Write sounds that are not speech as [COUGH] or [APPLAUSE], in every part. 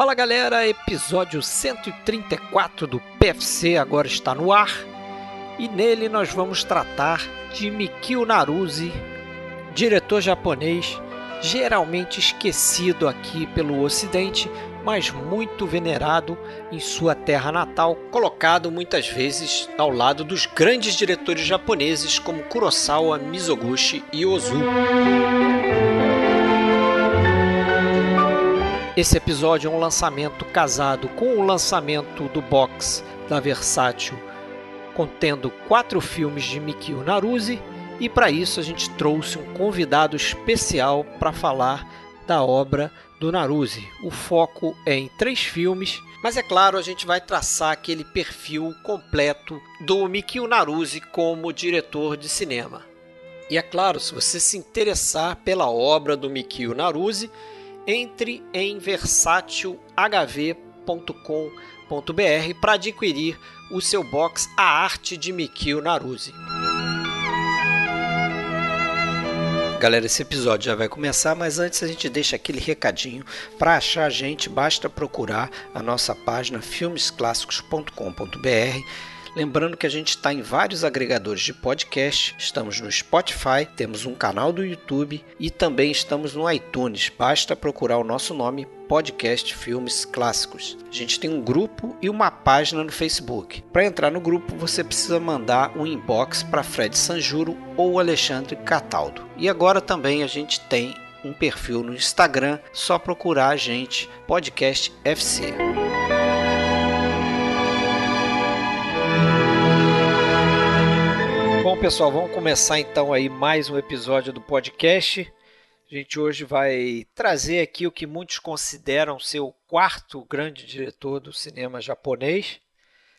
Fala galera, episódio 134 do PFC agora está no ar e nele nós vamos tratar de Mikio Naruse, diretor japonês geralmente esquecido aqui pelo Ocidente, mas muito venerado em sua terra natal, colocado muitas vezes ao lado dos grandes diretores japoneses como Kurosawa, Mizoguchi e Ozu. Esse episódio é um lançamento casado com o lançamento do box da Versátil, contendo quatro filmes de Mikio Naruse, e para isso a gente trouxe um convidado especial para falar da obra do Naruse. O foco é em três filmes, mas é claro, a gente vai traçar aquele perfil completo do Mikio Naruse como diretor de cinema. E é claro, se você se interessar pela obra do Mikio Naruse, entre em versátilhv.com.br para adquirir o seu box A Arte de Mikio Naruse. Galera, esse episódio já vai começar, mas antes a gente deixa aquele recadinho. Para achar a gente, basta procurar a nossa página filmesclássicos.com.br Lembrando que a gente está em vários agregadores de podcast, estamos no Spotify, temos um canal do YouTube e também estamos no iTunes. Basta procurar o nosso nome Podcast Filmes Clássicos. A gente tem um grupo e uma página no Facebook. Para entrar no grupo, você precisa mandar um inbox para Fred Sanjuro ou Alexandre Cataldo. E agora também a gente tem um perfil no Instagram, só procurar a gente Podcast FC. Pessoal, vamos começar então aí mais um episódio do podcast. A gente hoje vai trazer aqui o que muitos consideram ser o quarto grande diretor do cinema japonês,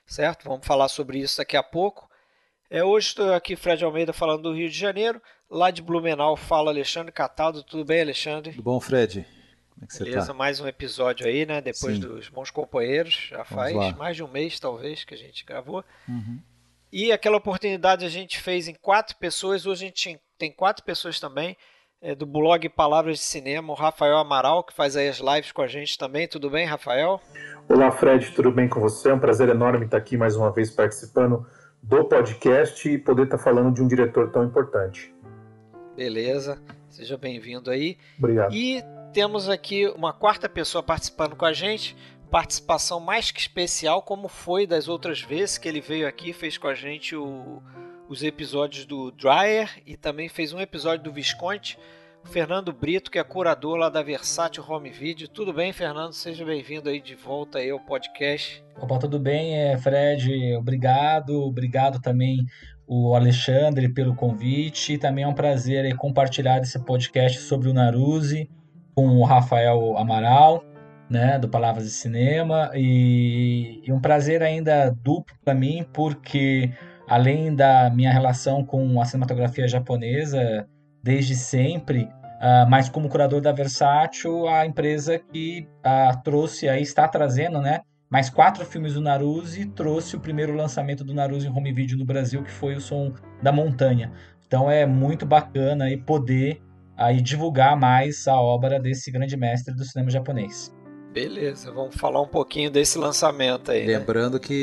certo? Vamos falar sobre isso daqui a pouco. É, hoje estou aqui, Fred Almeida, falando do Rio de Janeiro. Lá de Blumenau fala Alexandre Cataldo. Tudo bem, Alexandre? Tudo bom, Fred? Como é que Beleza, tá? mais um episódio aí, né? Depois Sim. dos bons companheiros. Já faz mais de um mês, talvez, que a gente gravou. Uhum. E aquela oportunidade a gente fez em quatro pessoas, hoje a gente tem quatro pessoas também, é, do blog Palavras de Cinema, o Rafael Amaral, que faz aí as lives com a gente também. Tudo bem, Rafael? Olá, Fred, tudo bem com você? É um prazer enorme estar aqui mais uma vez participando do podcast e poder estar falando de um diretor tão importante. Beleza, seja bem-vindo aí. Obrigado. E temos aqui uma quarta pessoa participando com a gente, participação mais que especial, como foi das outras vezes que ele veio aqui, fez com a gente o, os episódios do Dryer e também fez um episódio do Visconde. Fernando Brito, que é curador lá da Versátil Home Video. Tudo bem, Fernando? Seja bem-vindo aí de volta aí ao podcast. Opa, tudo bem, é, Fred? Obrigado. Obrigado também o Alexandre pelo convite. Também é um prazer compartilhar esse podcast sobre o Naruse com o Rafael Amaral né, do Palavras de Cinema e, e um prazer ainda duplo para mim porque além da minha relação com a cinematografia japonesa desde sempre, uh, mas como curador da Versátil, a empresa que uh, trouxe aí está trazendo, né, mais quatro filmes do Naruse trouxe o primeiro lançamento do Naruse em home video no Brasil, que foi o Som da Montanha. Então é muito bacana aí poder aí divulgar mais a obra desse grande mestre do cinema japonês. Beleza, vamos falar um pouquinho desse lançamento aí. Né? Lembrando né? que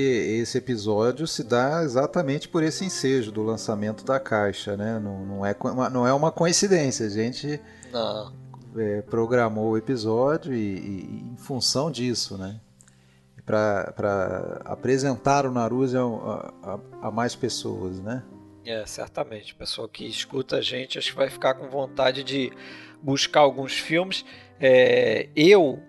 esse episódio se dá exatamente por esse ensejo do lançamento da caixa, né? Não, não, é, não é uma coincidência, a gente é, programou o episódio e, e, em função disso, né? Para apresentar o Naruse a, a, a, mais pessoas, né? É, certamente. O pessoal que escuta a gente acho que vai ficar com vontade de buscar alguns filmes. É, eu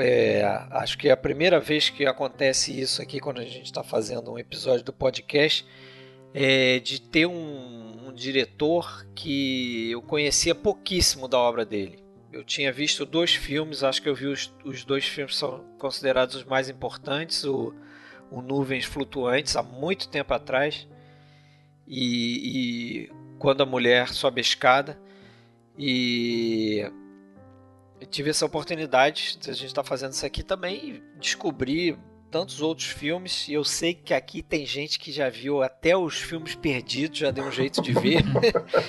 é, acho que é a primeira vez que acontece isso aqui quando a gente está fazendo um episódio do podcast, é, de ter um, um, diretor que eu conhecia pouquíssimo da obra dele. Eu tinha visto dois filmes, acho que eu vi os, os dois filmes são considerados os mais importantes, o, o Nuvens Flutuantes, há muito tempo atrás, e, e Quando a Mulher Sobe a Escada, e eu tive essa oportunidade de a gente estar tá fazendo isso aqui também e descobrir tantos outros filmes. E eu sei que aqui tem gente que já viu até os filmes perdidos, já deu um jeito de ver.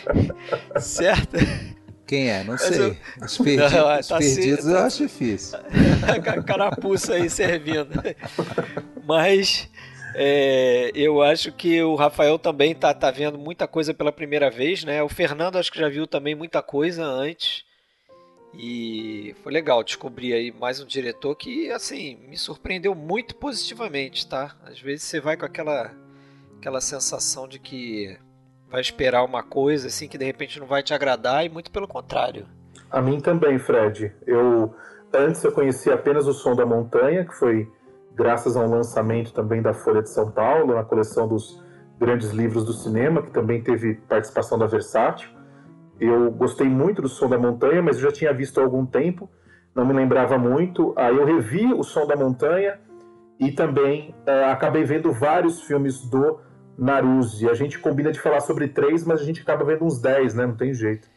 [LAUGHS] certo? Quem é? Não sei. Eu... Os, perdidos, não, tá os perdidos eu tá... acho difícil. Carapuça aí servindo. Mas é, eu acho que o Rafael também tá, tá vendo muita coisa pela primeira vez, né? O Fernando acho que já viu também muita coisa antes. E foi legal descobrir aí mais um diretor que, assim, me surpreendeu muito positivamente, tá? Às vezes você vai com aquela, aquela sensação de que vai esperar uma coisa, assim, que de repente não vai te agradar, e muito pelo contrário. A mim também, Fred. Eu antes eu conhecia apenas o Som da Montanha, que foi graças a um lançamento também da Folha de São Paulo, na coleção dos grandes livros do cinema, que também teve participação da Versátil. Eu gostei muito do Som da Montanha, mas eu já tinha visto há algum tempo, não me lembrava muito. Aí eu revi o Som da Montanha e também uh, acabei vendo vários filmes do Naruse. A gente combina de falar sobre três, mas a gente acaba vendo uns dez, né? Não tem jeito.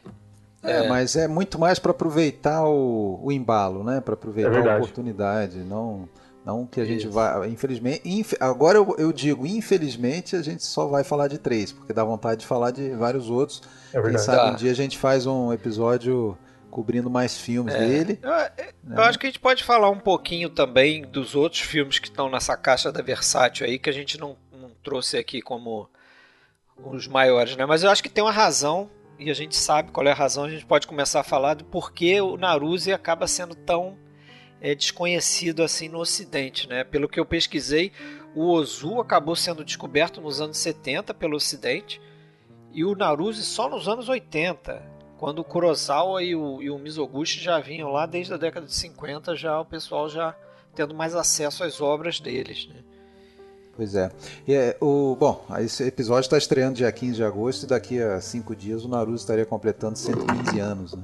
É, é. mas é muito mais para aproveitar o, o, embalo, né? Para aproveitar é a oportunidade, não não que a gente vai. Infelizmente. Inf, agora eu, eu, digo, infelizmente, a gente só vai falar de três, porque dá vontade de falar de vários outros. É verdade. Quem sabe um dia a gente faz um episódio cobrindo mais filmes é. dele. Eu, eu né? acho que a gente pode falar um pouquinho também dos outros filmes que estão nessa caixa da Versátil aí, que a gente não, não trouxe aqui como os maiores, né? Mas eu acho que tem uma razão, e a gente sabe qual é a razão, a gente pode começar a falar do porquê o Naruse acaba sendo tão é, desconhecido assim no Ocidente. Né? Pelo que eu pesquisei, o Ozu acabou sendo descoberto nos anos 70 pelo Ocidente e o Naruse só nos anos 80, quando o Kurosawa e o, e o Mizoguchi já vinham lá desde a década de 50, já o pessoal já tendo mais acesso às obras deles. Né? Pois é. E, é, o, bom, esse episódio está estreando dia 15 de agosto e daqui a cinco dias o Naruto estaria completando 115 anos. Né?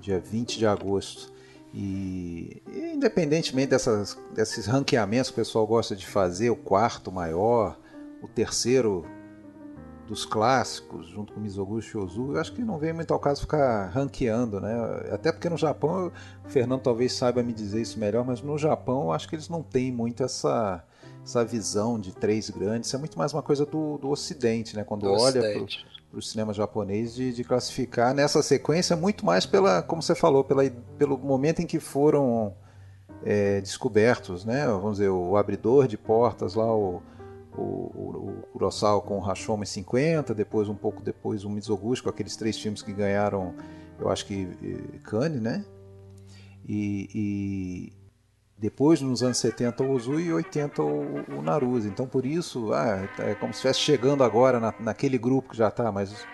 Dia 20 de agosto. E, independentemente dessas, desses ranqueamentos que o pessoal gosta de fazer, o quarto maior, o terceiro dos clássicos, junto com Mizoguchi e Ozu, eu acho que não vem muito ao caso ficar ranqueando, né? Até porque no Japão, o Fernando talvez saiba me dizer isso melhor, mas no Japão eu acho que eles não têm muito essa, essa visão de três grandes, isso é muito mais uma coisa do, do Ocidente, né? Quando do olha para o cinema japonês de, de, classificar nessa sequência muito mais pela, como você falou, pela, pelo momento em que foram é, descobertos, né? Vamos dizer, o abridor de portas lá, o, o, o, o Kurosawa com o Rashomon em 50, depois um pouco depois o Mizoguchi com aqueles três filmes que ganharam, eu acho que Cannes, né? E, depois, nos anos 70, o Ozu e 80 o, o. Então, por isso, ah, é como se estivesse chegando agora na, naquele grupo que já está, mas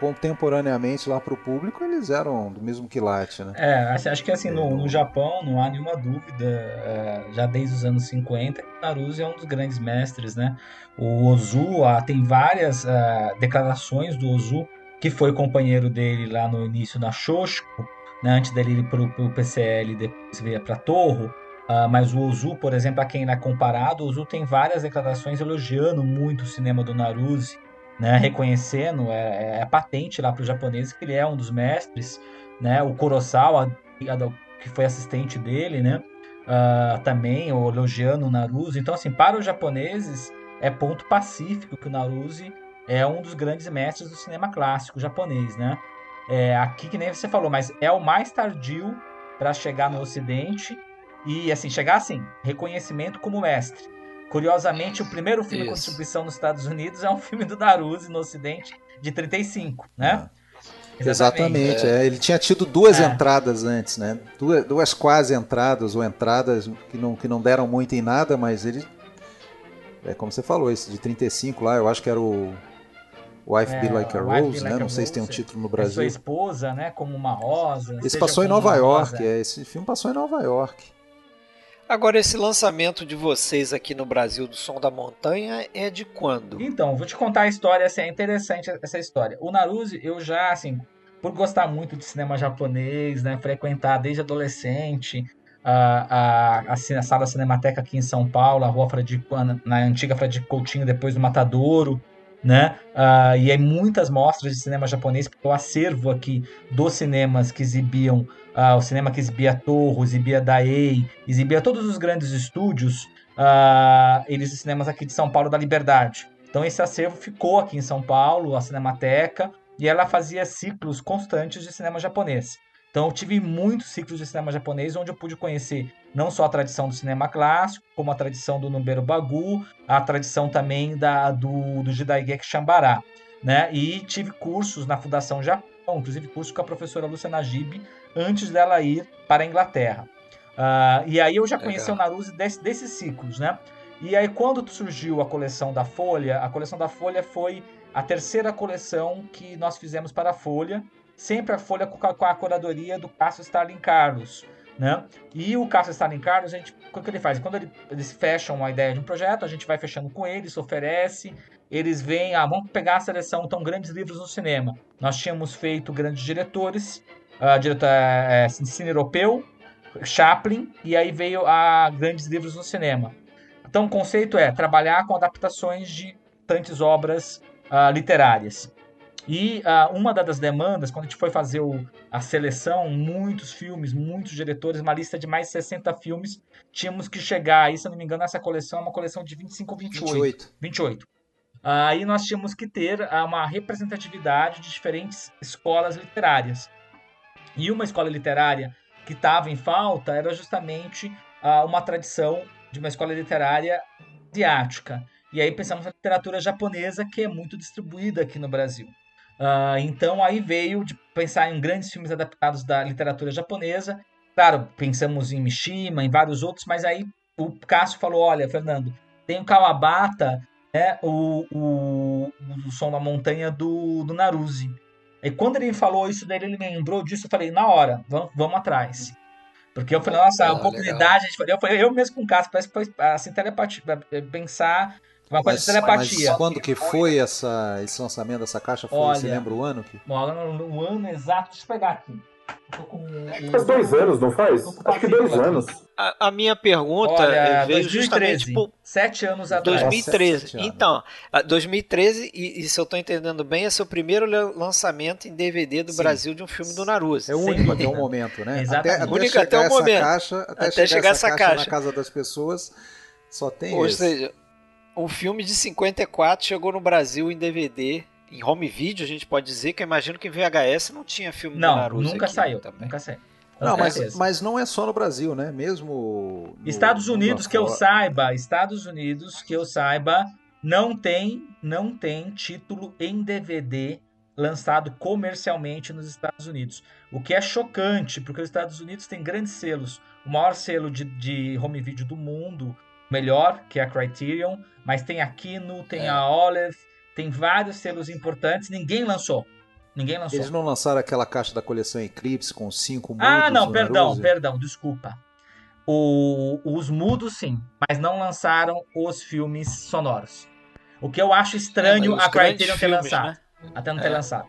contemporaneamente lá para o público eles eram do mesmo quilate, né? É, acho que assim, no, no Japão não há nenhuma dúvida, é, já desde os anos 50, que o Naruzi é um dos grandes mestres, né? O Ozu, ah, tem várias ah, declarações do Ozu, que foi companheiro dele lá no início na Shoshiko, né, antes dele ir para o PCL e depois vir para Torro, Uh, mas o Ozu, por exemplo, a quem é comparado, o Ozu tem várias declarações elogiando muito o cinema do Naruse, né, reconhecendo, é, é, é patente lá para os japoneses que ele é um dos mestres, né, o Kurosawa, que foi assistente dele, né, uh, também elogiando o Naruse. Então, assim, para os japoneses é ponto pacífico que o Naruse é um dos grandes mestres do cinema clássico japonês, né. É, aqui que nem você falou, mas é o mais tardio para chegar no Ocidente e assim, chegar assim, reconhecimento como mestre. Curiosamente, o primeiro filme Isso. com distribuição nos Estados Unidos é um [LAUGHS] filme do Daruzzi no Ocidente, de 35, né? Ah. Exatamente, é. É. ele tinha tido duas é. entradas antes, né? Duas, duas quase entradas ou entradas que não, que não deram muito em nada, mas ele. É como você falou, esse de 35 lá, eu acho que era o Wife Be é, Like a Rose, né? Não sei se tem um título no Brasil. Sua esposa, né? Como uma rosa. Esse passou em Nova York, é, esse filme passou em Nova York. Agora, esse lançamento de vocês aqui no Brasil do Som da Montanha é de quando? Então, vou te contar a história, assim, é interessante essa história. O Naruse, eu já, assim, por gostar muito de cinema japonês, né, frequentar desde adolescente a, a, a, a sala Cinemateca aqui em São Paulo, a rua Fradique, na antiga Fradique Coutinho, depois do Matadouro, né? Uh, e aí muitas mostras de cinema japonês, porque o acervo aqui dos cinemas que exibiam, uh, o cinema que exibia Torro, exibia Daei, exibia todos os grandes estúdios, uh, eles os cinemas aqui de São Paulo da Liberdade. Então esse acervo ficou aqui em São Paulo, a Cinemateca, e ela fazia ciclos constantes de cinema japonês. Então eu tive muitos ciclos de cinema japonês onde eu pude conhecer não só a tradição do cinema clássico, como a tradição do Numberu Bagu, a tradição também da, do, do Jidaigeki Shambara. Né? E tive cursos na Fundação Japão, inclusive curso com a professora Lúcia Najib, antes dela ir para a Inglaterra. Uh, e aí eu já conheci Legal. o Naruse desse, desses ciclos, né? E aí quando surgiu a coleção da Folha, a coleção da Folha foi a terceira coleção que nós fizemos para a Folha, sempre a Folha com a, com a curadoria do Cássio Starling Carlos. Né? E o Cássio Starling Carlos, a gente, o que ele faz? Quando ele, eles fecham uma ideia de um projeto, a gente vai fechando com eles, oferece, eles vêm, ah, vamos pegar a seleção, então, grandes livros no cinema. Nós tínhamos feito grandes diretores, uh, diretor é, cine europeu, Chaplin, e aí veio a grandes livros no cinema. Então, o conceito é trabalhar com adaptações de tantas obras uh, literárias. E uh, uma das demandas, quando a gente foi fazer o, a seleção, muitos filmes, muitos diretores, uma lista de mais de 60 filmes, tínhamos que chegar, aí, se eu não me engano, essa coleção é uma coleção de 25 ou 28. 28. 28. Aí nós tínhamos que ter uh, uma representatividade de diferentes escolas literárias. E uma escola literária que estava em falta era justamente uh, uma tradição de uma escola literária asiática. E aí pensamos na literatura japonesa, que é muito distribuída aqui no Brasil. Uh, então aí veio de pensar em grandes filmes adaptados da literatura japonesa. Claro, pensamos em Mishima, em vários outros, mas aí o Cássio falou: olha, Fernando, tem o Kawabata, né, o, o, o som da montanha do, do Naruse. E quando ele falou isso dele, ele me lembrou disso, eu falei, na hora, vamos, vamos atrás. Porque eu falei, nossa, ah, oportunidade, eu, falei, eu mesmo com o Cássio, parece que foi assim, telepatia, pensar uma coisa mas, de telepatia. Mas quando que foi essa, esse lançamento dessa caixa? Foi, Olha, você lembra o ano? Que... O ano exato, deixa eu pegar aqui. Faz dois anos, não faz? Acho que dois anos. A, a, minha pergunta Olha, veio 2013, justamente por... Sete anos atrás. 2013. Sete, então, 2013, e, e, se eu estou entendendo bem, esse é o primeiro lançamento em DVD do Sim. Brasil de um filme do Naruto. É o único até o momento, né? [LAUGHS] Exatamente. Até, único até o momento. Caixa, até, até chegar, essa, essa caixa, caixa, na casa das pessoas, só tem Ou esse. seja, um filme de 54 chegou no Brasil em DVD em home video, a gente pode dizer que eu imagino que em VHS não tinha filme não, do Naruto. Nunca aqui, saiu, também. nunca saiu. Não, mas, mas não é só no Brasil, né? Mesmo. No, Estados Unidos, que eu saiba, Estados Unidos, que eu saiba, não tem, não tem título em DVD lançado comercialmente nos Estados Unidos. O que é chocante, porque os Estados Unidos têm grandes selos. O maior selo de, de home video do mundo, melhor, que é a Criterion, mas tem a Kino, tem é. a Olive, tem vários selos importantes, ninguém lançou. Ninguém lançou. Eles não lançaram aquela caixa da coleção Eclipse com cinco mudos? Ah, não, perdão, perdão, desculpa. O, os mudos sim, mas não lançaram os filmes sonoros. O que eu acho estranho é, a Criterion ter lançado. Né? Até não ter é. lançado.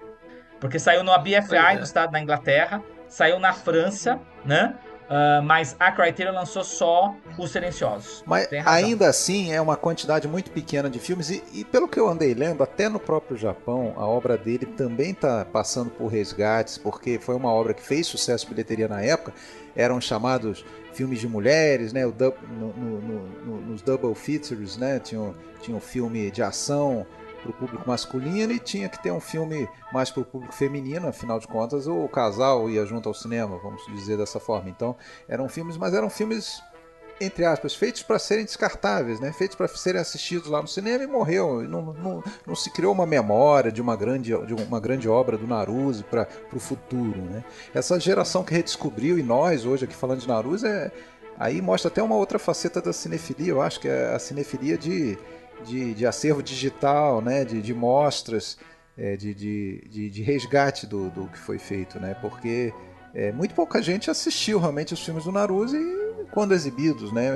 Porque saiu no BFI é. no estado da Inglaterra, saiu na França, né? Uh, mas a Criterion lançou só os silenciosos. Mas ainda assim é uma quantidade muito pequena de filmes e, e, pelo que eu andei lendo, até no próprio Japão, a obra dele também está passando por resgates, porque foi uma obra que fez sucesso bilheteria na época. Eram chamados filmes de mulheres, né? O, no, no, no, nos double features, né? Tinha, tinha um filme de ação para o público masculino e tinha que ter um filme mais para o público feminino, afinal de contas o casal ia junto ao cinema, vamos dizer dessa forma. Então eram filmes, mas eram filmes entre aspas, feitos para serem descartáveis, né? feitos para serem assistidos lá no cinema e morreu. Não, não, não, se criou uma memória de uma grande, de uma grande obra do Naruse para o futuro. Né? Essa geração que redescobriu, e nós hoje aqui falando de Naruse, é, aí mostra até uma outra faceta da cinefilia, eu acho que é a cinefilia de, de, de acervo digital, né, de, de mostras, é, de, de, de, resgate do, do que foi feito, né, porque é, muito pouca gente assistiu realmente os filmes do Naruto e quando exibidos, né,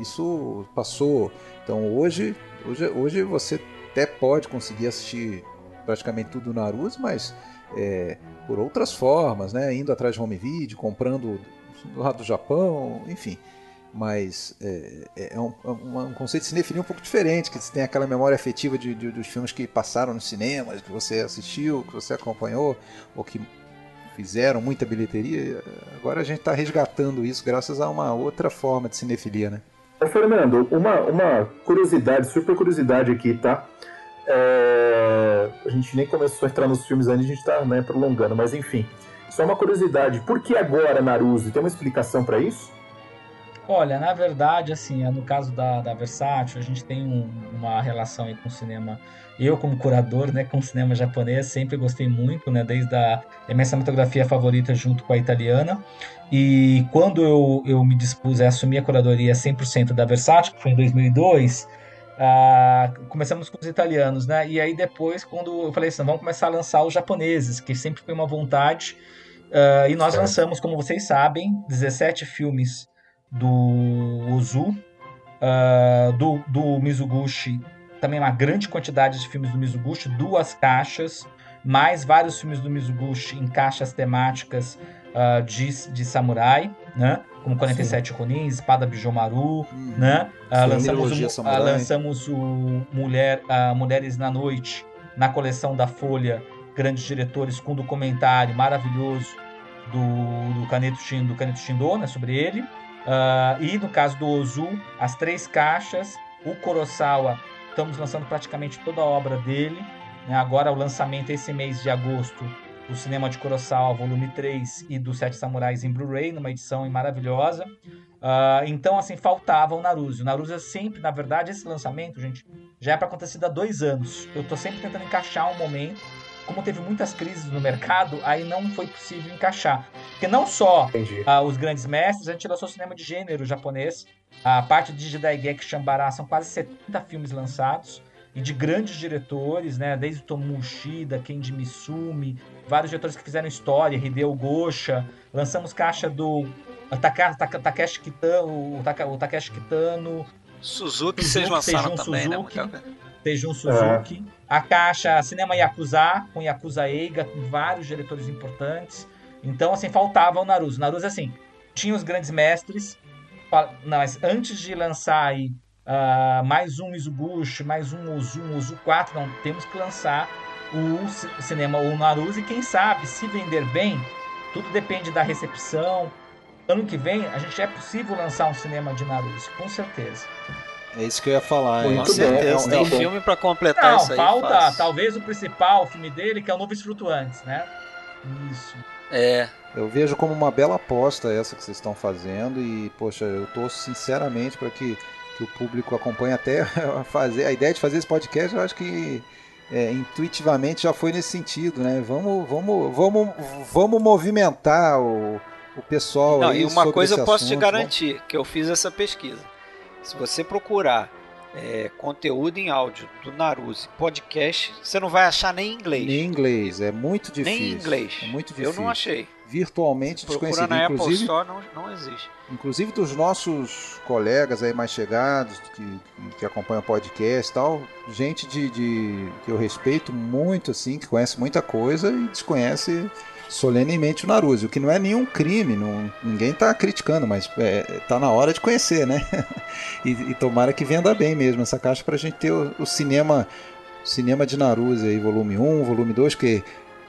isso passou. Então hoje, hoje, hoje você até pode conseguir assistir praticamente tudo do Naruto, mas é, por outras formas, né, indo atrás de home video, comprando lá do Japão, enfim mas é, é, é um, é um, conceito de cinefilia um pouco diferente, que você tem aquela memória afetiva de, de, dos filmes que passaram nos cinemas, que você assistiu, que você acompanhou, ou que fizeram muita bilheteria. Agora a gente está resgatando isso graças a uma outra forma de cinefilia, né? Fernando, uma, uma curiosidade, super curiosidade aqui, tá? É, a gente nem começou a entrar nos filmes ainda, a gente está né, prolongando, mas enfim. Só uma curiosidade, por que agora Naruzi? Tem uma explicação para isso? Olha, na verdade, assim, no caso da, da Versátil, a gente tem um, uma relação aí com o cinema. Eu, como curador, né, com o cinema japonês, sempre gostei muito, né, desde a, a minha cinematografia favorita junto com a italiana. E quando eu, eu me dispus a assumir a curadoria 100% da Versátil, que foi em 2002, ah, começamos com os italianos, né? E aí depois, quando eu falei assim, vamos começar a lançar os japoneses, que sempre foi uma vontade. Uh, e nós certo. lançamos, como vocês sabem, 17 filmes do Ozu, uh, do, do Mizuguchi, também uma grande quantidade de filmes do Mizuguchi, duas caixas, mais vários filmes do Mizuguchi em caixas temáticas uh, de, de samurai, né? Como 47 Sim. Ronin, Espada Bijomaru, hum. né? Uh, lançamos, o, lançamos o Mulher, Mulheres na Noite na coleção da Folha, grandes diretores com documentário maravilhoso do, do Caneto Shindo, do Caneto Shindo, né? Sobre ele. Uh, e no caso do Ozu, as três caixas, o Kurosawa, estamos lançando praticamente toda a obra dele. Né? Agora o lançamento esse mês de agosto do Cinema de Kurosawa, volume 3, e do Sete Samurais em Blu-ray, numa edição maravilhosa. Uh, então, assim, faltava o Naruto. O Naruto é sempre, na verdade, esse lançamento, gente, já é para acontecer há dois anos. Eu estou sempre tentando encaixar um momento como teve muitas crises no mercado, aí não foi possível encaixar. Porque não só uh, os grandes mestres, a gente lançou cinema de gênero japonês. A parte de Jidaigeki Shambara são quase 70 filmes lançados. E de grandes diretores, né? Desde Tomo Ushida, Kenji Misumi, vários diretores que fizeram história, Hideo Gosha. Lançamos caixa do Takeshi Kitano, o Takeshi Kitano. Suzuki, Suzuki vocês lançaram também, né, Suzuki, né? Teijun Suzuki. É. A caixa Cinema Yakuza, com Yakuza Eiga, com vários diretores importantes. Então, assim, faltava o Naruto. Naruto, assim, tinha os grandes mestres, mas antes de lançar aí uh, mais um Mizuguchi, mais um Ozu, um Ozu 4, não, temos que lançar o cinema o Naruto e quem sabe, se vender bem, tudo depende da recepção. Ano que vem, a gente é possível lançar um cinema de Naruto, com certeza. É isso que eu ia falar. Com certeza. Tem filme para completar Não, isso aí. falta fácil. talvez o principal filme dele, que é o Nuvens Flutuantes, né? Isso. É. Eu vejo como uma bela aposta essa que vocês estão fazendo e, poxa, eu torço sinceramente para que, que o público acompanhe até [LAUGHS] fazer. A ideia de fazer esse podcast, eu acho que é, intuitivamente já foi nesse sentido, né? Vamos, vamos, vamos, vamos movimentar o, o pessoal. Não, aí e uma coisa eu posso assunto, te garantir, vamos... que eu fiz essa pesquisa. Se você procurar é, conteúdo em áudio do Naruzi podcast, você não vai achar nem em inglês. Nem em inglês, é muito difícil. Nem em inglês. É muito difícil. Eu não achei. Virtualmente desconhecido. na inclusive, Apple Store não, não existe. Inclusive dos nossos colegas aí mais chegados, que, que acompanham o podcast e tal, gente de, de, que eu respeito muito, assim, que conhece muita coisa e desconhece solenemente o Naruto, o que não é nenhum crime, não, ninguém está criticando, mas é, tá na hora de conhecer, né? [LAUGHS] e, e, tomara que venda bem mesmo essa caixa para a gente ter o, o, cinema cinema de Naruto aí, volume 1, volume 2, que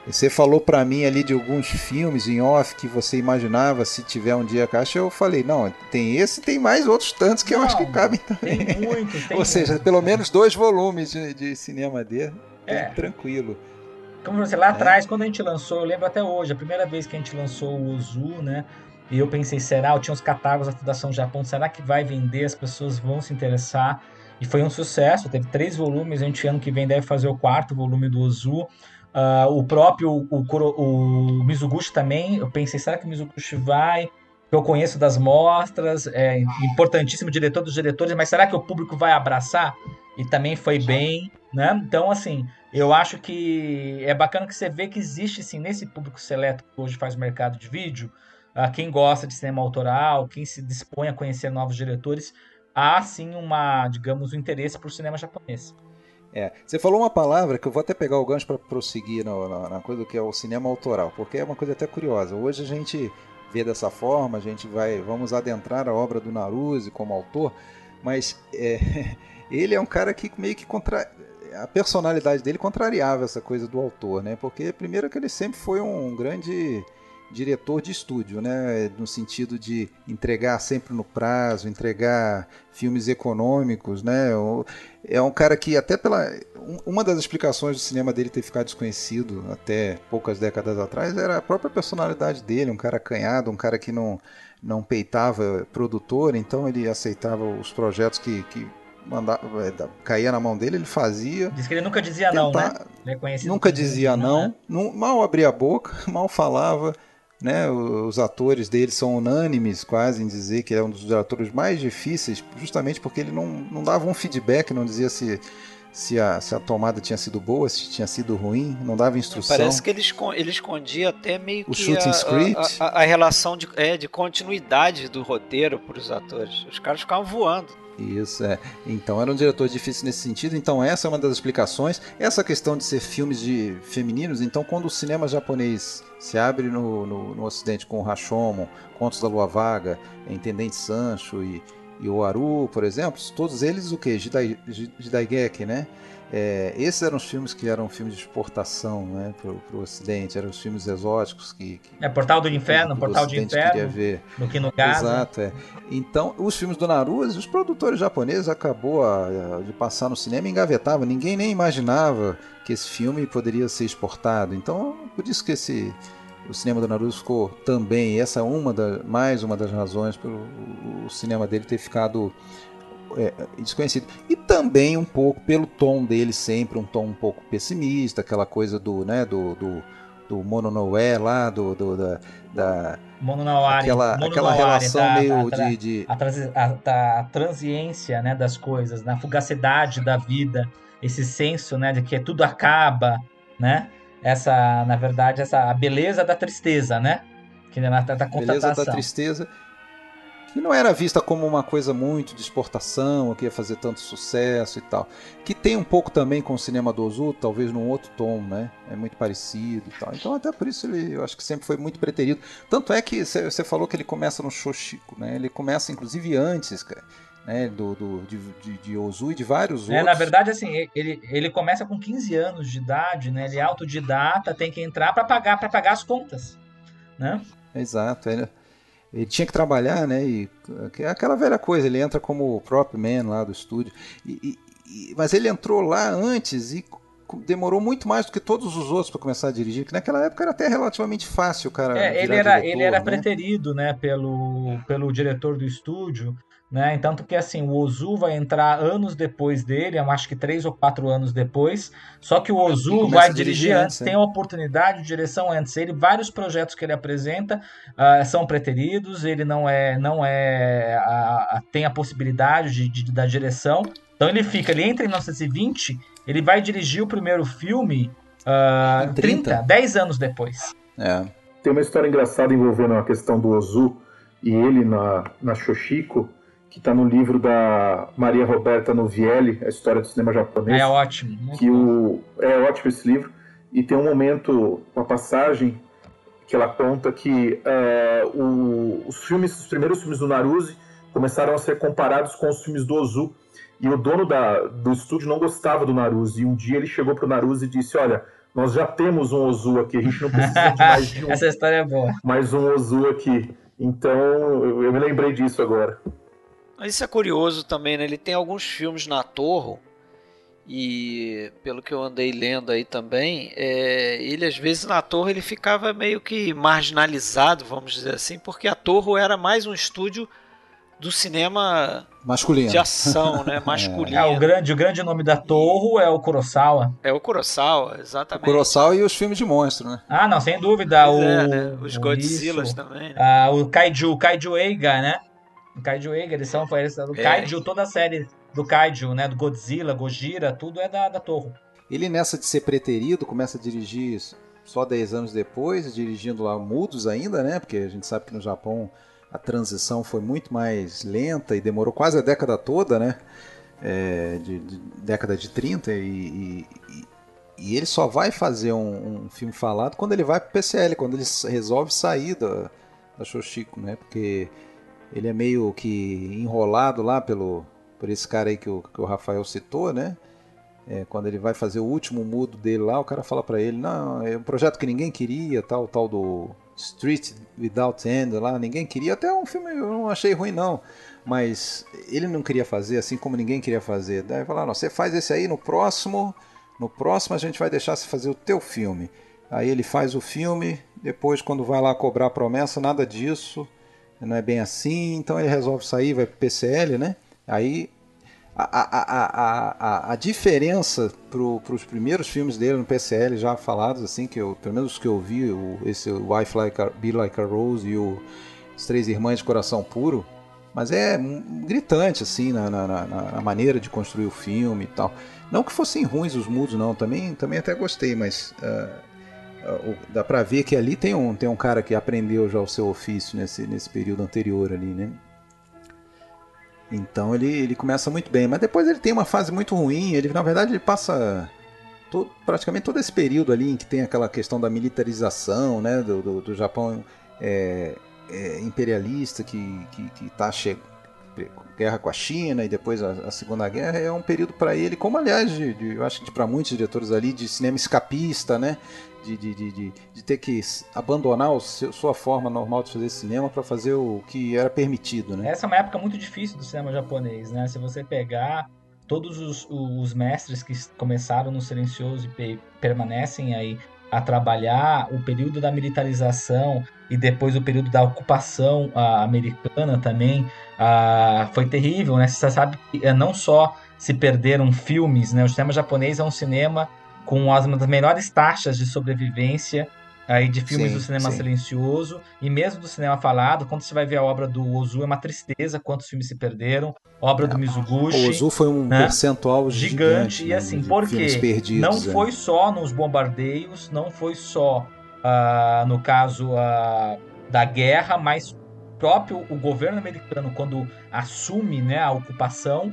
você falou para mim ali de alguns filmes em off que você imaginava se tiver um dia a caixa, eu falei, não, tem esse tem mais outros tantos que não, eu acho que cabem também. Tem muito, [LAUGHS] tem Ou seja, muito. pelo menos dois volumes de, de cinema dele, é. tranquilo. Como você lá é. atrás, quando a gente lançou, eu lembro até hoje, a primeira vez que a gente lançou o Ozu, né? E eu pensei, será? Eu tinha os catálogos da Fundação Japão, será que vai vender? As pessoas vão se interessar? E foi um sucesso, teve três volumes, a gente ano que vem deve fazer o quarto volume do Ozu. Uh, o próprio o, o, o Mizuguchi também, eu pensei, será que o Mizuguchi vai? Eu conheço das mostras, é importantíssimo diretor dos diretores, mas será que o público vai abraçar? E também foi bem, né? Então, assim, eu acho que é bacana que você vê que existe, sim, nesse público seleto que hoje faz mercado de vídeo, uh, quem gosta de cinema autoral, quem se dispõe a conhecer novos diretores, há sim uma, digamos, um interesse por cinema japonês. É, você falou uma palavra que eu vou até pegar o gancho para prosseguir na, na, na, coisa que é o cinema autoral, porque é uma coisa até curiosa. Hoje a gente vê dessa forma, a gente vai, vamos adentrar a obra do Naruse como autor, mas é, [LAUGHS] ele é um cara que meio que contra, a personalidade dele contrariava essa coisa do autor, né? Porque primeiro que ele sempre foi um grande diretor de estúdio, né? No sentido de entregar sempre no prazo, entregar filmes econômicos, né? É um cara que até pela uma das explicações do cinema dele ter ficado desconhecido até poucas décadas atrás era a própria personalidade dele, um cara acanhado, um cara que não não peitava produtor, então ele aceitava os projetos que, que mandava, é, caía na mão dele, ele fazia. Diz que ele nunca dizia tentar, não, né? É nunca dizia não, não, né? mal abria a boca, [LAUGHS] mal falava. Né, os atores dele são unânimes quase em dizer que é um dos atores mais difíceis, justamente porque ele não, não dava um feedback, não dizia se, se, a, se a tomada tinha sido boa, se tinha sido ruim, não dava instrução. Parece que ele, ele escondia até meio o que shooting a, script. A, a, a, relação de, é, de continuidade do roteiro para os atores. Os caras ficavam voando. Isso, é. Então era um diretor difícil nesse sentido. Então essa é uma das explicações. Essa questão de ser filmes de femininos, então quando o cinema japonês se abre no, no, no ocidente com o Rashomon, Contos da Lua Vaga, Intendente Sancho e, e o Aru, por exemplo, todos eles o que? Jidai, Jidaigeki, né? É, esses eram os filmes que eram filmes de exportação né, para o Ocidente, eram os filmes exóticos que. que é Portal do Inferno, Portal de Inferno. Ver. No que no caso. Exato, é. Então, os filmes do Naruto, os produtores japoneses acabou a, a, de passar no cinema e engavetava. Ninguém nem imaginava que esse filme poderia ser exportado. Então, por isso que esse o cinema do Naruto ficou também, essa é uma da, mais uma das razões pelo o cinema dele ter ficado é, desconhecido. E também um pouco pelo tom dele sempre, um tom um pouco pessimista, aquela coisa do, né, do, do, do Mononoé lá, do, do da, da aquela, aquela relação da, meio da, de, de... A, a, a, transiência né, das coisas, na fugacidade da vida, esse senso né, de que tudo acaba, né? Essa, na verdade, essa a beleza da tristeza, né? Que na, da, da beleza da tristeza que não era vista como uma coisa muito de exportação, que ia fazer tanto sucesso e tal. Que tem um pouco também com o cinema do Ozu, talvez num outro tom, né? É muito parecido e tal. Então até por isso ele, eu acho que sempre foi muito preterido. Tanto é que você falou que ele começa no Shoshiko, né? Ele começa inclusive antes, cara. Né, do, do, de, de, de Ozu e de vários outros. É, na verdade, assim, ele, ele começa com 15 anos de idade, né? Ele é autodidata, tem que entrar para pagar para pagar as contas, né? Exato. Ele, ele tinha que trabalhar, né? E é aquela velha coisa, ele entra como prop man lá do estúdio. E, e, mas ele entrou lá antes e demorou muito mais do que todos os outros para começar a dirigir, que naquela época era até relativamente fácil, cara. É, ele era, diretor, ele era né? preterido, né, pelo, pelo diretor do estúdio. Né? Tanto que assim, o Ozu vai entrar anos depois dele, eu acho que três ou quatro anos depois. Só que o Ozu vai dirigir, dirigir antes, tem a oportunidade de direção antes. Ele, vários projetos que ele apresenta uh, são preteridos, ele não é, não é, a, a, tem a possibilidade de, de, da direção. Então ele fica, ele entra em 1920, ele vai dirigir o primeiro filme uh, 30. 30, 10 anos depois. É. Tem uma história engraçada envolvendo a questão do Ozu e ele na, na Shoshiko que está no livro da Maria Roberta Novielli, a história do cinema japonês. É ótimo. Que o, é ótimo esse livro. E tem um momento, uma passagem que ela conta que é, o, os filmes, os primeiros filmes do Naruse começaram a ser comparados com os filmes do Ozu. E o dono da, do estúdio não gostava do Naruse. E um dia ele chegou para o Naruse e disse: Olha, nós já temos um Ozu aqui, a gente não precisa de [LAUGHS] mais de um. Essa história é boa. Mais um Ozu aqui. Então eu, eu me lembrei disso agora. Isso é curioso também, né? Ele tem alguns filmes na Torre e pelo que eu andei lendo aí também, é, ele às vezes na Torre ele ficava meio que marginalizado, vamos dizer assim, porque a Torre era mais um estúdio do cinema masculino de ação, né? [LAUGHS] Masculino. É, o grande, o grande nome da Torre é o Kurosawa. É o Kurosawa, exatamente. O Kurosawa e os filmes de monstro, né? Ah, não, sem dúvida. o, é, né? Os Godzillas também. Né? Ah, o Kaiju, Kaiju Eiga, né? O Kaiju Eiga, eles são, eles, o é. Kaiju, toda a série do Kaiju, né? Do Godzilla, Gojira, tudo é da, da Torre. Ele nessa de ser preterido, começa a dirigir só 10 anos depois, dirigindo lá mudos ainda, né? Porque a gente sabe que no Japão a transição foi muito mais lenta e demorou quase a década toda, né? É, de, de, década de 30 e, e, e, ele só vai fazer um, um, filme falado quando ele vai pro PCL, quando ele resolve sair da, da Shoshiko, né? Porque ele é meio que enrolado lá pelo por esse cara aí que o, que o Rafael citou, né? É, quando ele vai fazer o último mudo dele lá, o cara fala para ele, não, é um projeto que ninguém queria, tal, tal do Street Without End lá, ninguém queria. Até um filme eu não achei ruim não, mas ele não queria fazer assim como ninguém queria fazer. Daí falaram, você faz esse aí no próximo, no próximo a gente vai deixar você fazer o teu filme. Aí ele faz o filme, depois quando vai lá cobrar a promessa, nada disso, não é bem assim, então ele resolve sair, vai pro PCL, né? Aí a, a, a, a, diferença para os primeiros filmes dele no PCL já falados, assim, que eu, pelo menos os que eu vi, o, esse Wife Like a, Be Like a Rose e o Três Irmãs de Coração Puro, mas é gritante, assim, na, na, na, na, maneira de construir o filme e tal. Não que fossem ruins os mudos, não, também, também até gostei, mas uh, dá pra ver que ali tem um, tem um cara que aprendeu já o seu ofício nesse, nesse período anterior ali, né? Então ele, ele começa muito bem, mas depois ele tem uma fase muito ruim. Ele, na verdade, ele passa todo, praticamente todo esse período ali em que tem aquela questão da militarização né, do, do, do Japão é, é, imperialista que está chegando guerra com a China e depois a, a Segunda Guerra é um período para ele, como aliás de, de, eu acho que para muitos diretores ali de cinema escapista, né? De, de, de, de, ter que abandonar sua forma normal de fazer cinema para fazer o que era permitido, né? Essa é uma época muito difícil do cinema japonês, né? Se você pegar todos os, os mestres que começaram no silencioso e permanecem aí a trabalhar o período da militarização e depois o período da ocupação americana também foi terrível, né? Você sabe que é, não só se perderam filmes, né? O cinema japonês é um cinema com as, uma das melhores taxas de sobrevivência aí de filmes sim, do cinema sim. silencioso e mesmo do cinema falado, quando você vai ver a obra do Ozu é uma tristeza quantos filmes se perderam. obra é, do Mizuguchi. O Ozu foi um né? percentual gigante, gigante e assim, porque não é. foi só nos bombardeios, não foi só uh, no caso uh, da guerra, mas próprio o governo americano quando assume, né, a ocupação,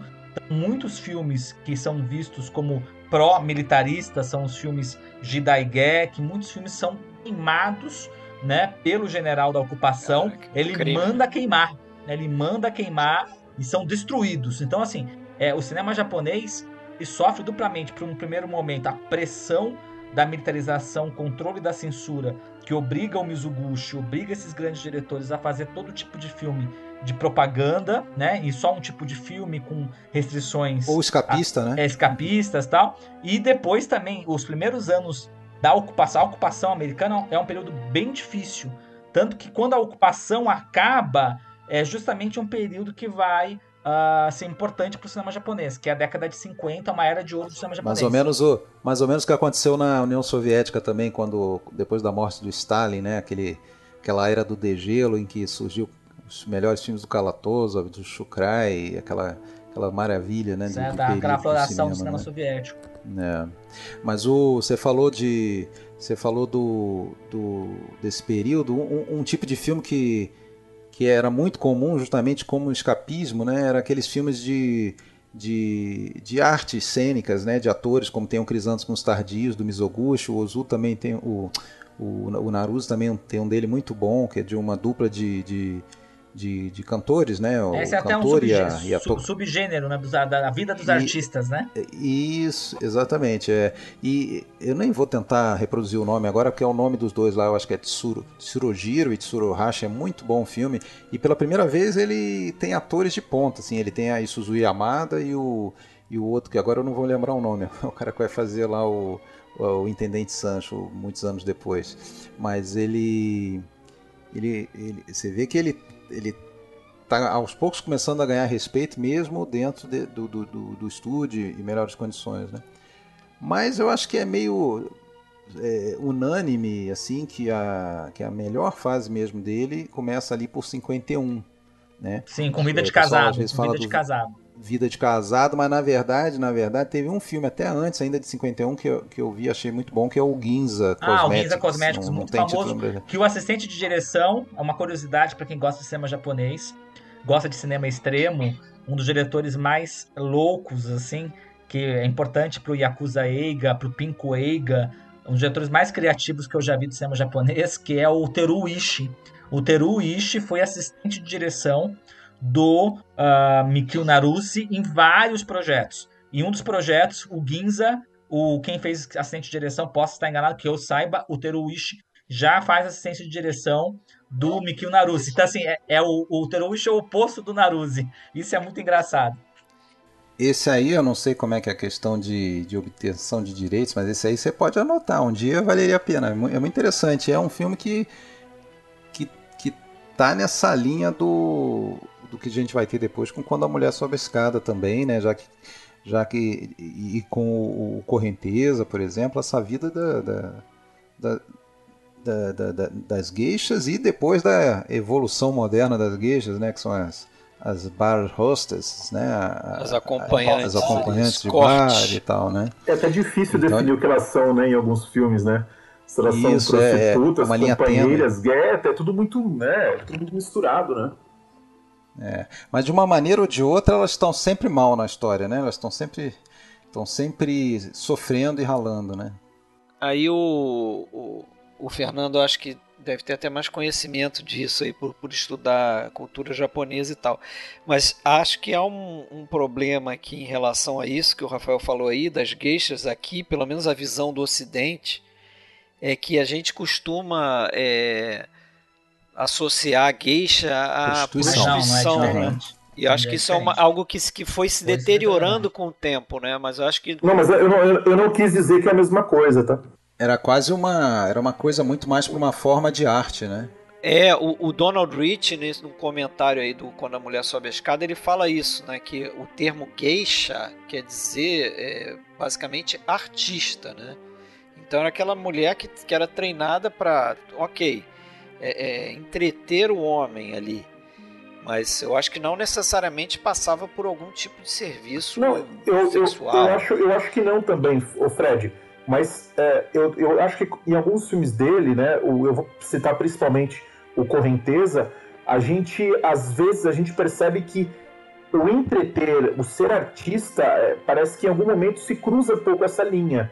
muitos filmes que são vistos como pró-militaristas, são os filmes que muitos filmes são queimados né, pelo general da ocupação. Cara, ele crime. manda queimar. Né, ele manda queimar e são destruídos. Então, assim, é, o cinema japonês sofre duplamente, por um primeiro momento, a pressão da militarização, controle da censura, que obriga o Mizuguchi, obriga esses grandes diretores a fazer todo tipo de filme de propaganda, né? E só um tipo de filme com restrições. Ou escapista, a, né? É, escapistas tal. E depois também, os primeiros anos da ocupação, a ocupação americana é um período bem difícil. Tanto que quando a ocupação acaba, é justamente um período que vai uh, ser importante para o cinema japonês, que é a década de 50, uma era de ouro do cinema japonês. Mais ou menos o, mais ou menos o que aconteceu na União Soviética também, quando depois da morte do Stalin, né? Aquele, aquela era do degelo em que surgiu os melhores filmes do Kalatoso, do Shukrai, aquela, aquela maravilha, né? Certo, do, aquela floração do cinema né? soviético. É. Mas o, você falou de. Você falou do, do desse período, um, um, tipo de filme que, que era muito comum, justamente como escapismo, né? Era aqueles filmes de, de, de artes cênicas, né? De atores, como tem o Crisantos com os Tardios, do Mizoguchi, o Ozu também tem o. O, o Naruto também tem um dele muito bom, que é de uma dupla de, de de, de cantores, né? O Esse é até um subgênero, e a, to... subgênero né? da vida dos e, artistas, né? Isso, exatamente. É. E eu nem vou tentar reproduzir o nome agora, porque é o nome dos dois lá, eu acho que é Tsuru, Tsurojiro e Tsuruhashi, é muito bom o filme. E pela primeira vez ele tem atores de ponta, assim, ele tem a Isuzu Yamada e o, e o outro, que agora eu não vou lembrar o nome, [LAUGHS] o cara que vai fazer lá o, o Intendente Sancho, muitos anos depois. Mas ele... Ele, ele, você vê que ele ele está aos poucos começando a ganhar respeito mesmo dentro de, do, do, do, do, estúdio e melhores condições, né? Mas eu acho que é meio é, unânime assim que a, que a melhor fase mesmo dele começa ali por 51, né? Sim, com vida de casado, com vida de casado. Vida de Casado, mas na verdade, na verdade, teve um filme até antes, ainda de 51, que eu, que eu vi, achei muito bom, que é o Ginza Cosmetics. Ah, o Ginza Cosmetics, não, muito não famoso, que o assistente de direção, é uma curiosidade para quem gosta de cinema japonês, gosta de cinema extremo, um dos diretores mais loucos, assim, que é importante pro Yakuza Eiga, pro Pinko Eiga, um dos diretores mais criativos que eu já vi do cinema japonês, que é o Teru Ishii. O Teru Ishii foi assistente de direção do uh, Mikio Naruse em vários projetos. E um dos projetos, o Ginza, o, quem fez assistente de direção, possa estar enganado, que eu saiba, o Teruishi já faz assistência de direção do Mikio Naruse. Então, assim, é, é o, o Teruishi é o oposto do Naruse. Isso é muito engraçado. Esse aí, eu não sei como é que é a questão de, de obtenção de direitos, mas esse aí você pode anotar. Um dia valeria a pena. É muito interessante. É um filme que, que, que tá nessa linha do, do que a gente vai ter depois com Quando a Mulher Sobe a Escada também, né? Já que, já que e, e com o Correnteza, por exemplo, essa vida da, da, da da, da, das gueixas e depois da evolução moderna das gueixas, né, que são as, as bar hostess, né, as acompanhantes, as acompanhantes de bar e tal, né. É até difícil então, definir o que elas são, né, em alguns filmes, né. Se elas isso, são prostitutas, é, é companheiras, gueto, é tudo muito, né, tudo muito misturado, né. É, mas de uma maneira ou de outra elas estão sempre mal na história, né? Elas estão sempre estão sempre sofrendo e ralando, né? Aí o, o, o Fernando acho que deve ter até mais conhecimento disso aí por, por estudar cultura japonesa e tal. Mas acho que há um, um, problema aqui em relação a isso que o Rafael falou aí, das geishas aqui, pelo menos a visão do Ocidente, é que a gente costuma é, associar a geisha à prostituição, prostituição não, não é né? E eu acho que isso é uma, algo que, que foi se deteriorando com o tempo, né? Mas eu acho que. Não, mas eu não, eu não quis dizer que é a mesma coisa, tá? Era quase uma. Era uma coisa muito mais para uma forma de arte, né? É, o, o, Donald Rich, nesse, num comentário aí do Quando a Mulher Sobe a Escada, ele fala isso, né? Que o termo geisha quer dizer é, basicamente artista, né? Então era aquela mulher que, que era treinada para, ok, é, é, entreter o homem ali. Mas eu acho que não necessariamente passava por algum tipo de serviço não, eu, sexual. Eu, eu, acho, eu acho que não também, o Fred. Mas é, eu, eu acho que em alguns filmes dele, né, eu vou citar principalmente o Correnteza, a gente, às vezes, a gente percebe que o entreter, o ser artista, é, parece que em algum momento se cruza um pouco essa linha.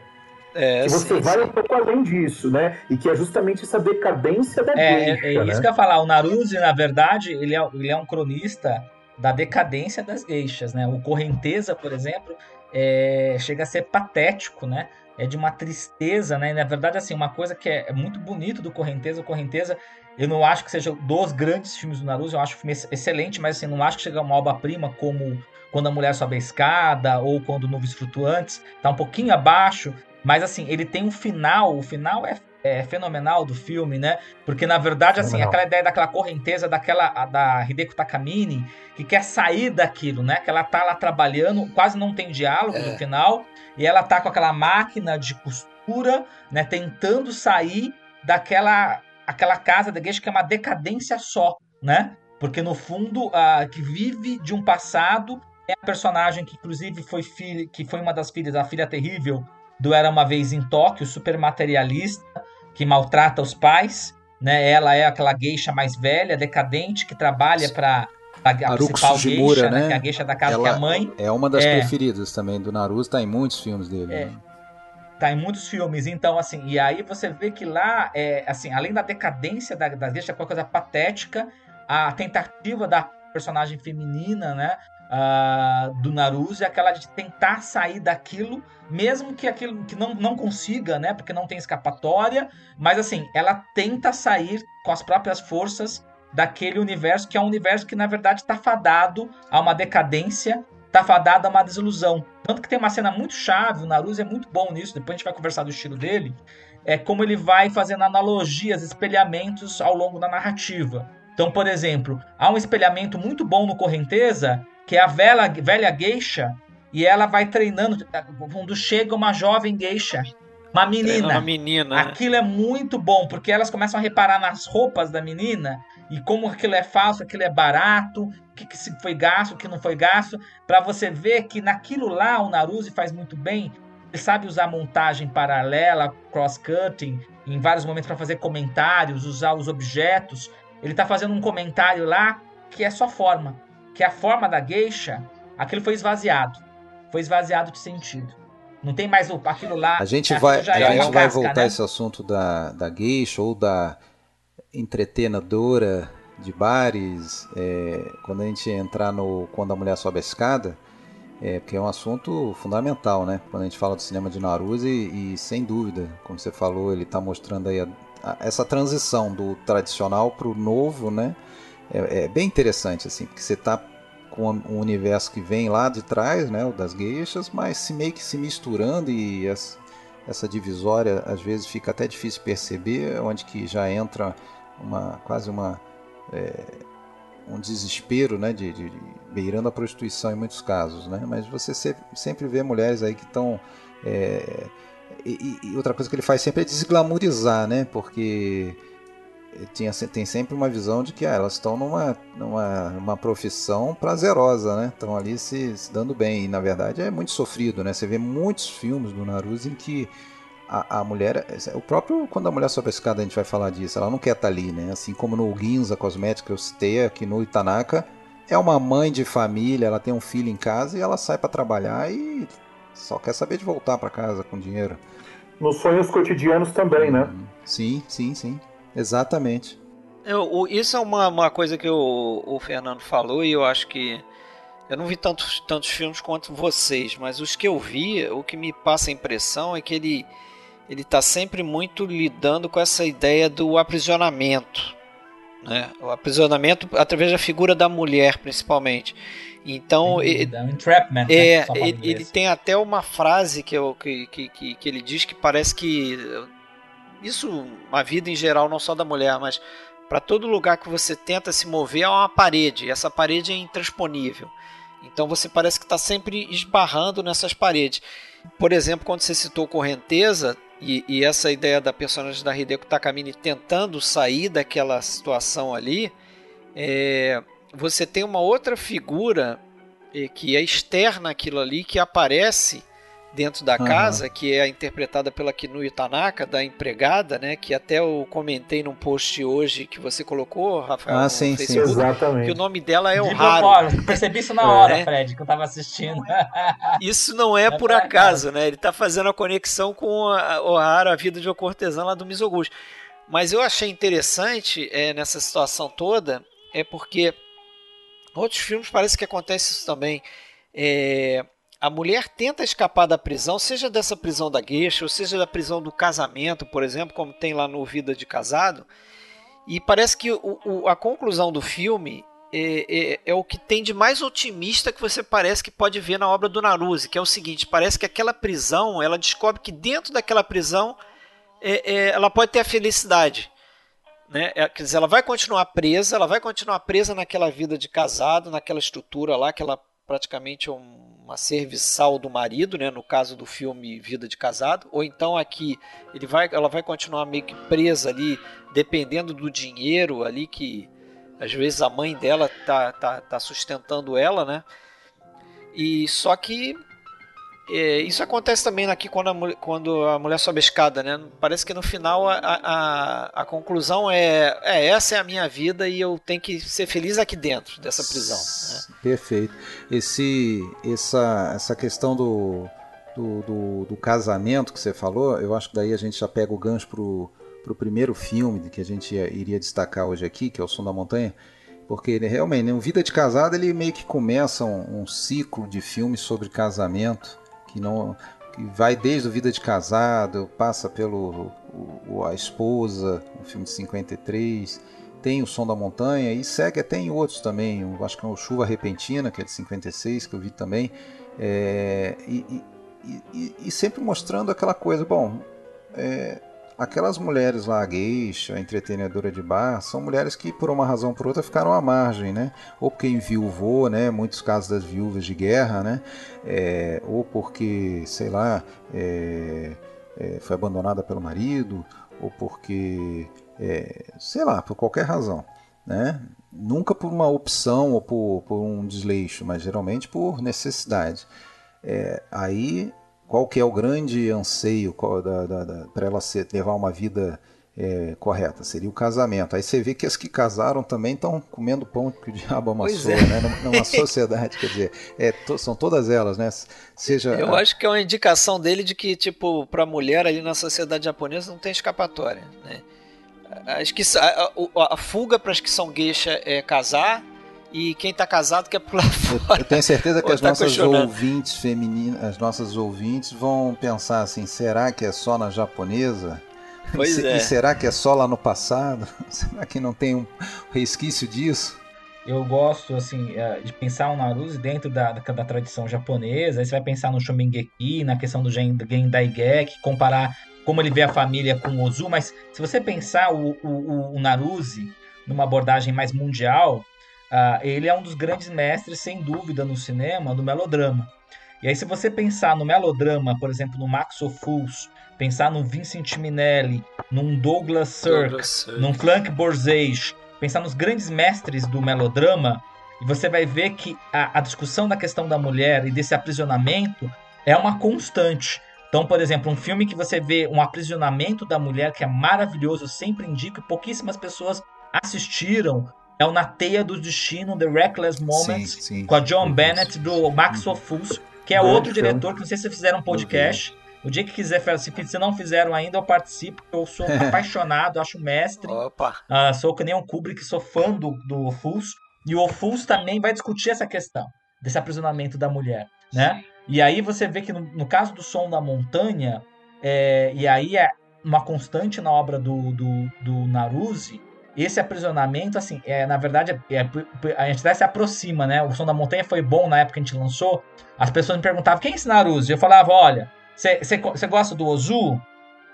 É, que você sim, vai sim. um pouco além disso, né? E que é justamente essa decadência da é, É, isso né? que eu ia falar. O Naruse, na verdade, ele é, ele é um cronista da decadência das geixas, né? O Correnteza, por exemplo, é, chega a ser patético, né? é de uma tristeza, né? E, na verdade, assim, uma coisa que é, é muito bonito do Correnteza, o Correnteza, eu não acho que seja dos grandes filmes do Naruto, eu acho o filme excelente, mas assim, não acho que seja uma obra-prima como Quando a Mulher Sobe a Escada ou Quando Nuvens Flutuantes, tá um pouquinho abaixo, mas assim, ele tem um final, o final é, é fenomenal do filme, né? Porque na verdade, assim, aquela ideia daquela correnteza daquela da Hideko Takamine, que quer sair daquilo, né? Que ela tá lá trabalhando, quase não tem diálogo é. no final, e ela tá com aquela máquina de costura, né, tentando sair daquela aquela casa da igreja que é uma decadência só, né? Porque no fundo, a que vive de um passado é a personagem que inclusive foi filha, que foi uma das filhas, a filha terrível do Era uma vez em Tóquio, super materialista, que maltrata os pais, né? Ela é aquela geisha mais velha, decadente, que trabalha para a, a principal geisha, né? Que é a geisha da casa Ela que é a mãe. É uma das é, preferidas também do Naruto, tá em muitos filmes dele. É, né? Tá em muitos filmes, então assim, e aí você vê que lá, é, assim, além da decadência da, da geisha, qualquer coisa patética, a tentativa da personagem feminina, né? Uh, do Naruto é aquela de tentar sair daquilo, mesmo que aquilo que não, não consiga, né? Porque não tem escapatória, mas assim, ela tenta sair com as próprias forças daquele universo que é um universo que na verdade está fadado a uma decadência, está fadado a uma desilusão. Tanto que tem uma cena muito chave, o Naruto é muito bom nisso, depois a gente vai conversar do estilo dele, é como ele vai fazendo analogias, espelhamentos ao longo da narrativa. Então, por exemplo, há um espelhamento muito bom no Correnteza, que é a velha, velha geisha, e ela vai treinando, quando chega uma jovem geisha, uma menina. Uma menina. Aquilo é muito bom, porque elas começam a reparar nas roupas da menina e como aquilo é falso, aquilo é barato, o que, que foi gasto, o que não foi gasto, para você ver que naquilo lá o Naruse faz muito bem. Ele sabe usar montagem paralela, cross-cutting, em vários momentos para fazer comentários, usar os objetos. Ele está fazendo um comentário lá que é só forma, que é a forma da geisha, aquilo foi esvaziado. Foi esvaziado de sentido. Não tem mais aquilo lá. A gente vai, a é gente vai casca, voltar né? esse assunto da, da geisha ou da entretenedora de bares, é, quando a gente entrar no Quando a Mulher Sobe a Escada, é, porque é um assunto fundamental, né? Quando a gente fala do cinema de Naruto e, e sem dúvida, como você falou, ele está mostrando aí a, essa transição do tradicional para o novo, né? É, é, bem interessante, assim, porque você está com um universo que vem lá de trás, né, o das gueixas, mas se meio que se misturando e essa, essa divisória às vezes fica até difícil perceber, onde que já entra uma quase uma é, um desespero, né, de, de, beirando a prostituição em muitos casos, né, mas você sempre vê mulheres aí que estão é, e, e, outra coisa que ele faz sempre é desglamorizar, né, porque tinha, tem sempre uma visão de que ah, elas estão numa, numa, numa profissão prazerosa, né? Estão ali se, se, dando bem. E na verdade é muito sofrido, né? Você vê muitos filmes do Naruto em que a, a mulher. O próprio. Quando a mulher sobe a escada, a gente vai falar disso. Ela não quer estar ali, né? Assim como no Ginza Cosmética que eu citei aqui no Itanaka. É uma mãe de família, ela tem um filho em casa e ela sai para trabalhar e só quer saber de voltar para casa com dinheiro. Nos sonhos cotidianos também, né? Uhum. Sim, sim, sim. Exatamente. Eu, isso é uma, uma coisa que o, o Fernando falou e eu acho que eu não vi tantos, tantos filmes quanto vocês, mas os que eu vi, o que me passa a impressão é que ele ele está sempre muito lidando com essa ideia do aprisionamento, né? O aprisionamento através da figura da mulher, principalmente. Então, ele, um entrapment, é, né? ele, ele, tem até uma frase que, eu, que, que, que, ele diz que parece que isso a vida em geral, não só da mulher, mas para todo lugar que você tenta se mover há uma parede, e essa parede é intransponível. Então você parece que está sempre esbarrando nessas paredes. Por exemplo, quando você citou correnteza, e, e essa ideia da personagem da Hideko Takamine tentando sair daquela situação ali, é, você tem uma outra figura é, que é externa àquilo ali, que aparece dentro da uhum. casa, que é interpretada pela Kinuyo Tanaka, da empregada, né? Que até eu comentei num post hoje que você colocou, Rafael, ah, sim, Facebook, sim. Exatamente. que o nome dela é o Haru. Percebi isso na [LAUGHS] hora, é. Fred, que eu tava assistindo. [LAUGHS] Isso não é, é por acaso, né? Ele tá fazendo a conexão com a, o Haru, a vida de uma cortesã lá do Mizoguchi. Mas eu achei interessante é, nessa situação toda, é porque outros filmes parece que acontece isso também. É, a mulher tenta escapar da prisão, seja dessa prisão da gueixa, ou seja da prisão do casamento, por exemplo, como tem lá no Vida de Casado. E parece que o, o, a conclusão do filme é, é, é, o que tem de mais otimista que você parece que pode ver na obra do Naruse, que é o seguinte: parece que aquela prisão, ela descobre que dentro daquela prisão é, é ela pode ter a felicidade. Né? É, quer dizer, ela vai continuar presa, ela vai continuar presa naquela vida de casado, naquela estrutura lá que ela praticamente é uma serviçal do marido, né, no caso do filme Vida de Casado, ou então aqui ele vai, ela vai continuar meio que presa ali, dependendo do dinheiro ali que às vezes a mãe dela tá, tá, tá sustentando ela, né? E só que é, isso acontece também aqui quando a, quando a mulher sobe a escada, né? Parece que no final a, a, a, conclusão é, é essa é a minha vida e eu tenho que ser feliz aqui dentro dessa prisão. Né? Perfeito. Esse, essa, essa questão do, do, do, do, casamento que você falou, eu acho que daí a gente já pega o gancho pro, pro primeiro filme que a gente iria destacar hoje aqui, que é o Som da Montanha porque ele realmente, né, Vida de Casado, ele meio que começa um, um, ciclo de filmes sobre casamento que não que vai desde o Vida de Casado, passa pelo o, a Esposa, o filme de 53, tem o Som da Montanha e segue até em outros também, eu acho que é o Chuva Repentina, que é de 56, que eu vi também, é, e, e, e, e, sempre mostrando aquela coisa, bom, é, aquelas mulheres lá, geisha, entretenedora de bar, são mulheres que por uma razão ou por outra ficaram à margem, né? Ou porque enviuvou, né? Muitos casos das viúvas de guerra, né? É, ou porque, sei lá, é, é, foi abandonada pelo marido, ou porque, é, sei lá, por qualquer razão, né? Nunca por uma opção ou por, por um desleixo, mas geralmente por necessidade. É, aí qual que é o grande anseio para ela ser, levar uma vida é, correta? Seria o casamento. Aí você vê que as que casaram também estão comendo pão que o [LAUGHS] diabo amassou, é. né? Numa [LAUGHS] sociedade, quer dizer, é, to, são todas elas, né? Seja Eu a... acho que é uma indicação dele de que, tipo, para a mulher ali na sociedade japonesa não tem escapatória, né? Acho que a, a, a fuga para as que são geisha é casar e quem está casado quer pular [LAUGHS] fora. Eu tenho certeza que as tá nossas ouvintes femininas, as nossas ouvintes vão pensar assim, será que é só na japonesa? [LAUGHS] Pois e, é. E será que é só lá no passado? [LAUGHS] Será que não tem um resquício disso? Eu gosto, assim, é, de pensar o Naruto dentro da, da, da, tradição japonesa. Aí você vai pensar no Shomengeki, na questão do Gendaigeki, comparar como ele vê a família com o Ozu. Mas se você pensar o, o, o Naruzi numa abordagem mais mundial, uh, ele é um dos grandes mestres, sem dúvida, no cinema, do melodrama. E aí, se você pensar no melodrama, por exemplo, no Max Ophuls, pensar no Vincent Minelli, num Douglas Sirk, num Frank Borzage, pensar nos grandes mestres do melodrama, e você vai ver que a, a, discussão da questão da mulher e desse aprisionamento é uma constante. Então, por exemplo, um filme que você vê um aprisionamento da mulher que é maravilhoso, eu sempre indico, e pouquíssimas pessoas assistiram, é o Na Teia do Destino, The Reckless Moments, sim, sim. com a John Bennett, do Max Ophuls, que é outro diretor, que não sei se fizeram um podcast, o dia que quiser, se, se não fizeram ainda, eu participo, eu sou [LAUGHS] apaixonado, acho mestre. Opa! Uh, sou que nem o Kubrick, sou fã do, do Ofus. E o Ofus também vai discutir essa questão desse aprisionamento da mulher, né? E aí você vê que no, no caso do Som da Montanha, é, e aí é uma constante na obra do, do, do Naruse, esse aprisionamento, assim, é, na verdade, é, é, a gente até se aproxima, né? O Som da Montanha foi bom na época que a gente lançou. As pessoas me perguntavam, quem é esse Naruse? Eu falava, olha, você gosta do Ozu?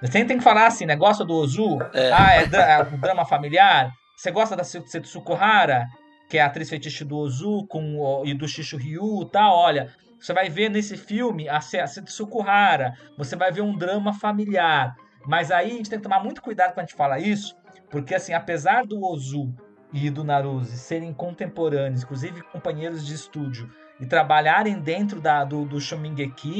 Você tem que falar assim, né? Gosta do Ozu? É. Ah, é, é um drama familiar? Você gosta da Setsukuhara, que é a atriz fetiche do Ozu com, e do Shishu Ryu e tal? Olha, você vai ver nesse filme a, a Setsukuhara, você vai ver um drama familiar. Mas aí a gente tem que tomar muito cuidado quando a gente fala isso, porque assim, apesar do Ozu e do Naruse serem contemporâneos, inclusive companheiros de estúdio, e trabalharem dentro da, do, do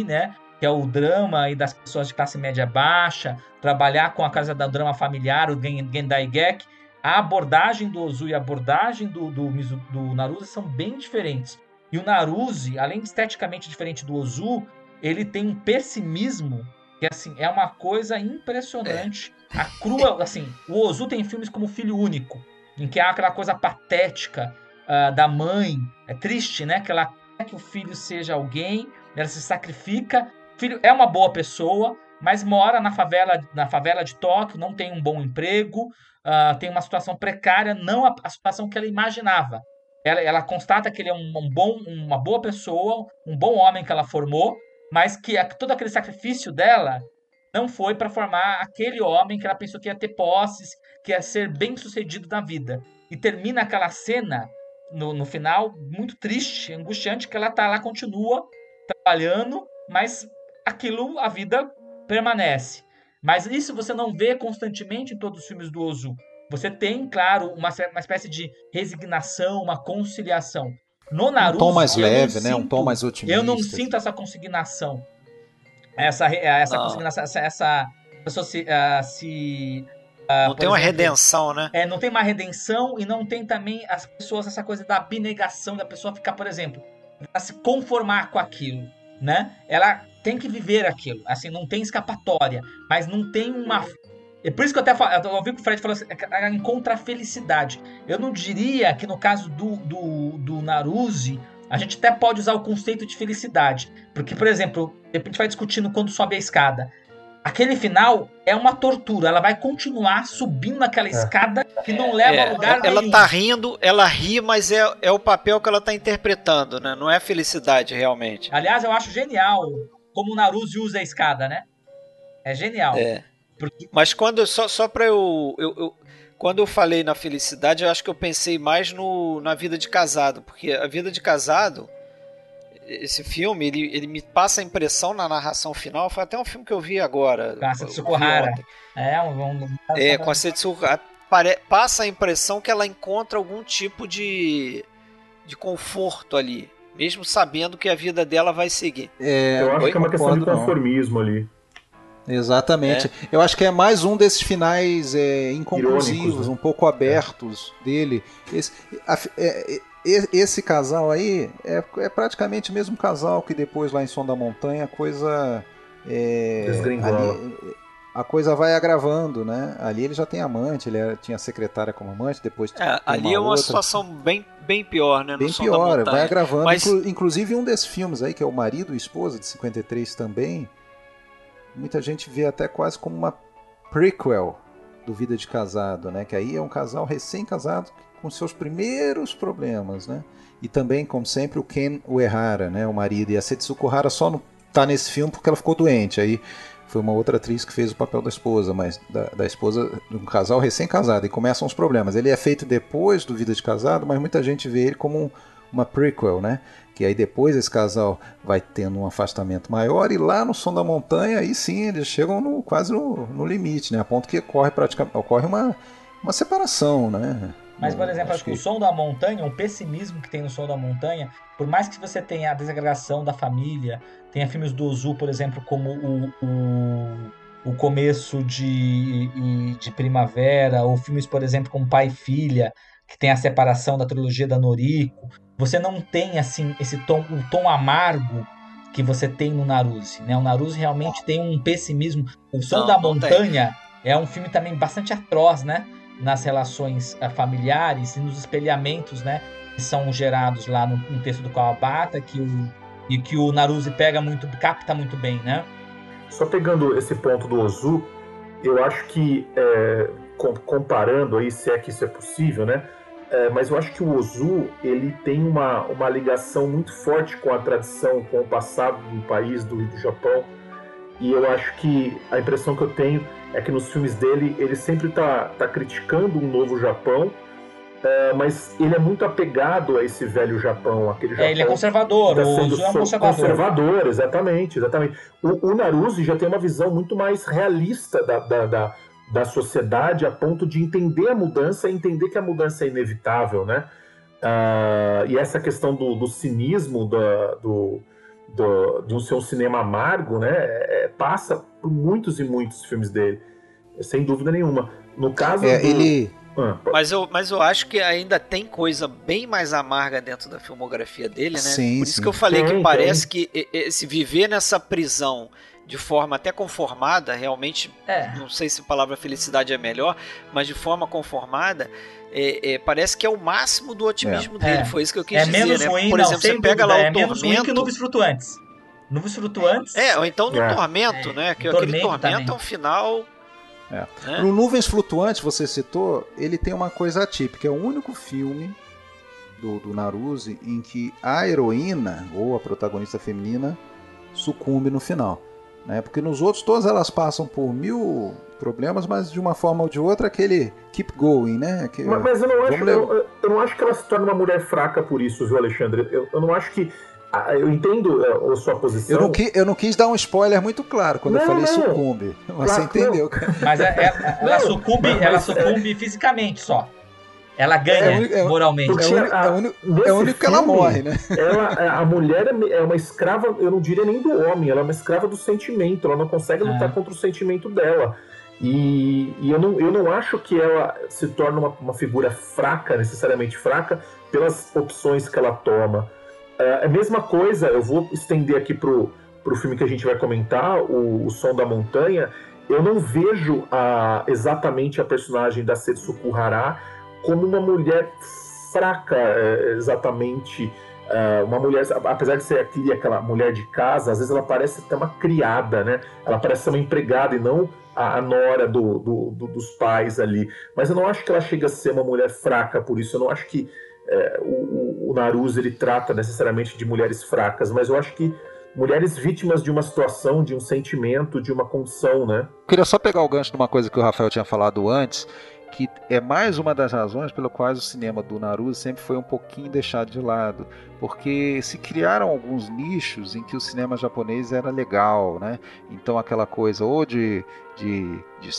né? que é o drama e das pessoas de classe média baixa, trabalhar com a casa da drama familiar, o Gendai Gek, a abordagem do Ozu e a abordagem do, do, do Naruse são bem diferentes. E o Naruse, além de esteticamente diferente do Ozu, ele tem um pessimismo que assim é uma coisa impressionante. A crua, assim, o Ozu tem filmes como Filho Único, em que há aquela coisa patética uh, da mãe, é triste, né? Que ela quer que o filho seja alguém, ela se sacrifica filho é uma boa pessoa, mas mora na favela, na favela de Tóquio, não tem um bom emprego, uh, tem uma situação precária, não a, a, situação que ela imaginava. Ela, ela constata que ele é um, um, bom, uma boa pessoa, um bom homem que ela formou, mas que a, todo aquele sacrifício dela não foi para formar aquele homem que ela pensou que ia ter posses, que ia ser bem sucedido na vida. E termina aquela cena no, no final muito triste, angustiante, que ela tá lá, continua trabalhando, mas aquilo, a vida permanece. Mas isso você não vê constantemente em todos os filmes do Ozu. Você tem, claro, uma, uma espécie de resignação, uma conciliação. No Naruto, um tom mais leve, né? Sinto, um tom mais otimista. Eu não sinto essa consignação. Essa, essa consignação, essa, essa pessoa se. Uh, se uh, não tem exemplo, uma redenção, né? É, não tem uma redenção e não tem também as pessoas, essa coisa da abnegação da pessoa ficar, por exemplo, se conformar com aquilo, né? Ela tem que viver aquilo. Assim, não tem escapatória. Mas não tem uma. É por isso que eu até falo, eu ouvi que o Fred falou assim, ela encontra a felicidade. Eu não diria que no caso do, do, do Naruse, a gente até pode usar o conceito de felicidade. Porque, por exemplo, a gente vai discutindo quando sobe a escada. Aquele final é uma tortura. Ela vai continuar subindo naquela é. escada que não leva é, a lugar ela nenhum. tá rindo, ela ri, mas é, é o papel que ela tá interpretando, né? Não é felicidade realmente. Aliás, eu acho genial como o Naruto usa a escada, né? É genial. É. Porque... Mas quando só só para eu, eu, eu, quando eu falei na felicidade, eu acho que eu pensei mais no na vida de casado, porque a vida de casado esse filme, ele, ele me passa a impressão na narração final, foi até um filme que eu vi agora. Com a Setsukuhara. É, um, um, é, com a Setsukuhara. Passa a impressão que ela encontra algum tipo de, de conforto ali mesmo sabendo que a vida dela vai seguir. É, eu acho que é uma questão de conformismo não. ali. Exatamente. É. Eu acho que é mais um desses finais é, inconclusivos, Irônicos, né? um pouco abertos é. dele. Esse, a, é, esse casal aí é, é, praticamente o mesmo casal que depois lá em Som da Montanha a coisa. É, ali, a coisa vai agravando, né? Ali ele já tem amante, ele era, tinha secretária como amante, depois é, ali é uma outra. situação bem, bem pior, né? Bem pior, vai agravando. Mas... Inclu inclusive um desses filmes aí, que é o Marido e Esposa, de 53 também, muita gente vê até quase como uma prequel do Vida de Casado, né? Que aí é um casal recém-casado com seus primeiros problemas, né? E também, como sempre, o Ken Uehara, né? O marido. E a Setsuko Hara só não tá nesse filme porque ela ficou doente. Aí foi uma outra atriz que fez o papel da esposa, mas da, da esposa de um casal recém-casado. E começam os problemas. Ele é feito depois do Vida de Casado, mas muita gente vê ele como um, uma prequel, né? Que aí depois esse casal vai tendo um afastamento maior e lá no som da montanha, aí sim, eles chegam no, quase no, no limite, né? A ponto que ocorre, praticamente, ocorre uma, uma separação, né? Mas, por exemplo, acho que o som da montanha, o pessimismo que tem no som da montanha, por mais que você tenha a desagregação da família, tenha filmes do Ozu, por exemplo, como o, o, o começo de, de Primavera, ou filmes, por exemplo, como Pai e Filha, que tem a separação da trilogia da Noriko, você não tem assim esse tom, o tom amargo que você tem no Naruse, né? O Naruse realmente tem um pessimismo. O Som não, da Montanha é um filme também bastante atroz, né? nas relações eh, familiares e nos espelhamentos, né, que são gerados lá no, no texto do Kawabata, que o, e que o Naruse pega muito, capta muito bem, né? Só pegando esse ponto do Ozu, eu acho que é, comparando aí, se é que isso é possível, né? É, mas eu acho que o Ozu ele tem uma, uma ligação muito forte com a tradição, com o passado do país, do, do Japão. E eu acho que a impressão que eu tenho é que nos filmes dele ele sempre está tá criticando um novo Japão, é, mas ele é muito apegado a esse velho Japão, aquele Japão. É, ele é conservador, tá o Ozu é um conservador. Conservador, exatamente, exatamente. O, o Naruse já tem uma visão muito mais realista da, da, da, da, sociedade, a ponto de entender a mudança e entender que a mudança é inevitável, né? Uh, e essa questão do, do cinismo da, do, do, de um ser um cinema amargo, né? É, passa por muitos e muitos filmes dele, sem dúvida nenhuma. No caso é, do... ele ah, mas, eu, mas eu acho que ainda tem coisa bem mais amarga dentro da filmografia dele, né? Sim, Por isso sim. que eu falei que parece que esse viver nessa prisão de forma até conformada, realmente, é. não sei se a palavra felicidade é melhor, mas de forma conformada, é, é, parece que é o máximo do otimismo é. dele. É. Foi isso que eu quis é dizer. Menos né? ruim, Por não, exemplo, você pega dúvida, lá o é menos Tormento. ruim que Nuvens Flutuantes. Nuvens Flutuantes. É, ou então no Tormento, né? Que aquele Tormento também. é um final. É. Né? No Nuvens Flutuantes, você citou, ele tem uma coisa atípica. É o único filme do, do Naruse em que a heroína, ou a protagonista feminina, sucumbe no final. Né? Porque nos outros, todas elas passam por mil problemas, mas de uma forma ou de outra, aquele keep going, né? Que, mas, mas eu, não acho, eu, eu, não acho que ela se torne uma mulher fraca por isso, viu, Alexandre? Eu, eu não acho que. Ah, eu entendo é, a sua posição. Eu não, quis, eu não quis dar um spoiler muito claro quando não, eu falei não. sucumbe. Mas claro, você entendeu, cara. Mas é, é, ela sucumbe, ela sucumbe fisicamente só. Ela ganha é, é, moralmente. É, a, é, o único que ela morre, né? Ela, a mulher é uma escrava, eu não diria nem do homem, ela é uma escrava do sentimento. Ela não consegue lutar contra o sentimento dela. E, e, eu, não, eu não acho que ela se torne uma, uma figura fraca, necessariamente fraca, pelas opções que ela toma. É a mesma coisa, eu vou estender aqui pro, pro filme que a gente vai comentar, o, o Som da Montanha. Eu não vejo a, exatamente a personagem da Setsuko Hara como uma mulher fraca, é, exatamente. É, uma mulher, apesar de ser aquele, aquela mulher de casa, às vezes ela parece até uma criada, né? Ela parece ser uma empregada e não a, a nora do, do, do, dos pais ali. Mas eu não acho que ela chega a ser uma mulher fraca por isso. Eu não acho que é, o, o ele trata necessariamente de mulheres fracas, mas eu acho que mulheres vítimas de uma situação, de um sentimento, de uma condição, né? Queria só pegar o gancho de uma coisa que o Rafael tinha falado antes, que é mais uma das razões pelo quais o cinema do Naruto sempre foi um pouquinho deixado de lado, porque se criaram alguns nichos em que o cinema japonês era legal, né? Então aquela coisa ou de, de, de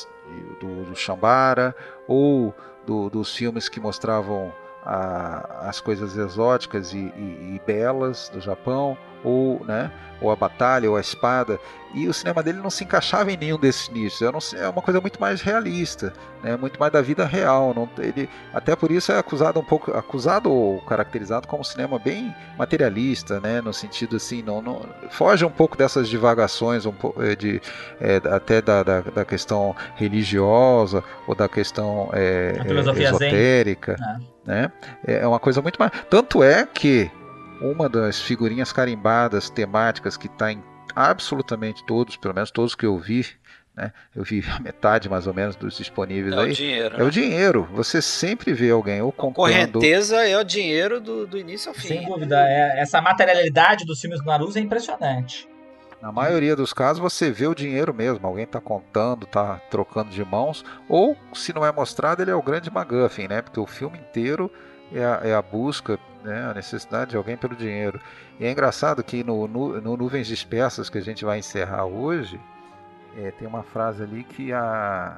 do, do Shambara ou do, dos filmes que mostravam a, as coisas exóticas e, e, e belas do Japão ou, né, ou a batalha, ou a espada, e o cinema dele não se encaixava em nenhum desses nichos. É, é uma coisa muito mais realista, né, muito mais da vida real. Não, ele, até por isso é acusado um pouco, acusado ou caracterizado como um cinema bem materialista, né, no sentido assim, não, não foge um pouco dessas divagações, um pouco eh, de é, até da, da, da, questão religiosa ou da questão é, esotérica, né? É uma coisa muito mais. Tanto é que uma das figurinhas carimbadas temáticas que está em absolutamente todos, pelo menos todos que eu vi Né? Eu vi a metade mais ou menos dos disponíveis é aí. O dinheiro, é né? o dinheiro. Você sempre vê alguém ou comprando. Correnteza é o dinheiro do, do início ao fim. Sem dúvida. É, essa materialidade dos filmes do Naruto é impressionante. Na maioria dos casos você vê o dinheiro mesmo, alguém está contando, está trocando de mãos, ou se não é mostrado, ele é o grande MacGuffin, né? Porque o filme inteiro é a, é a busca, né? a necessidade de alguém pelo dinheiro. E é engraçado que no, no, no Nuvens Dispersas que a gente vai encerrar hoje, é, tem uma frase ali que a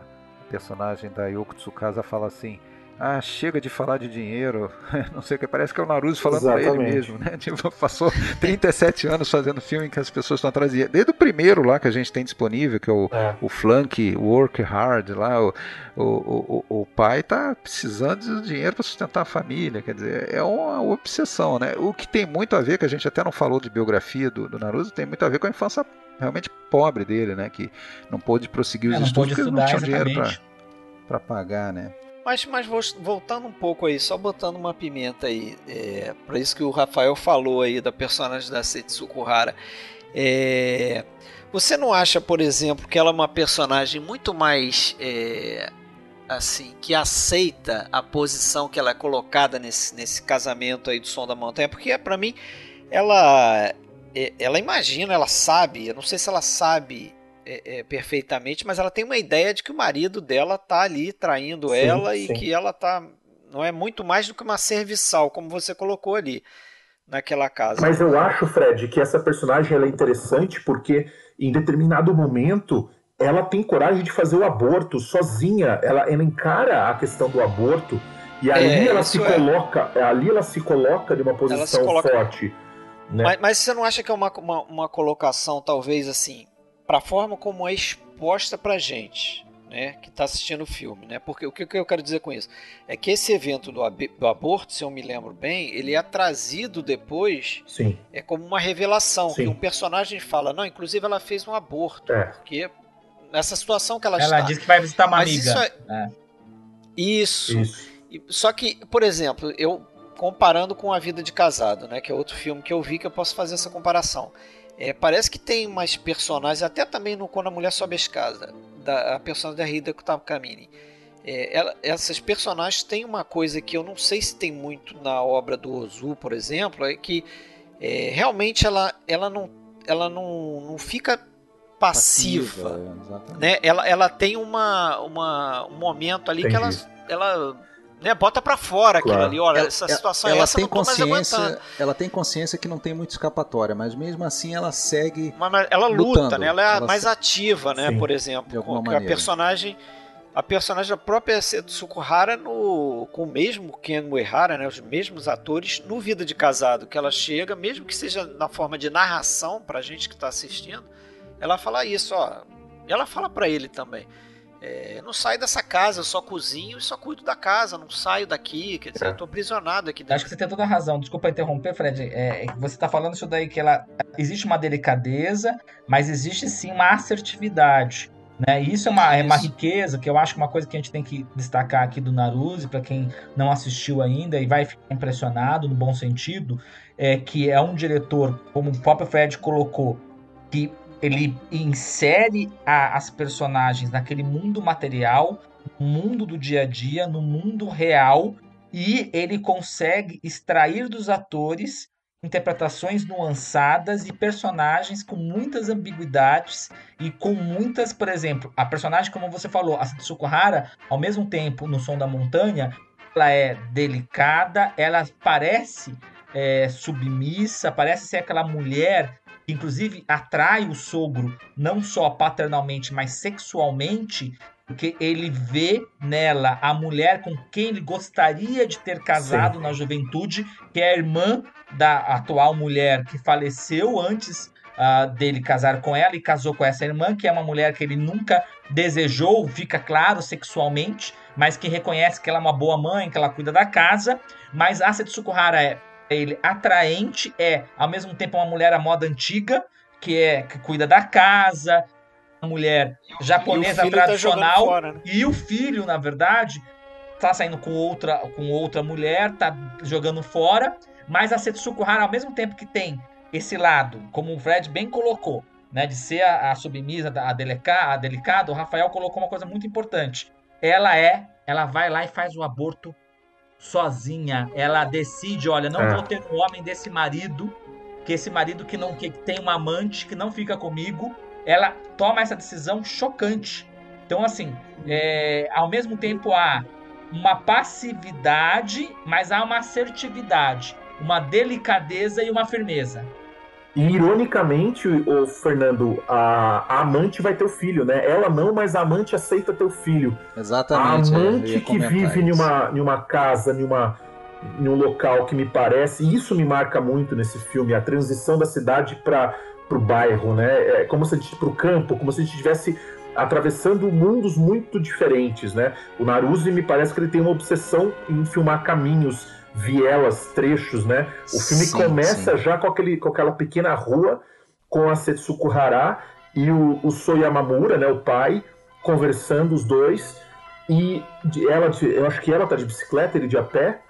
personagem da Yoko Tsukasa fala assim: ah, chega de falar de dinheiro, [LAUGHS] não sei o que, parece que é o Naruto falando para ele mesmo, né? [LAUGHS] Tipo, passou 37 anos fazendo filme que as pessoas estão atrás Desde o primeiro lá que a gente tem disponível, que é o, é. o Flunk Work Hard, lá, o, o, o, o pai tá precisando de dinheiro para sustentar a família, quer dizer, é uma obsessão, né? O que tem muito a ver, que a gente até não falou de biografia do, do Naruto, tem muito a ver com a infância realmente pobre dele, né? Que não pôde prosseguir os é, estudos porque não tinha dinheiro para pagar, né? Mas, mas voltando um pouco aí, só botando uma pimenta aí, é, para isso que o Rafael falou aí da personagem da Setsuko Hara. É, você não acha, por exemplo, que ela é uma personagem muito mais é, assim que aceita a posição que ela é colocada nesse, nesse casamento aí do Som da Montanha? Porque para mim ela é, ela imagina, ela sabe, eu não sei se ela sabe é, é, perfeitamente, mas ela tem uma ideia de que o marido dela tá ali traindo sim, ela sim. e que ela tá não é muito mais do que uma serviçal, como você colocou ali naquela casa. Mas eu acho, Fred, que essa personagem ela é interessante porque em determinado momento ela tem coragem de fazer o aborto sozinha. Ela, ela encara a questão do aborto e ali é, ela se é. coloca, ali ela se coloca de uma posição coloca... forte. Né? Mas, mas, você não acha que é uma, uma, uma colocação talvez assim para a forma como é exposta para gente, né, que está assistindo o filme, né? Porque o que, eu quero dizer com isso é que esse evento do, do, aborto, se eu me lembro bem, ele é trazido depois, Sim. é como uma revelação Sim. que um personagem fala, não, inclusive ela fez um aborto, é. porque nessa situação que ela, ela está. Ela diz que vai visitar uma Mas amiga. Isso, é... É. isso. isso. Só que, por exemplo, eu comparando com a vida de casado, né, que é outro filme que eu vi que eu posso fazer essa comparação. É, parece que tem mais personagens, até também no Quando a Mulher Sobe a Escada, da, a personagem da Rida Kutamkamini. É, ela, essas personagens têm uma coisa que eu não sei se tem muito na obra do Ozu, por exemplo, é que é, realmente ela, ela, não, ela não, não fica passiva. passiva é, né? ela, ela tem uma, uma, um momento ali Entendi. que ela, ela né, bota para fora claro. aquilo ali, olha, ela, essa situação ela, essa tem consciência, ela tem consciência que não tem muita escapatória, mas mesmo assim ela segue mas, mas ela luta, lutando. né? Ela é ela mais se... ativa, né, Sim, por exemplo, com a personagem a personagem da própria Setsuko Hara no, com o mesmo Ken Uehara, né, os mesmos atores no Vida de Casado, que ela chega, mesmo que seja na forma de narração pra gente que está assistindo, ela fala isso, ó. Ela fala para ele também. É, não saio dessa casa, eu só cozinho e só cuido da casa, não saio daqui, quer dizer, é. eu tô aprisionado aqui dentro. Acho que você tem toda a razão, desculpa interromper, Fred. É, você tá falando isso daí que ela. Existe uma delicadeza, mas existe sim uma assertividade. Né? E isso é uma, é uma riqueza que eu acho que é uma coisa que a gente tem que destacar aqui do Naruse, para quem não assistiu ainda e vai ficar impressionado no bom sentido, é que é um diretor, como o próprio Fred colocou, que ele insere a, as personagens naquele mundo material, mundo do dia a dia, no mundo real, e ele consegue extrair dos atores interpretações nuançadas e personagens com muitas ambiguidades e com muitas, por exemplo, a personagem como você falou, a Satsuko ao mesmo tempo no Som da Montanha, ela é delicada, ela parece é, submissa, parece ser aquela mulher inclusive atrai o sogro não só paternalmente, mas sexualmente, porque ele vê nela a mulher com quem ele gostaria de ter casado Sim. na juventude, que é a irmã da atual mulher que faleceu antes uh, dele casar com ela e casou com essa irmã, que é uma mulher que ele nunca desejou, fica claro sexualmente, mas que reconhece que ela é uma boa mãe, que ela cuida da casa. Mas a Setsukuhara é ele atraente, é ao mesmo tempo uma mulher à moda antiga, que é que cuida da casa, uma mulher japonesa tá tradicional tá fora, né? e o filho, na verdade, tá saindo com outra com outra mulher, tá jogando fora, mas a Setsuko Hara ao mesmo tempo que tem esse lado, como o Fred bem colocou, né, de ser a, a submissa, a, delica, a delicada, o Rafael colocou uma coisa muito importante. Ela é, ela vai lá e faz o aborto sozinha. Ela decide, olha, não é. vou ter um homem desse marido, que esse marido que não que tem uma amante que não fica comigo, ela toma essa decisão chocante. Então, assim, é, ao mesmo tempo há uma passividade, mas há uma assertividade, uma delicadeza e uma firmeza. E ironicamente, o Fernando, a, a, amante vai ter o filho, né? Ela não, mas a amante aceita ter o filho. Exatamente. A amante que vive em uma, em uma casa, em, uma, em um local que me parece, e isso me marca muito nesse filme, a transição da cidade para o bairro, né? É como se a gente para o campo, como se a gente estivesse atravessando mundos muito diferentes, né? O Naruse me parece que ele tem uma obsessão em filmar caminhos vielas, trechos, né? O filme sim, começa sim. já com, aquele, com aquela pequena rua com a Setsuko Hara e o, o Soyamamura, né, o pai, conversando os dois. E ela, eu acho que ela tá de bicicleta, ele de a pé.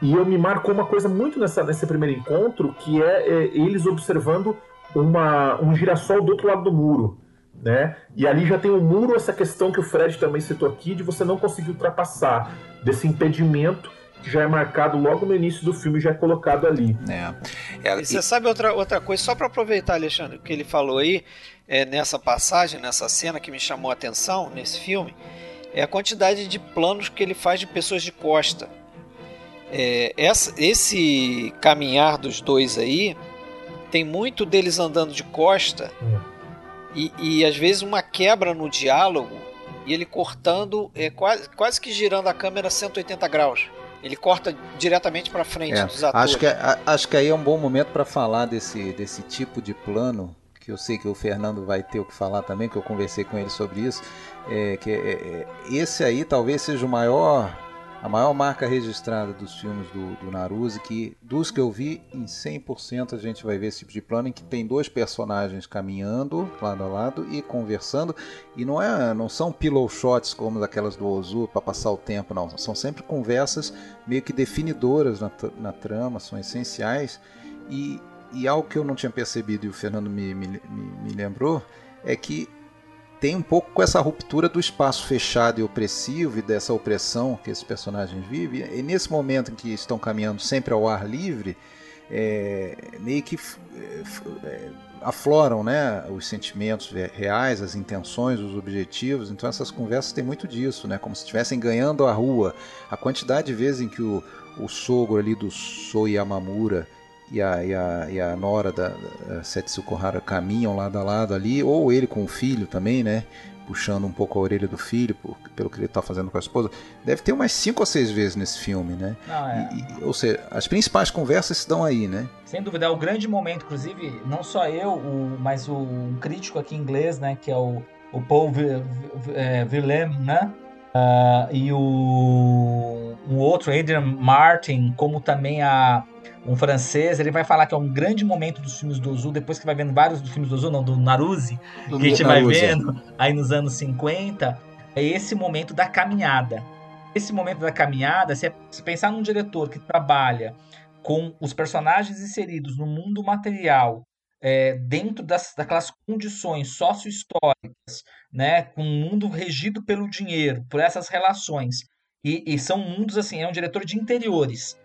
E eu me marcou uma coisa muito nessa, nesse primeiro encontro, que é, é eles observando uma, um girassol do outro lado do muro. Né? E ali já tem o um muro, essa questão que o Fred também citou aqui, de você não conseguir ultrapassar, desse impedimento que já é marcado logo no início do filme, já é colocado ali. É. é e você sabe outra, outra coisa, só para aproveitar, Alexandre, o que ele falou aí, é, nessa passagem, nessa cena que me chamou a atenção nesse filme, é a quantidade de planos que ele faz de pessoas de costa. É, essa, esse caminhar dos dois aí, tem muito deles andando de costa hum. e, e às vezes uma quebra no diálogo e ele cortando, é, quase, quase que girando a câmera 180 graus. Ele corta diretamente para frente é, dos atores. Acho que, a, acho que aí é um bom momento para falar desse, desse tipo de plano, que eu sei que o Fernando vai ter o que falar também, que eu conversei com ele sobre isso. É, que é, é esse aí talvez seja o maior a maior marca registrada dos filmes do, do Naruse, que dos que eu vi, em 100% a gente vai ver esse tipo de plano em que tem dois personagens caminhando lado a lado e conversando, e não é, não são pillow shots como aquelas do Ozu para passar o tempo, não, são sempre conversas meio que definidoras na, na trama, são essenciais, e, e algo que eu não tinha percebido e o Fernando me, me, me, me lembrou, é que tem um pouco com essa ruptura do espaço fechado e opressivo e dessa opressão que esses personagens vivem. E nesse momento em que estão caminhando sempre ao ar livre, é, meio que é, afloram né, os sentimentos reais, as intenções, os objetivos. Então essas conversas têm muito disso, né, como se estivessem ganhando a rua. A quantidade de vezes em que o, o sogro ali do Soyamamura e a, e a, e a nora da, da Setsuko Hara caminham lado a lado ali, ou ele com o filho também, né? Puxando um pouco a orelha do filho, por, pelo que ele está fazendo com a esposa. Deve ter umas cinco ou seis vezes nesse filme, né? Não, é. e, ou seja, as principais conversas se dão aí, né? Sem dúvida, é o grande momento, inclusive, não só eu, o, mas o um crítico aqui em inglês, né? Que é o, o Paul Willem, né? Uh, e o um outro, Adrian Martin, como também a um francês, ele vai falar que é um grande momento dos filmes do Ozu, depois que vai vendo vários dos filmes do Ozu, não, do Naruse, que a gente vai vendo aí nos anos 50, é esse momento da caminhada. Esse momento da caminhada, se, é, se pensar num diretor que trabalha com os personagens inseridos no mundo material, é, dentro das, daquelas condições sócio-históricas, né, com um mundo regido pelo dinheiro, por essas relações, e, e são mundos assim, é um diretor de interiores,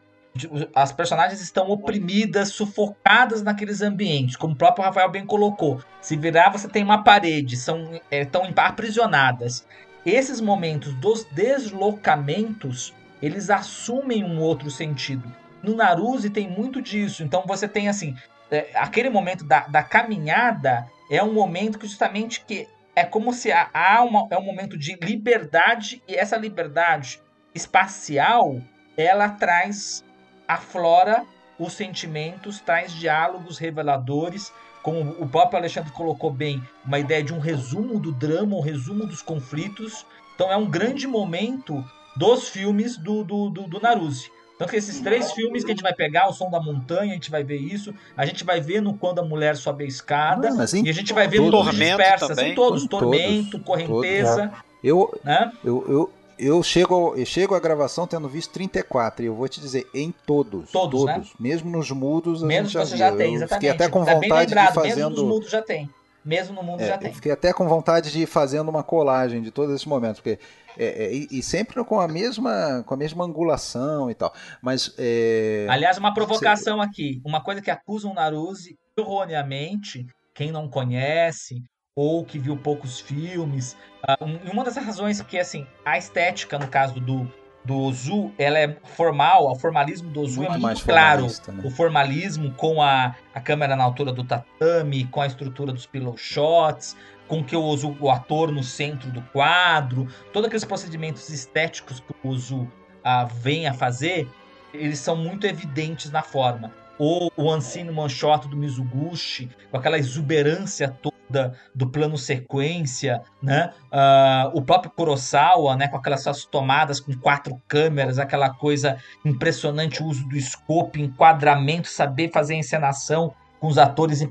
as personagens estão oprimidas, sufocadas naqueles ambientes, como o próprio Rafael bem colocou. Se virar, você tem uma parede, são é, estão aprisionadas. Esses momentos dos deslocamentos, eles assumem um outro sentido. No Naruse tem muito disso. Então você tem assim, é, aquele momento da, da caminhada é um momento que justamente que é como se há, há é um momento de liberdade e essa liberdade espacial ela traz aflora os sentimentos, traz diálogos reveladores, como o próprio Alexandre colocou bem, uma ideia de um resumo do drama, um resumo dos conflitos. Então é um grande momento dos filmes do, do, do, do Naruse. Então que esses três filmes que a gente vai pegar, o som da montanha, a gente vai ver isso, a gente vai ver no quando a mulher sobe a escada, Não, e a gente vai ver no Tormento dispersas, também. em todos, Tormento, Correnteza. Todos, eu, né? eu, eu, eu chego, eu chego à gravação tendo visto 34 e eu vou te dizer, em todos. Todos, todos né? Mesmo nos mudos, mesmo já você já tem, exatamente. Fiquei até com tá vontade lembrado, de fazendo... Mesmo nos mudos já tem. mesmo no mundo é, já tem. Eu fiquei até com vontade de ir fazendo uma colagem de todos esses momentos, porque é, é, e, e, sempre com a mesma com a mesma angulação e tal. Mas é... aliás, uma provocação Você... aqui, uma coisa que acusam o Naruse erroneamente, quem não conhece ou que viu poucos filmes, uh, uma das razões que assim a estética no caso do do Ozu, ela é formal, o formalismo do Ozu é muito é muito claro. Né? O formalismo com a, a câmera na altura do tatame, com a estrutura dos pillow shots, com que o Ozu, o ator no centro do quadro, todos aqueles procedimentos estéticos que o Ozu ah, vem a fazer, eles são muito evidentes na forma. Ou o One Shot do Mizuguchi, com aquela exuberância toda da, do plano sequência, né? Uh, o próprio Kurosawa, né? Com aquelas suas tomadas com quatro câmeras, aquela coisa impressionante, o uso do scope, enquadramento, saber fazer encenação com os atores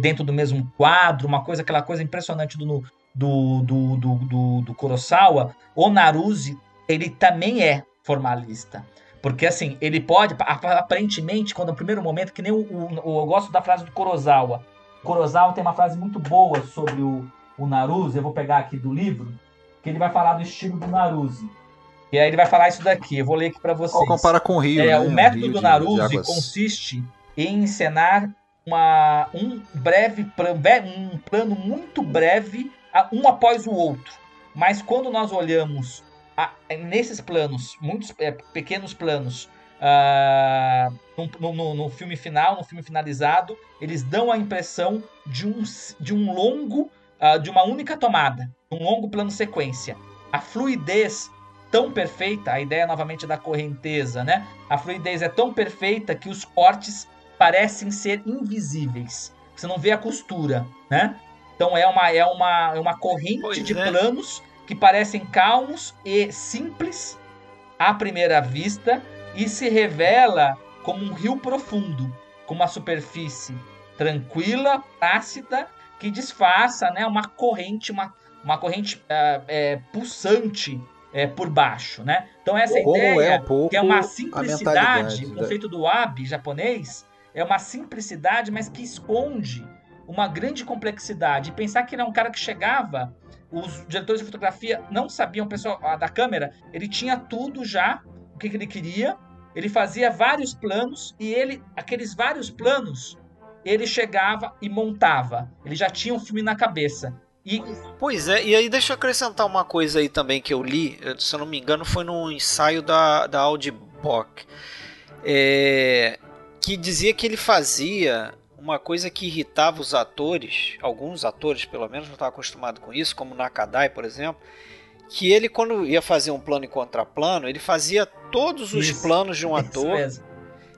dentro do mesmo quadro, uma coisa, aquela coisa impressionante do, do, do, do, do, do Kurosawa. O Naruse, ele também é formalista. Porque assim, ele pode, aparentemente, quando no primeiro momento, que nem o, o, eu gosto da frase do Kurosawa, Kurosawa tem uma frase muito boa sobre o, o Naruse, eu vou pegar aqui do livro, que ele vai falar do estilo do Naruse. E aí ele vai falar isso daqui, eu vou ler aqui para vocês. Ou compara com o Rio, é, né? O método do Naruse consiste em encenar uma, um breve um plano muito breve, um após o outro. Mas quando nós olhamos a, nesses planos, muitos é, pequenos planos, uh, no, no, no, filme final, no filme finalizado, eles dão a impressão de um, de um longo, uh, de uma única tomada, um longo plano sequência. A fluidez tão perfeita, a ideia novamente da correnteza, né? A fluidez é tão perfeita que os cortes parecem ser invisíveis. Você não vê a costura, né? Então é uma, é uma, é uma corrente pois de é. planos que parecem calmos e simples à primeira vista e se revela como um rio profundo, com uma superfície tranquila, plácida, que disfarça né, uma corrente, uma, uma corrente uh, é, pulsante é, por baixo. Né? Então essa como ideia, é um que é uma simplicidade, o conceito do Wabi japonês, é uma simplicidade, mas que esconde uma grande complexidade. Pensar que ele é um cara que chegava, os diretores de fotografia não sabiam, o pessoal da câmera, ele tinha tudo já, o que, que ele queria, ele fazia vários planos e ele, aqueles vários planos, ele chegava e montava. Ele já tinha um filme na cabeça. E... Pois é, e aí deixa eu acrescentar uma coisa aí também que eu li, se eu não me engano, foi num ensaio da, da Audi Bock, é, que dizia que ele fazia uma coisa que irritava os atores, alguns atores pelo menos não estavam acostumados com isso, como Nakadai, por exemplo, que ele, quando ia fazer um plano em contraplano, ele fazia todos os isso, planos de um ator.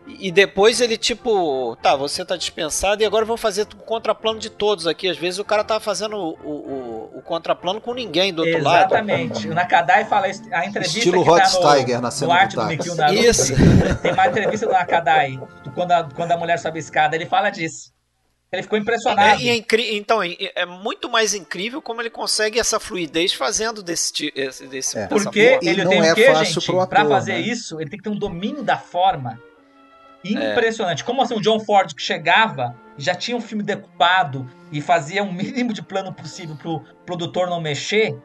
E depois ele, tipo, tá, você tá dispensado e agora vou fazer o contraplano de todos aqui. Às vezes o cara tá fazendo o, o, o contraplano com ninguém do outro Exatamente. lado. Exatamente. O Nakadai fala isso, a entrevista Estilo que Rod tá no, Steiger na cena no Arte do, do Mikio Naruto. Isso. Tem uma entrevista do Nakadai, quando a, quando a mulher sobe a escada, ele fala disso. Ele ficou impressionado. É, é então, é, é, muito mais incrível como ele consegue essa fluidez fazendo desse desse é. Porque ele tem o é quê, gente? Para fazer né? isso, ele tem que ter um domínio da forma impressionante. Como assim, o John Ford que chegava, já tinha um filme decupado e fazia o mínimo de plano possível pro produtor não mexer,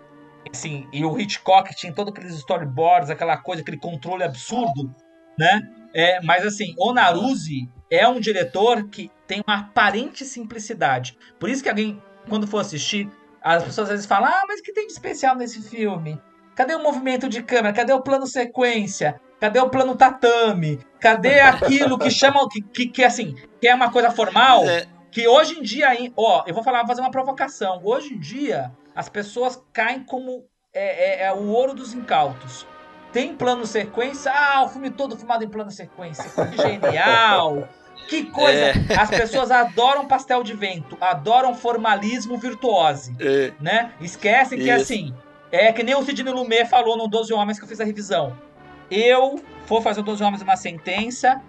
assim, e o Hitchcock tinha todos aqueles storyboards, aquela coisa, aquele controle absurdo, né? É, mas assim, o Naruse é um diretor que tem uma aparente simplicidade. Por isso que alguém, quando for assistir, as pessoas às vezes falam: Ah, mas o que tem de especial nesse filme? Cadê o movimento de câmera? Cadê o plano sequência? Cadê o plano tatame? Cadê aquilo que chamam que, que, que assim, que é uma coisa formal? É. Que hoje em dia, ó, eu vou falar, vou fazer uma provocação. Hoje em dia, as pessoas caem como é, é, é o ouro dos incautos. Tem plano sequência, ah, o filme todo filmado em plano sequência, que genial. Que coisa! É. As pessoas adoram pastel de vento, adoram formalismo virtuose, é. né? Esquecem Isso. que assim, é que nem o Sidney Lumet falou no 12 Homens que eu fiz a revisão. Eu for fazer o 12 Homens uma sentença,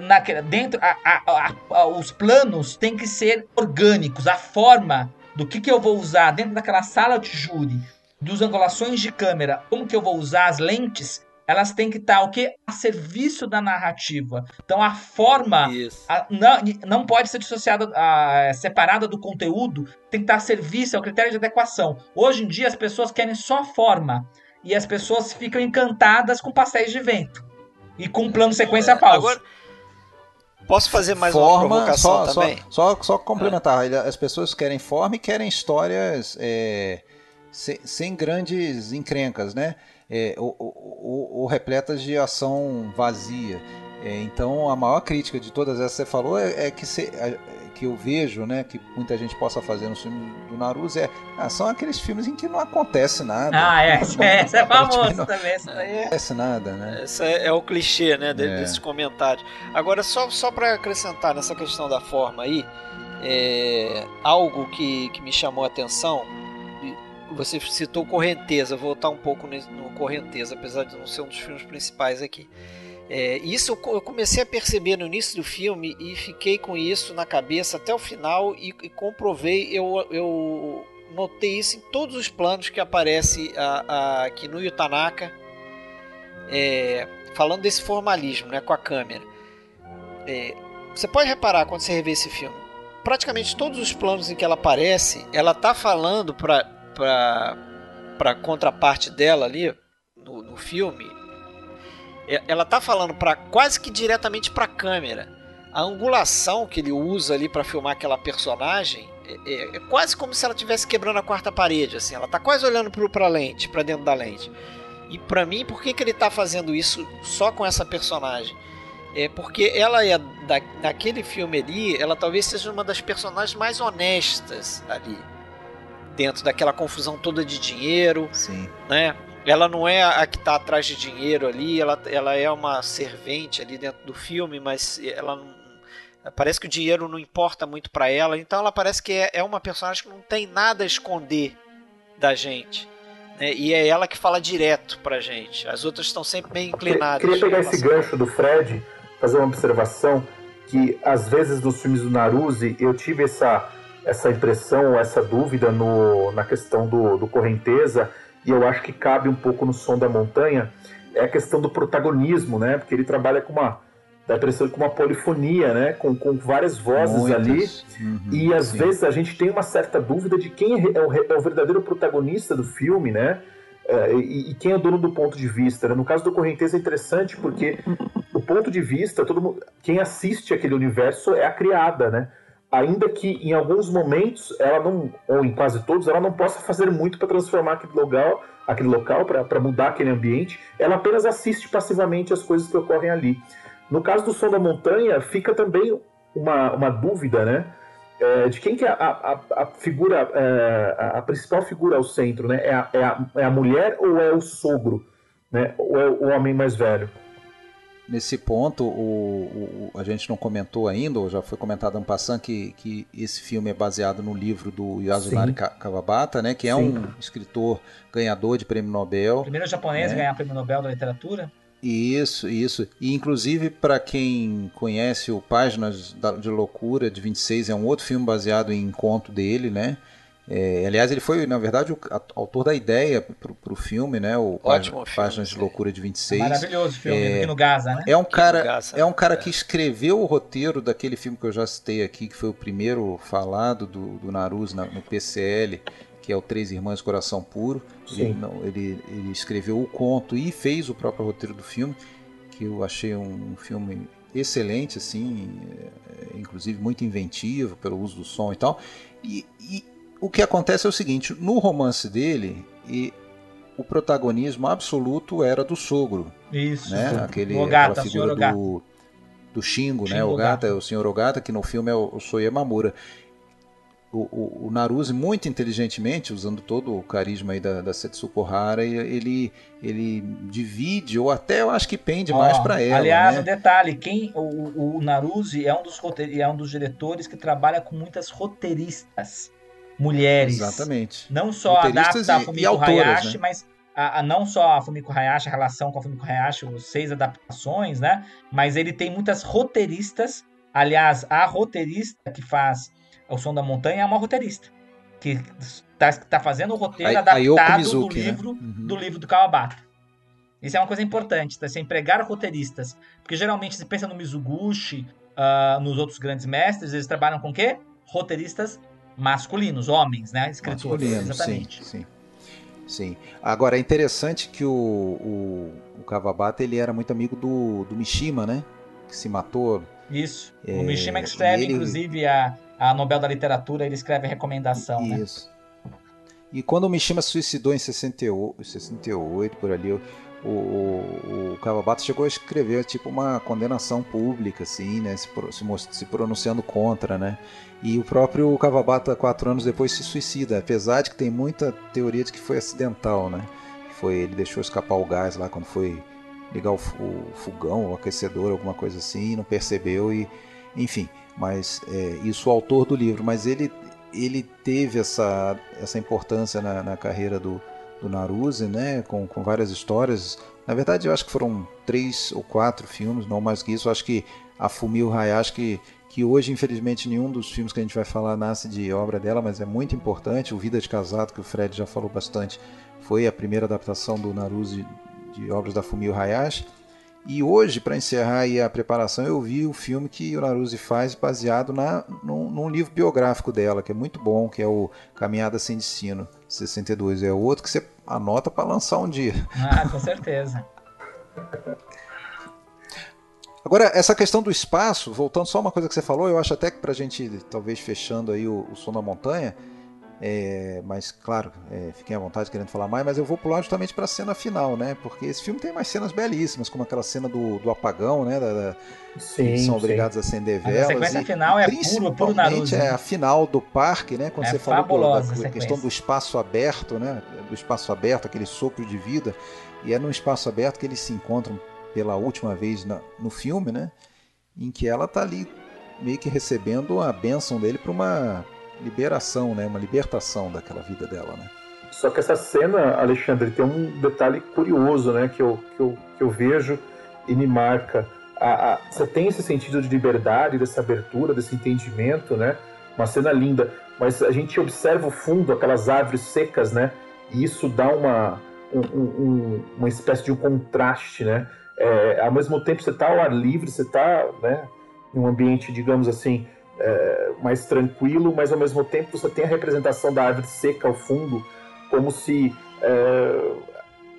na, dentro a, a, a, os planos têm que ser orgânicos, a forma do que, que eu vou usar dentro daquela sala de júri, dos angulações de câmera, como que eu vou usar as lentes, elas têm que estar o que a serviço da narrativa. Então a forma a, não, não pode ser dissociada, a, separada do conteúdo, tem que estar a serviço, é o critério de adequação. Hoje em dia as pessoas querem só forma e as pessoas ficam encantadas com pastéis de vento e com um plano sequência é, pausa. Agora, posso fazer mais forma, uma provocação só, também? Só, só, só complementar, é. as pessoas querem forma e querem histórias é, sem, sem grandes encrencas, né? É, ou, ou, ou, repletas de ação vazia. É, então a maior crítica de todas essas que você falou é, é que, se, é, que eu vejo, né, que muita gente possa fazer no filme do Naruto é ah, são aqueles filmes em que não acontece nada. Ah, é, essa é [LAUGHS] famoso também. Essa não é... acontece nada, né? Esse é, é o clichê, né, de, desses comentários. Agora só só para acrescentar nessa questão da forma aí, é, algo que, que me chamou a atenção você citou Correnteza, vou voltar um pouco no Correnteza, apesar de não ser um dos filmes principais aqui. É, isso eu comecei a perceber no início do filme e fiquei com isso na cabeça até o final e, e comprovei, eu, eu notei isso em todos os planos que aparece a, a Kinuyo Tanaka é, falando desse formalismo né, com a câmera. É, você pode reparar quando você rever esse filme, praticamente todos os planos em que ela aparece, ela está falando para para a contraparte dela ali no, no filme, ela tá falando para quase que diretamente para a câmera. A angulação que ele usa ali para filmar aquela personagem é, é, é, quase como se ela estivesse quebrando a quarta parede, assim. Ela tá quase olhando para lente, para dentro da lente. E para mim, por que, que ele tá fazendo isso só com essa personagem? É porque ela é da, daquele filme ali, ela talvez seja uma das personagens mais honestas ali dentro daquela confusão toda de dinheiro, Sim. né? Ela não é a que está atrás de dinheiro ali, ela, ela é uma servente ali dentro do filme, mas ela não, parece que o dinheiro não importa muito para ela, então ela parece que é, é, uma personagem que não tem nada a esconder da gente. Né? E é ela que fala direto pra gente. As outras estão sempre meio inclinadas. Eu queria pegar esse gancho do Fred, fazer uma observação que às vezes nos filmes do Naruse eu tive essa essa impressão, essa dúvida no, na questão do, do Correnteza, e eu acho que cabe um pouco no Som da Montanha, é a questão do protagonismo, né? Porque ele trabalha com uma dá a impressão com uma polifonia, né? Com, com várias vozes Muitas. ali. Uhum, e às sim. vezes a gente tem uma certa dúvida de quem é o, é o verdadeiro protagonista do filme, né? É, e, e, quem é o dono do ponto de vista. Né? No caso do Correnteza é interessante porque o ponto de vista, todo mundo, quem assiste aquele universo é a criada, né? Ainda que em alguns momentos ela não, ou em quase todos, ela não possa fazer muito para transformar aquele local, aquele local para mudar aquele ambiente, ela apenas assiste passivamente as coisas que ocorrem ali. No caso do Som da Montanha, fica também uma, uma dúvida, né? É, de quem que é a, a, a figura, é, a, principal figura ao centro, né? É a, é, é a mulher ou é o sogro, né? Ou é o homem mais velho? Nesse ponto, o, o, a gente não comentou ainda, ou já foi comentado no passando, que, que esse filme é baseado no livro do Yasunari. Kawabata, né, que é Sim. um escritor ganhador de prêmio Nobel. Primeiro japonês né? a ganhar prêmio Nobel da literatura. Isso, isso. E inclusive para quem conhece o Páginas de Loucura de 26, é um outro filme baseado em conto dele, né? É, aliás, ele foi, na verdade, o autor da ideia para o filme, né? O Ótimo Páginas de Loucura de 26. É maravilhoso filme, é, aqui no Gaza, né? É um cara, Gaza, é um cara é. que escreveu o roteiro daquele filme que eu já citei aqui, que foi o primeiro falado do, do Naruse no PCL, que é o Três Irmãs Coração Puro. Ele, não, ele, ele, escreveu o conto e fez o próprio roteiro do filme, que eu achei um, um filme excelente, assim, é, inclusive muito inventivo pelo uso do som e tal. E, e o que acontece é o seguinte: no romance dele, e o protagonismo absoluto era do sogro. Isso. Né? Aquele, Ogata, aquela figura do, do Shingo, né? O Gata, o senhor Ogata, que no filme é o, o Soyemamura. O, o, o Naruse, muito inteligentemente, usando todo o carisma aí da, da Setsuko Hara, ele, ele divide, ou até eu acho que pende oh, mais para ela. Aliás, né? um detalhe: quem, o, o Naruse é um, dos, é um dos diretores que trabalha com muitas roteiristas mulheres. Exatamente. Não só adapta a Fumiko autoras, Hayashi, né? mas a, a, não só a Fumiko Hayashi, a relação com a Fumiko Hayashi, os seis adaptações, né? Mas ele tem muitas roteiristas. Aliás, a roteirista que faz O Som da Montanha é uma roteirista. Que está tá fazendo o roteiro a, adaptado a do livro, uhum. do livro do Kawabata. Isso é uma coisa importante, tá? Você empregar roteiristas. Porque geralmente você pensa no Mizuguchi, uh, nos outros grandes mestres, eles trabalham com o quê? Roteiristas masculinos, homens, né? Escritores. Masculinos, exatamente. Sim, sim. Sim. Agora é interessante que o, o, o Kawabata ele era muito amigo do, do Mishima, né? Que se matou. Isso. É, o Mishima que escreve, ele... inclusive, a, a Nobel da Literatura, ele escreve a recomendação. Né? Isso. Né? E quando o Mishima se suicidou em 68, 68 por ali, o, o, o Kawabata chegou a escrever tipo uma condenação pública, assim, né, se, se, se pronunciando contra, né. E o próprio Kawabata, quatro anos depois, se suicida, apesar de que tem muita teoria de que foi acidental, né. Foi ele deixou escapar o gás lá quando foi ligar o, o fogão, o aquecedor, alguma coisa assim, não percebeu e, enfim. Mas é, isso o autor do livro, mas ele ele teve essa, essa importância na, na carreira do, do Naruse, né, com, com várias histórias. Na verdade, eu acho que foram três ou quatro filmes, não mais que isso. Eu acho que a Fumio Hayashi, que, que hoje, infelizmente, nenhum dos filmes que a gente vai falar nasce de obra dela, mas é muito importante. O Vida de Casado, que o Fred já falou bastante, foi a primeira adaptação do Naruse de obras da Fumio Hayashi. E hoje, para encerrar a preparação, eu vi o filme que o Naruse faz baseado na, num, num, livro biográfico dela, que é muito bom, que é o Caminhada Sem Destino, 62. É outro que você anota para lançar um dia. Ah, com certeza. [LAUGHS] Agora, essa questão do espaço, voltando só uma coisa que você falou, eu acho até que para a gente, talvez fechando aí o, o Som da Montanha, é, mas, claro, é, fiquem à vontade querendo falar mais, mas eu vou pular justamente para a cena final, né? Porque esse filme tem mais cenas belíssimas, como aquela cena do, do apagão, né? Da, da sim, eles são sim. obrigados a acender velas. A sequência e, final é puro, puro Naruto. É a final do parque, né? Quando é você falou do, da questão do espaço aberto, né? Do espaço aberto, aquele sopro de vida. E é num espaço aberto que eles se encontram pela última vez na, no filme, né? Em que ela tá ali meio que recebendo a bênção dele para uma liberação, né? Uma libertação daquela vida dela, né? Só que essa cena, Alexandre, tem um detalhe curioso, né? Que eu, que eu, que eu vejo e me marca. A, a, você tem esse sentido de liberdade, dessa abertura, desse entendimento, né? Uma cena linda, mas a gente observa o fundo, aquelas árvores secas, né? E isso dá uma, um, um, uma espécie de um contraste, né? É, ao mesmo tempo você está ao ar livre, você está né, em um ambiente, digamos assim, é, mais tranquilo, mas ao mesmo tempo você tem a representação da árvore seca ao fundo, como se é,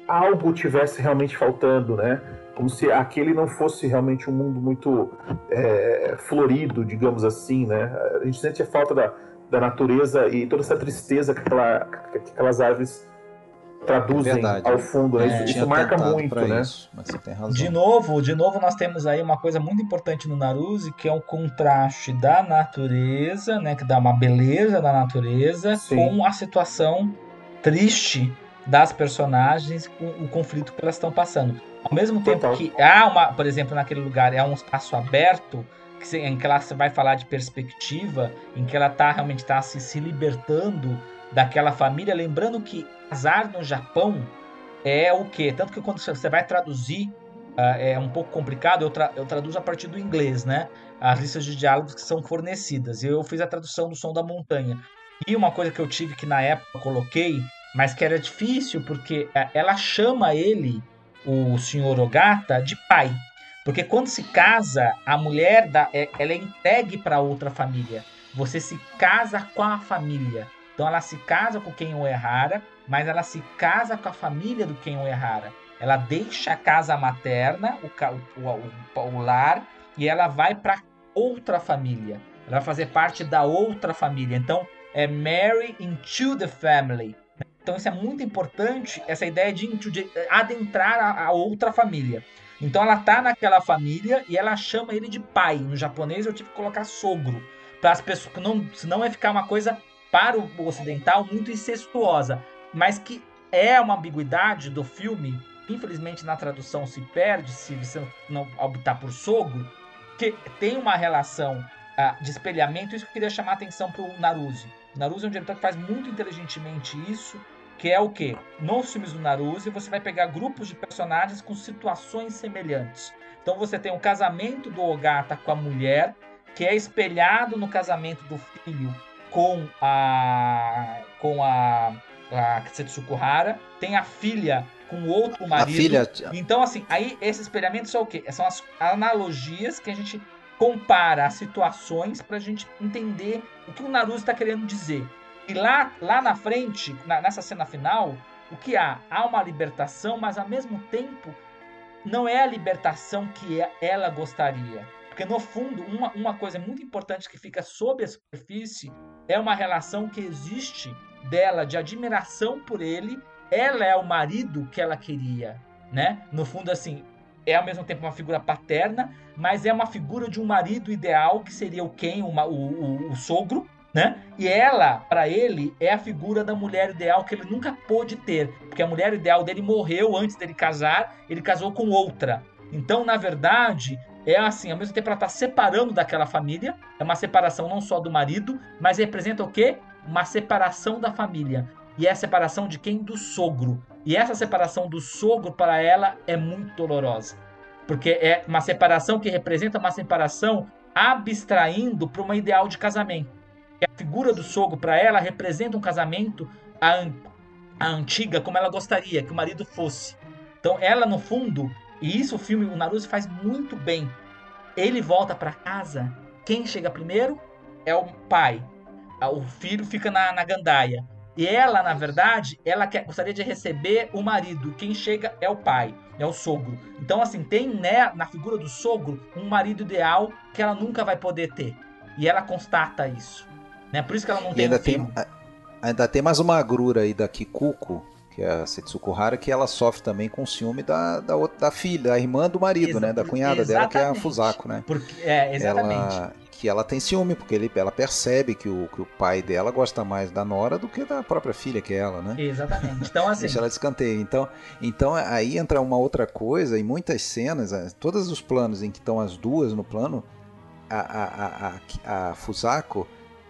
algo tivesse realmente faltando, né? Como se aquele não fosse realmente um mundo muito é, florido, digamos assim, né? A gente sente a falta da, da natureza e toda essa tristeza que, aquela, que aquelas árvores traduzem Verdade, ao fundo. Né? É, isso, isso marca muito, né? Isso, de novo, de novo nós temos aí uma coisa muito importante no Naruse, que é o contraste da natureza, né, que dá uma beleza da natureza Sim. com a situação triste das personagens, com o conflito que elas estão passando. Ao mesmo tempo Total. que há uma, por exemplo, naquele lugar é um espaço aberto, que, em que ela vai falar de perspectiva, em que ela tá realmente está se, se libertando daquela família, lembrando que casar no Japão é o quê? Tanto que quando você vai traduzir uh, é um pouco complicado, eu, tra eu traduzo a partir do inglês, né? As listas de diálogos que são fornecidas. Eu fiz a tradução do Som da Montanha. E uma coisa que eu tive que na época coloquei, mas que era difícil, porque uh, ela chama ele, o senhor Ogata, de pai. Porque quando se casa, a mulher da, é, ela é entregue para outra família. Você se casa com a família. Então ela se casa com quem o errara, mas ela se casa com a família do o errara. Ela deixa a casa materna, o, o, o, o lar, e ela vai para outra família. Ela vai fazer parte da outra família. Então é marry into the family. Então isso é muito importante, essa ideia de, de adentrar a, a, outra família. Então ela tá naquela família e ela chama ele de pai. No japonês eu tive que colocar sogro. Para as pessoas, não, senão vai ficar uma coisa para o ocidental muito incestuosa, mas que é uma ambiguidade do filme. Infelizmente na tradução se perde se você não optar por sogro, que tem uma relação uh, de espelhamento. Isso que eu queria chamar a atenção para o Naruse. O Naruse é um diretor que faz muito inteligentemente isso, que é o que? Nos filmes do Naruse você vai pegar grupos de personagens com situações semelhantes. Então você tem o casamento do Ogata com a mulher, que é espelhado no casamento do filho com a com a, a Setsuko Hara, tem a filha com outro marido. A filha... Então, assim, aí esse espelhamento são o quê? São as analogias que a gente compara as situações pra gente entender o que o Naruto está querendo dizer. E lá, lá na frente, na, nessa cena final, o que há? Há uma libertação, mas ao mesmo tempo não é a libertação que ela gostaria. Porque no fundo, uma, uma coisa muito importante que fica sob a superfície é uma relação que existe dela de admiração por ele. Ela é o marido que ela queria, né? No fundo, assim, é ao mesmo tempo uma figura paterna, mas é uma figura de um marido ideal que seria o Ken, o, o, o sogro, né? E ela, para ele, é a figura da mulher ideal que ele nunca pôde ter, porque a mulher ideal dele morreu antes dele casar, ele casou com outra. Então, na verdade, é assim, ao mesmo tempo ela está separando daquela família, é uma separação não só do marido, mas representa o quê? Uma separação da família. E é a separação de quem? Do sogro. E essa separação do sogro para ela é muito dolorosa. Porque é uma separação que representa uma separação abstraindo para uma ideal de casamento a figura do sogro para ela representa um casamento a, a antiga como ela gostaria que o marido fosse. Então ela no fundo, e isso o filme o Naruto faz muito bem. Ele volta para casa, quem chega primeiro é o pai. O filho fica na, na gandaia. E ela, na verdade, ela quer, gostaria de receber o marido. Quem chega é o pai, é o sogro. Então, assim, tem né, na figura do sogro um marido ideal que ela nunca vai poder ter. E ela constata isso. Né? Por isso que ela não e tem ainda um tem Ainda tem mais uma agrura aí da Kikuko, que é a Setsuko Hara, que ela sofre também com ciúme da, da, da filha, da irmã do marido, Exa né? Da cunhada dela, que é a Fusako, né? Porque, é, exatamente. Ela, que ela tem ciúme, porque ele, ela percebe que o, que o pai dela gosta mais da Nora do que da própria filha, que é ela, né? Exatamente. Então, [LAUGHS] assim. Deixa ela descanteia. Então, então, aí entra uma outra coisa, em muitas cenas, todos os planos em que estão as duas no plano, a, a, a, a Fusako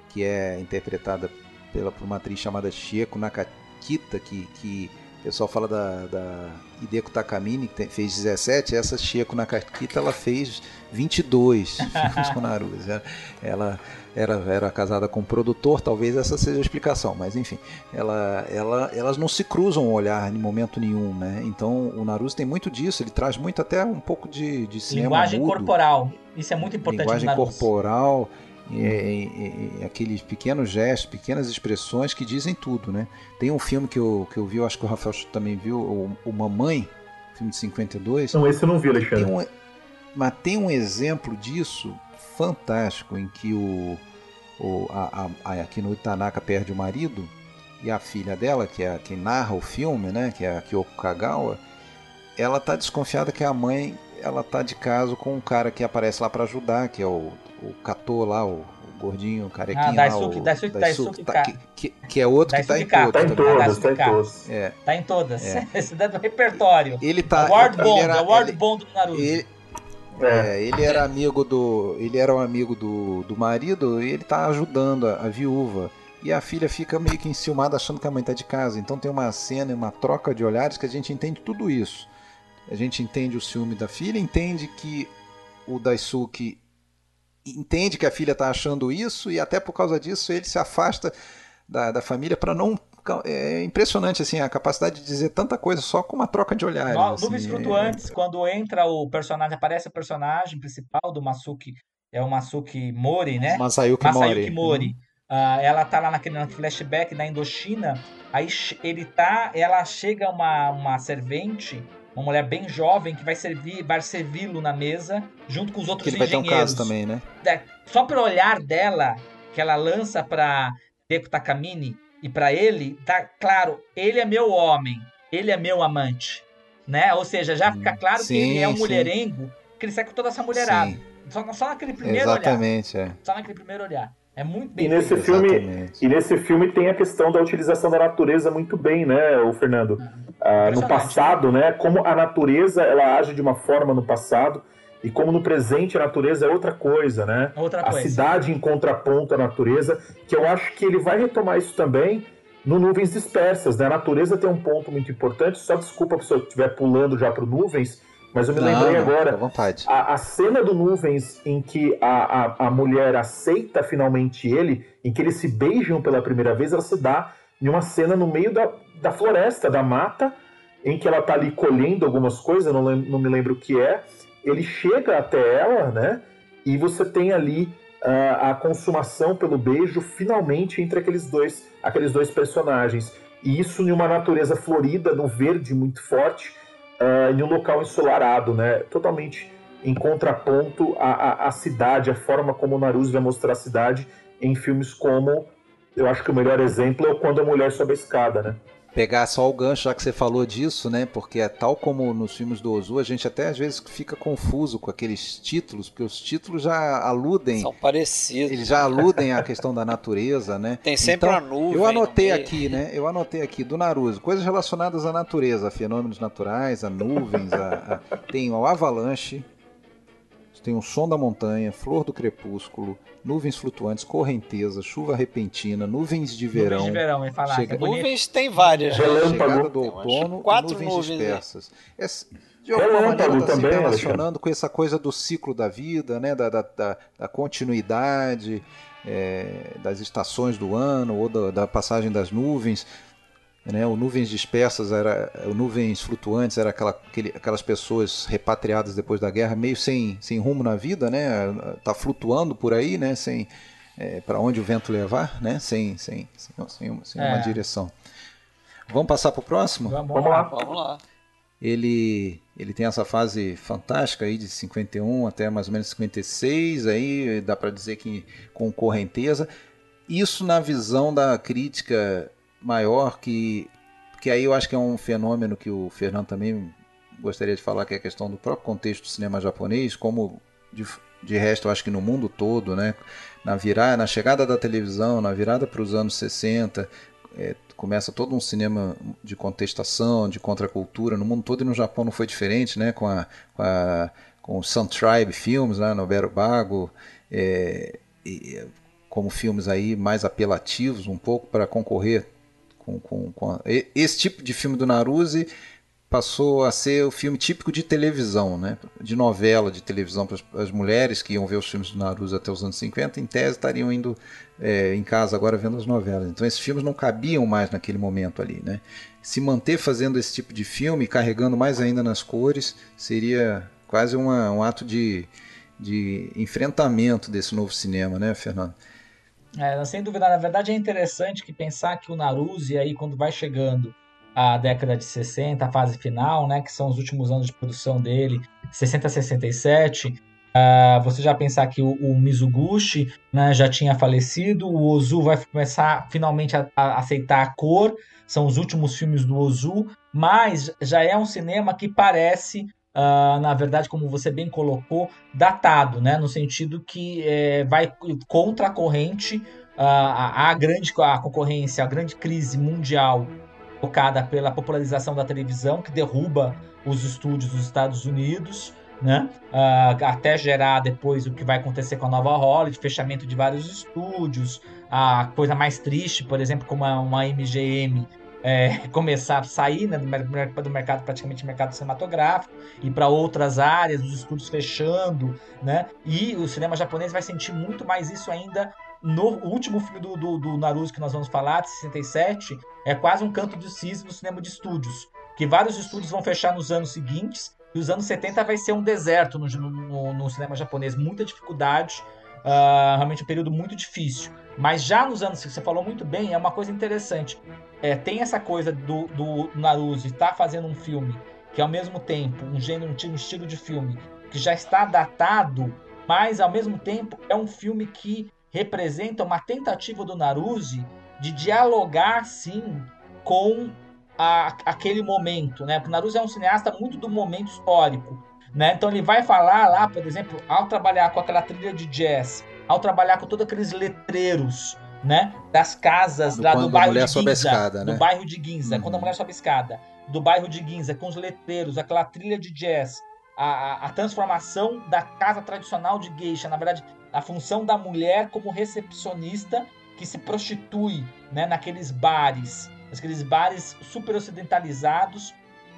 que é interpretada pela, por uma atriz chamada Chieko Nakakita, que, que o pessoal fala da, da Hideko Takamine, que tem, fez 17, essa Chieko Nakakita ela fez 22 filmes [LAUGHS] com Naruto. Ela, era, era casada com um produtor, talvez essa seja a explicação, mas enfim, ela, ela, elas não se cruzam o olhar em momento nenhum, né? Então o Naruto tem muito disso, ele traz muito até um pouco de, de cinema Linguagem mudo. corporal, isso é muito importante Linguagem corporal, é, é, aqueles pequenos gestos, pequenas expressões que dizem tudo, né? Tem um filme que eu, que eu vi, eu acho que o Rafael também viu, o, o Mamãe, filme de 52. Não, esse eu não vi, Alexandre. Mas tem um exemplo disso fantástico em que o, o a, a, a Kino Tanaka perde o marido e a filha dela, que é quem narra o filme, né, que é a Kyoko Kagawa, ela tá desconfiada que a mãe ela tá de caso com um cara que aparece lá para ajudar, que é o o Katô lá, o, o gordinho, o carequinho ah, Daisuke, lá. O, Daisuke, Daisuke, tá, que, que, que, é outro Daisuke que tá em. Tá em todas, tá em todas. É. Tá em todas. É. [LAUGHS] Esse é do repertório. Ele tá... O Ward Bond, era, é o Ward Bond do Naruto. Ele, é, ele era amigo do. Ele era um amigo do, do marido e ele tá ajudando a, a, viúva. E a filha fica meio que enciumada achando que a mãe tá de casa. Então tem uma cena, uma troca de olhares que a gente entende tudo isso. A gente entende o ciúme da filha, entende que o Daisuke entende que a filha está achando isso e até por causa disso ele se afasta da, da família para não é impressionante assim a capacidade de dizer tanta coisa só com uma troca de olhares. No, assim, Nuvens flutuantes, é... quando entra o personagem, aparece o personagem principal do Masuki, é o Masuki Mori, né? Masayuki, Masayuki Mori. Mori. Uh, ela tá lá naquele flashback da Indochina, aí ele tá, ela chega uma, uma servente uma mulher bem jovem que vai servir, vai servi-lo na mesa junto com os outros que ele engenheiros. Vai ter um caso também, né? É, só pelo olhar dela que ela lança para Deco Takamine e para ele, tá claro, ele é meu homem, ele é meu amante, né? Ou seja, já fica claro sim, que ele é um sim. mulherengo, que ele sai com toda essa mulherada. Só, só naquele primeiro Exatamente, olhar. É. Só naquele primeiro olhar. É muito bem e nesse feito. filme E nesse filme tem a questão da utilização da natureza muito bem, né, o Fernando? Uhum. Ah, no passado, né? Como a natureza ela age de uma forma no passado e como no presente a natureza é outra coisa, né? Outra a coisa. cidade em contraponto à natureza, que eu acho que ele vai retomar isso também no Nuvens Dispersas, né? A natureza tem um ponto muito importante, só desculpa se eu estiver pulando já para Nuvens, mas eu me não, lembrei agora. vontade. A, a, cena do Nuvens em que a, a, a, mulher aceita finalmente ele, em que eles se beijam pela primeira vez, ela se dá em uma cena no meio da, da floresta, da mata, em que ela está ali colhendo algumas coisas, não, não me lembro o que é. Ele chega até ela, né? E você tem ali uh, a consumação pelo beijo finalmente entre aqueles dois, aqueles dois personagens. E isso em uma natureza florida, no verde muito forte, uh, em um local ensolarado, né? Totalmente em contraponto à, à, à cidade, a forma como o Naruse vai mostrar a cidade em filmes como eu acho que o melhor exemplo é quando a mulher sobe a escada, né? Pegar só o gancho, já que você falou disso, né? Porque é tal como nos filmes do Ozu, a gente até às vezes fica confuso com aqueles títulos, porque os títulos já aludem. São parecidos. Eles já aludem à questão da natureza, né? Tem sempre então, a nuvem. Eu anotei aqui, né? Eu anotei aqui do Naruto, coisas relacionadas à natureza, a fenômenos naturais, a nuvens, a, a... tem o avalanche, tem o som da montanha, flor do crepúsculo, nuvens flutuantes, correnteza, chuva repentina, nuvens de verão. Nuvens de verão, hein, falar. Chega... É nuvens tem várias. Chegada do outono, quatro nuvens, nuvens dispersas. É, de alguma maneira está se relacionando com essa coisa do ciclo da vida, né, da, da, da, da continuidade, é, das estações do ano ou da, da passagem das nuvens. Né? O nuvens dispersas era, o nuvens flutuantes era aquela, aquele, aquelas pessoas repatriadas depois da guerra, meio sem, sem rumo na vida, né? Tá flutuando por aí, né? Sem é, para onde o vento levar, né? Sem, sem, sem, sem, sem é. uma direção. Vamos passar para o próximo? Vamos, vamos lá. Vamos lá. Ele, ele tem essa fase fantástica aí de 51 até mais ou menos 56, aí dá para dizer que com correnteza. Isso na visão da crítica maior que que aí eu acho que é um fenômeno que o Fernando também gostaria de falar que é a questão do próprio contexto do cinema japonês, como de, de resto eu acho que no mundo todo, né, na virada, na chegada da televisão, na virada para os anos 60, é, começa todo um cinema de contestação, de contracultura no mundo todo e no Japão não foi diferente, né, com a com, a, com o Sun Tribe Filmes, né, no Bago, é, como filmes aí mais apelativos um pouco para concorrer com, com, com esse tipo de filme do Naruse passou a ser o filme típico de televisão, né? de novela de televisão para as mulheres que iam ver os filmes do Naruse até os anos 50, em tese estariam indo é, em casa agora vendo as novelas. Então esses filmes não cabiam mais naquele momento ali. Né? Se manter fazendo esse tipo de filme, carregando mais ainda nas cores, seria quase uma, um ato de, de enfrentamento desse novo cinema, né, Fernando? É, sem dúvida, na verdade é interessante que pensar que o Naruse aí quando vai chegando a década de 60, a fase final, né, que são os últimos anos de produção dele, 60 a 67, uh, você já pensar que o, o Mizuguchi né, já tinha falecido, o Ozu vai começar finalmente a, a aceitar a cor, são os últimos filmes do Ozu, mas já é um cinema que parece uh, na verdade, como você bem colocou, datado, né? no sentido que é, vai contra a corrente, uh, a, a, grande a concorrência, a grande crise mundial focada pela popularização da televisão, que derruba os estúdios dos Estados Unidos, né? Uh, até gerar depois o que vai acontecer com a nova Hollywood, fechamento de vários estúdios, a coisa mais triste, por exemplo, como uma MGM é, [LAUGHS] começar a sair né, do, do, mercado, praticamente mercado cinematográfico, e para outras áreas, os estúdios fechando, né? E o cinema japonês vai sentir muito mais isso ainda no último filme do, do, do Naruto que nós vamos falar, de 67, é quase um canto de cisne no cinema de estúdios. Que vários estúdios vão fechar nos anos seguintes, e os anos 70 vai ser um deserto no, no, no cinema japonês, muita dificuldade, uh, realmente um período muito difícil. Mas já nos anos que você falou muito bem, é uma coisa interessante. É, tem essa coisa do, do Naruse estar tá fazendo um filme que ao mesmo tempo um gênero, um estilo de filme que já está datado, mas ao mesmo tempo é um filme que representa uma tentativa do Naruse de dialogar sim com a, aquele momento, né? Porque Naruse é um cineasta muito do momento histórico, né? Então ele vai falar lá, por exemplo, ao trabalhar com aquela trilha de jazz ao trabalhar com todos aqueles letreiros, né? Das casas lá do bairro de Ginza, escada, né? do bairro de Ginza, uhum. quando a mulher sobe a escada, do bairro de Ginza, com os letreiros, aquela trilha de jazz, a, a, transformação da casa tradicional de geisha, na verdade, a função da mulher como recepcionista que se prostitui, né? Naqueles bares, aqueles bares super ocidentalizados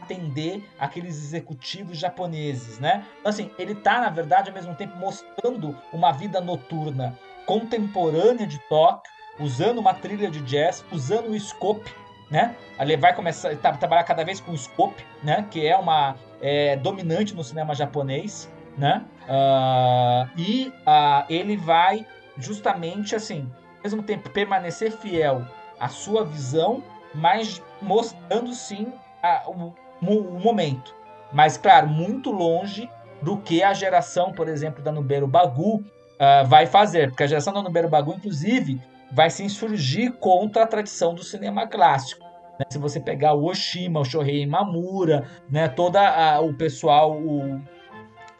atender aqueles executivos japoneses, né? Então, assim, ele tá, na verdade, ao mesmo tempo mostrando uma vida noturna contemporânea de Tóquio, usando uma trilha de jazz, usando o scope, né? Ele vai começar a trabalhar cada vez com o scope, né? Que é uma é, dominante no cinema japonês, né? Uh, e uh, ele vai justamente assim, ao mesmo tempo permanecer fiel à sua visão, mas mostrando sim a, o, o momento. Mas claro, muito longe do que a geração, por exemplo, da Nubero Bagu uh, vai fazer, porque a geração da Nubero Bagu, inclusive, vai se insurgir contra a tradição do cinema clássico. Né? Se você pegar o Oshima, o Shohei Mamura, né? toda o pessoal, o,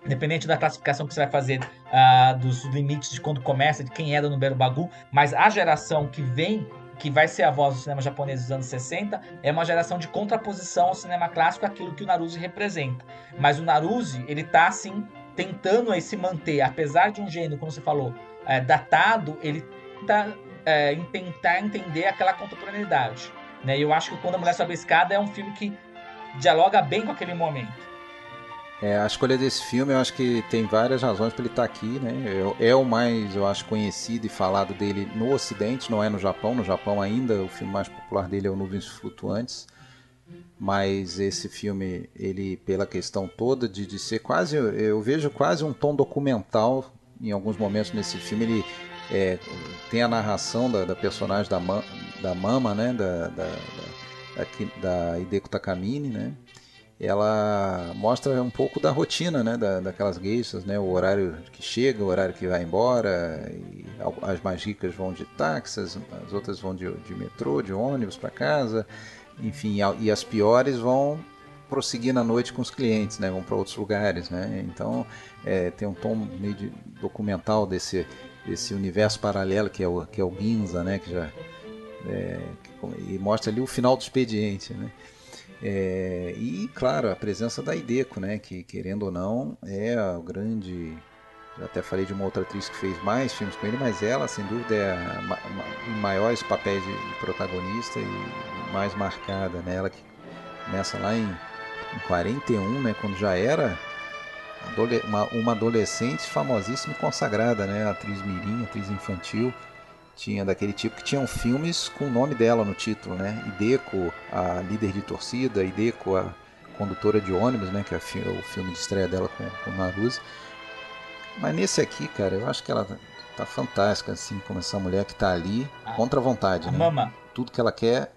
independente da classificação que você vai fazer uh, dos limites de quando começa, de quem é da Nubero Bagu, mas a geração que vem que vai ser a voz do cinema japonês dos anos 60, é uma geração de contraposição ao cinema clássico, aquilo que o Naruse representa. Mas o Naruse, ele tá assim, tentando aí se manter, apesar de um gênero, como você falou, é, datado, ele tenta é, tentar entender aquela contemporaneidade. Né? E eu acho que Quando a Mulher Sobe a Escada é um filme que dialoga bem com aquele momento. É, a escolha desse filme, eu acho que tem várias razões para ele estar tá aqui, né? É, é, o mais, eu acho, conhecido e falado dele no Ocidente, não é no Japão. No Japão ainda, o filme mais popular dele é o Nuvens Flutuantes. Mas esse filme, ele, pela questão toda de, de ser quase, eu vejo quase um tom documental em alguns momentos nesse filme. Ele é, tem a narração da, da personagem da, da Mama, né? Da, da, da, da, Hideko Takamine, né? ela mostra um pouco da rotina né, da, daquelas geishas, né, o horário que chega, o horário que vai embora, as mais ricas vão de táxis, as outras vão de, de metrô, de ônibus para casa, enfim, e as piores vão prosseguir na noite com os clientes, né, vão para outros lugares, né, então é, tem um tom meio de documental desse, desse universo paralelo que é o, que é o Ginza, né, que já é, que, e mostra ali o final do expediente, né. É, e, claro, a presença da Ideco, né, que, querendo ou não, é o grande. Eu até falei de uma outra atriz que fez mais filmes com ele, mas ela, sem dúvida, é a, maiores papéis de, de, protagonista e mais marcada. Né? Ela que começa lá em, em 41, né, quando já era uma, uma adolescente famosíssima e consagrada, né? atriz mirim, atriz infantil tinha daquele tipo que tinham filmes com o nome dela no título, né? Ideco, a líder de torcida, Ideco, a condutora de ônibus, né? Que é o filme de estreia dela com, com Maruse. Mas nesse aqui, cara, eu acho que ela tá fantástica, assim, como essa mulher que tá ali, ah, contra a vontade, né? Mama. Tudo que ela quer,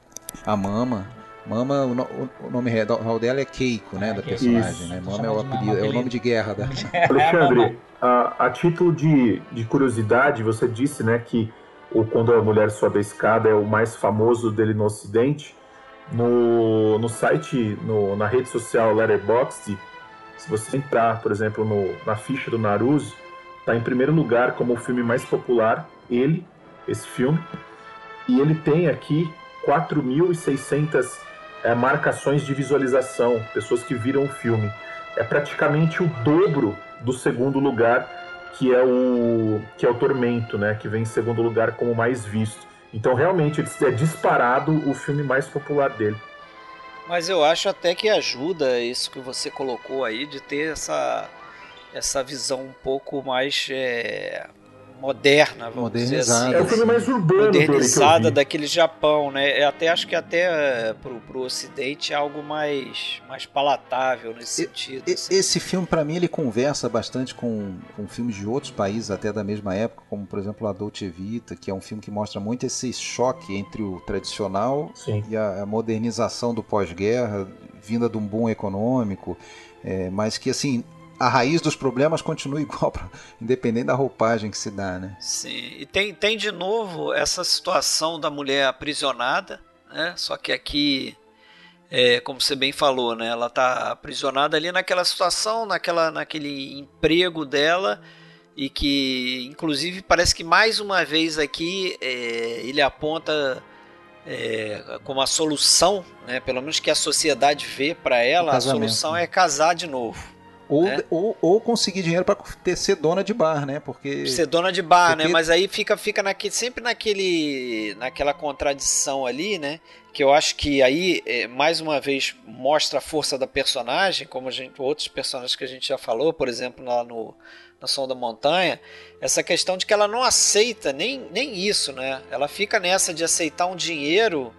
a mama. Mama, o, nome real dela é Keiko, né? É, da personagem, Isso. né? Mama é o apelido, é o nome de guerra da. [LAUGHS] Alexandre, a, a título de, de curiosidade, você disse, né, que o Quando a Mulher Sobe a Escada é o mais famoso dele no Ocidente. No, no site, no, na rede social Letterboxd, se você entrar, por exemplo, no, na ficha do Naruse, está em primeiro lugar como o filme mais popular, ele, esse filme, e ele tem aqui 4.600 é, marcações de visualização, pessoas que viram o filme. É praticamente o dobro do segundo lugar que é o que é o Tormento, né, que vem em segundo lugar como mais visto. Então realmente é disparado o filme mais popular dele. Mas eu acho até que ajuda isso que você colocou aí de ter essa essa visão um pouco mais é, moderna, vamos dizer assim. É o filme mais urbano modernizada daquele Japão, né? Eu até acho que até eh, pro, pro Ocidente é algo mais, mais palatável nesse e, sentido. E, assim. Esse filme, para mim, ele conversa bastante com, com filmes de outros países, até da mesma época, como por exemplo a Dolce Vita, que é um filme que mostra muito esse choque entre o tradicional Sim. e a, a modernização do pós-guerra, vinda de um boom econômico. É, mas que assim a raiz dos problemas continua igual, pra, independente da roupagem que se dá, né? Sim, e tem, tem de novo essa situação da mulher aprisionada, né? Só que aqui, é, como você bem falou, né? Ela está aprisionada ali naquela situação, naquela, naquele emprego dela e que, inclusive, parece que mais uma vez aqui é, ele aponta é, como a solução, né? Pelo menos que a sociedade vê para ela, a solução é casar de novo. Ou, né? ou, ou conseguir dinheiro para ser dona de bar, né? Porque ser dona de bar, né? porque... né? Mas aí fica, fica naquele, sempre naquele, naquela contradição ali, né? Que eu acho que aí é, mais uma vez mostra a força da personagem, como gente, outros personagens que a gente já falou, por exemplo, lá no na Som da Montanha, essa questão de que ela não aceita nem, nem isso, né? Ela fica nessa de aceitar um dinheiro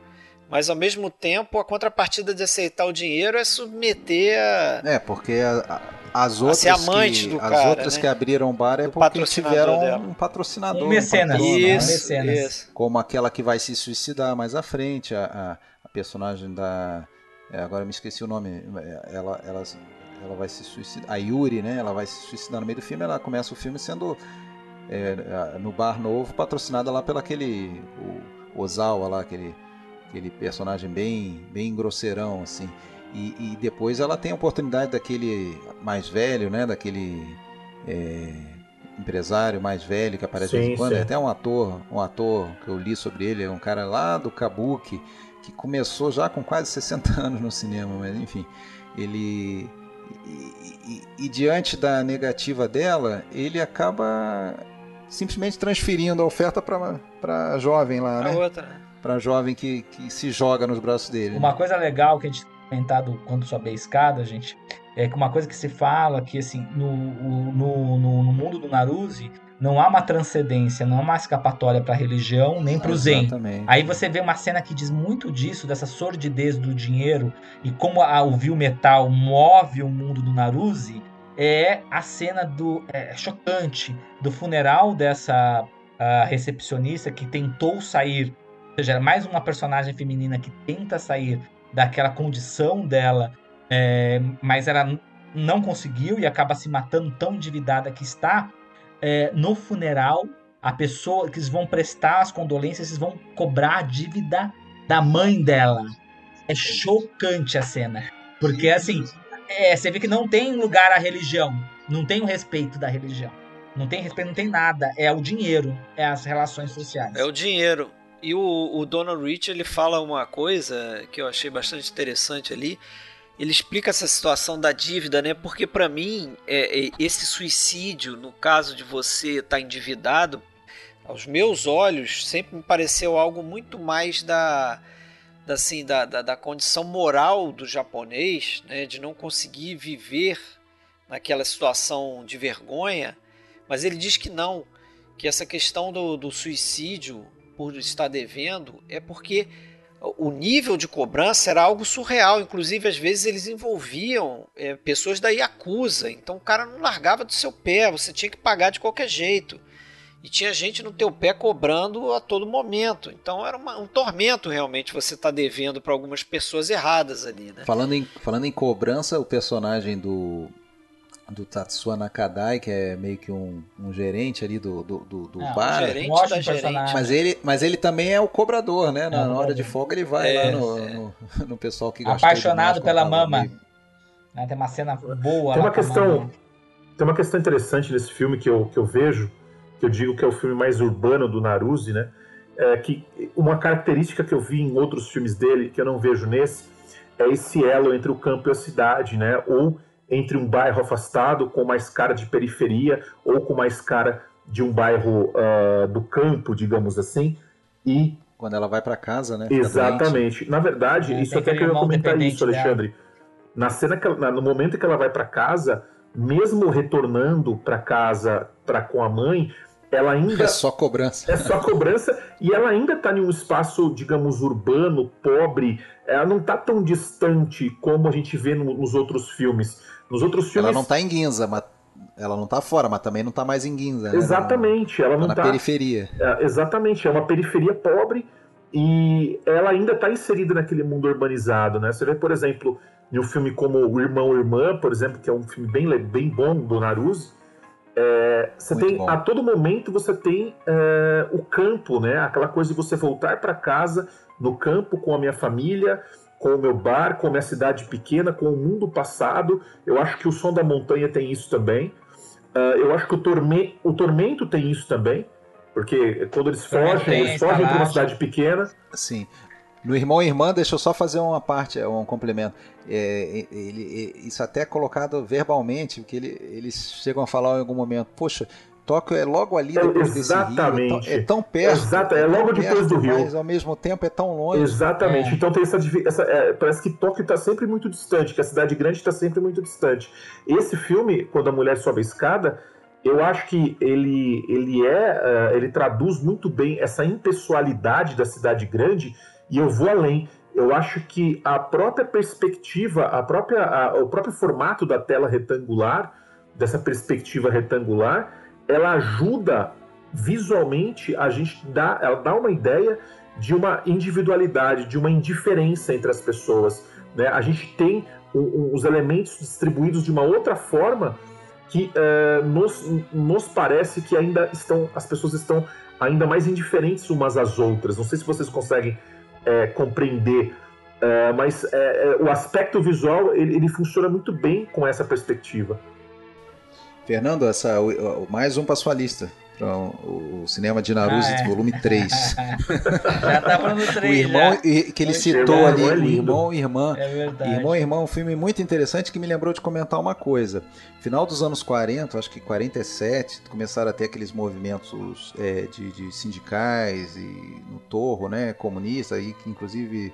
Mas ao mesmo tempo, a contrapartida de aceitar o dinheiro é submeter a. É, porque a, a, as outras, a que, as cara, outras né? que abriram o bar é porque tiveram dela. um patrocinador. Um mecenas. Um isso, mecenas. Isso. Como aquela que vai se suicidar mais à frente, a, a, a personagem da. É, agora me esqueci o nome. Ela, ela, ela vai se suicidar. A Yuri, né? Ela vai se suicidar no meio do filme. Ela começa o filme sendo é, no bar novo, patrocinada lá pelo aquele. O Ozawa lá, aquele aquele personagem bem, bem grosseirão, assim. E, e, depois ela tem a oportunidade daquele mais velho, né? Daquele é, empresário mais velho que aparece sim, de quando. É até um ator, um ator que eu li sobre ele, é um cara lá do Kabuki, que começou já com quase 60 [LAUGHS] anos no cinema, mas enfim, ele. E, e, e diante da negativa dela, ele acaba simplesmente transferindo a oferta para a jovem lá, né? A outra para jovem que, que se joga nos braços dele. Uma né? coisa legal que a gente tem comentado quando sobe a escada, gente, é que uma coisa que se fala que assim no, no, no, no mundo do Naruzi não há uma transcendência, não há uma escapatória para a religião nem para o Zen. Aí você vê uma cena que diz muito disso, dessa sordidez do dinheiro e como a, o Viu Metal move o mundo do Naruzi. É a cena do é, chocante do funeral dessa recepcionista que tentou sair ou seja, mais uma personagem feminina que tenta sair daquela condição dela, é, mas ela não conseguiu e acaba se matando tão endividada que está é, no funeral. A pessoa que eles vão prestar as condolências, eles vão cobrar a dívida da mãe dela. É chocante a cena. Porque assim, é, você vê que não tem lugar a religião. Não tem o respeito da religião. Não tem respeito, não tem nada. É o dinheiro, é as relações sociais. É o dinheiro. E o, o Donald Rich ele fala uma coisa que eu achei bastante interessante ali. Ele explica essa situação da dívida, né? Porque para mim é, é, esse suicídio, no caso de você estar tá endividado, aos meus olhos sempre me pareceu algo muito mais da, da assim da, da, da condição moral do japonês, né? De não conseguir viver naquela situação de vergonha. Mas ele diz que não, que essa questão do, do suicídio por estar devendo é porque o nível de cobrança era algo surreal. Inclusive, às vezes eles envolviam é, pessoas da Yakuza. Então o cara não largava do seu pé, você tinha que pagar de qualquer jeito. E tinha gente no teu pé cobrando a todo momento. Então era uma, um tormento realmente você estar tá devendo para algumas pessoas erradas ali. Né? Falando, em, falando em cobrança, o personagem do, do Tatsuya Nakadai, que é meio que um, um gerente ali do, do, do, do é, bar. Um gerente um da gerente. Mas ele, mas ele também é o cobrador, né? Na, é, na hora de folga ele vai é, lá no, é. no, [LAUGHS] no, pessoal que gastou Apaixonado pela mama. Né, tem uma cena boa. Tem uma questão, tem uma questão interessante nesse filme que eu, que eu vejo, que eu digo que é o filme mais urbano do Naruse, né? É que uma característica que eu vi em outros filmes dele, que eu não vejo nesse, é esse elo entre o campo e a cidade, né? Ou entre um bairro afastado com mais cara de periferia ou com mais cara de um bairro uh, do campo, digamos assim, e quando ela vai para casa, né? Exatamente. Na verdade, é, isso até que eu ia comentar isso, Alexandre. Dela. Na cena que ela, no momento que ela vai para casa, mesmo retornando para casa para com a mãe, ela ainda é só cobrança. É só cobrança e ela ainda está em um espaço, digamos, urbano, pobre. Ela não está tão distante como a gente vê no, nos outros filmes. Nos outros filmes. Ela não tá em Ginza, mas ela não tá fora, mas também não tá mais em Ginza. Né? Exatamente, ela não tá. Na periferia. É, exatamente, é uma periferia pobre e ela ainda tá inserida naquele mundo urbanizado, né? Você vê, por exemplo, em um filme como O Irmão Irmã, por exemplo, que é um filme bem, bem bom do Naruse. É, você Muito tem bom. a todo momento você tem é, o campo, né? Aquela coisa de você voltar para casa no campo com a minha família com o meu bar, com a minha cidade pequena, com o mundo passado. Eu acho que o Som da Montanha tem isso também. Uh, eu acho que o, torme o Tormento tem isso também, porque quando eles fogem, eles fogem para uma cidade pequena. Sim. No Irmão e Irmã, deixa eu só fazer uma parte, um complemento. É, ele, isso até é colocado verbalmente, porque ele, eles chegam a falar em algum momento, poxa, Tóquio é logo ali depois Exatamente. desse rio. É tão perto. Exato, é logo depois perto, do rio. Mas ao mesmo tempo é tão longe. Exatamente. É. Então tem essa, essa é, parece que Tóquio está sempre muito distante, que a cidade grande está sempre muito distante. Esse filme, quando a mulher sobe a escada, eu acho que ele ele é ele traduz muito bem essa impessoalidade da cidade grande. E eu vou além. eu acho que a própria perspectiva, a própria, a, o próprio formato da tela retangular, dessa perspectiva retangular, ela ajuda visualmente a gente dá, ela dá uma ideia de uma individualidade, de uma indiferença entre as pessoas. Né? A gente tem os elementos distribuídos de uma outra forma que uh, nos, nos parece que ainda estão as pessoas estão ainda mais indiferentes umas às outras. Não sei se vocês conseguem é, compreender, é, mas é, o aspecto visual ele, ele, funciona muito bem com essa perspectiva. Fernando, essa, mais um para sua lista para o cinema de Naruto, ah, é. volume 3. [LAUGHS] já tava no 3. O irmão já. que ele citou ali, é o irmão e irmã. É verdade. Irmão e irmã é um filme muito interessante que me lembrou de comentar uma coisa. Final dos anos 40, acho que 47, começaram a ter aqueles movimentos é, de, de, sindicais e no torro, né, comunista, aí que inclusive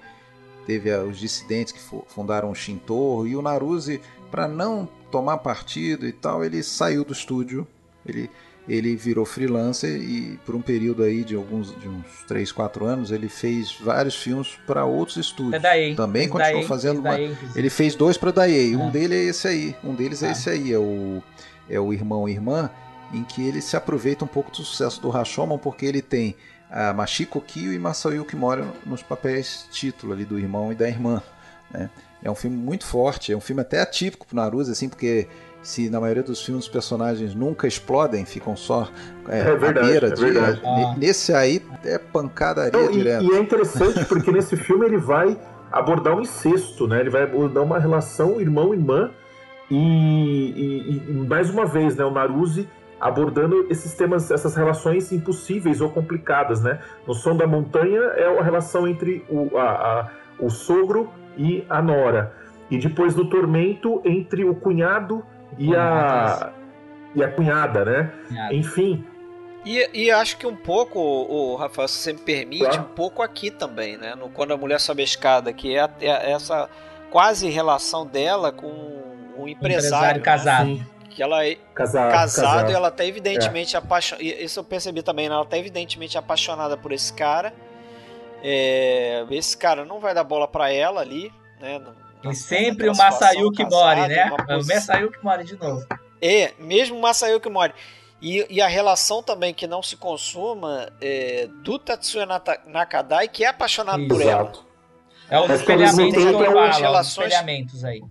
teve os dissidentes que fundaram o Shintorro e o Naruse, para não tomar partido e tal, ele saiu do estúdio. Ele ele virou freelancer e por um período aí de alguns de uns 3, 4 anos ele fez vários filmes para outros estúdios. É daí. Também é continuou daí, fazendo uma... ele fez dois para daí. Um ah. dele é esse aí, um deles é ah. esse aí, é o é o irmão e irmã em que ele se aproveita um pouco do sucesso do Rashomon porque ele tem a Machiko Kyo e Masayuki Mori nos papéis título ali do irmão e da irmã, né? É um filme muito forte, é um filme até atípico pro Naruto assim, porque se na maioria dos filmes os personagens nunca explodem, ficam só é, é verdade, beira é de. Ah. Nesse aí é pancadaria Não, direto. E, e, é interessante porque nesse filme ele vai abordar um incesto, né? Ele vai abordar uma relação irmão-irmã e, e, e, mais uma vez, né, o Naruse abordando esses temas, essas relações impossíveis ou complicadas, né? No Som da Montanha é a relação entre o, a, a, o sogro e a nora. E depois do Tormento entre o cunhado e a, e a cunhada, né? Cunhada. Enfim. E, e acho que um pouco, o Rafael, se você me permite, claro. um pouco aqui também, né? No Quando a Mulher Sobe a Escada, que é, é essa quase relação dela com um empresário. empresário casado. Né? Que ela é casado, casado, casado. e ela tá evidentemente é. apaixonada. Isso eu percebi também, né? Ela tá evidentemente apaixonada por esse cara. É, esse cara não vai dar bola para ela ali, né? E sempre o Masayuki Mori, né? O Masayuki Mori de novo. É, mesmo o Masayuki Mori. E, e, a relação também que não se consuma é, do Tatsuya Nakadai, que é apaixonado Exato. por ela. É os espelhamentos que eu falo, relações... espelhamentos aí.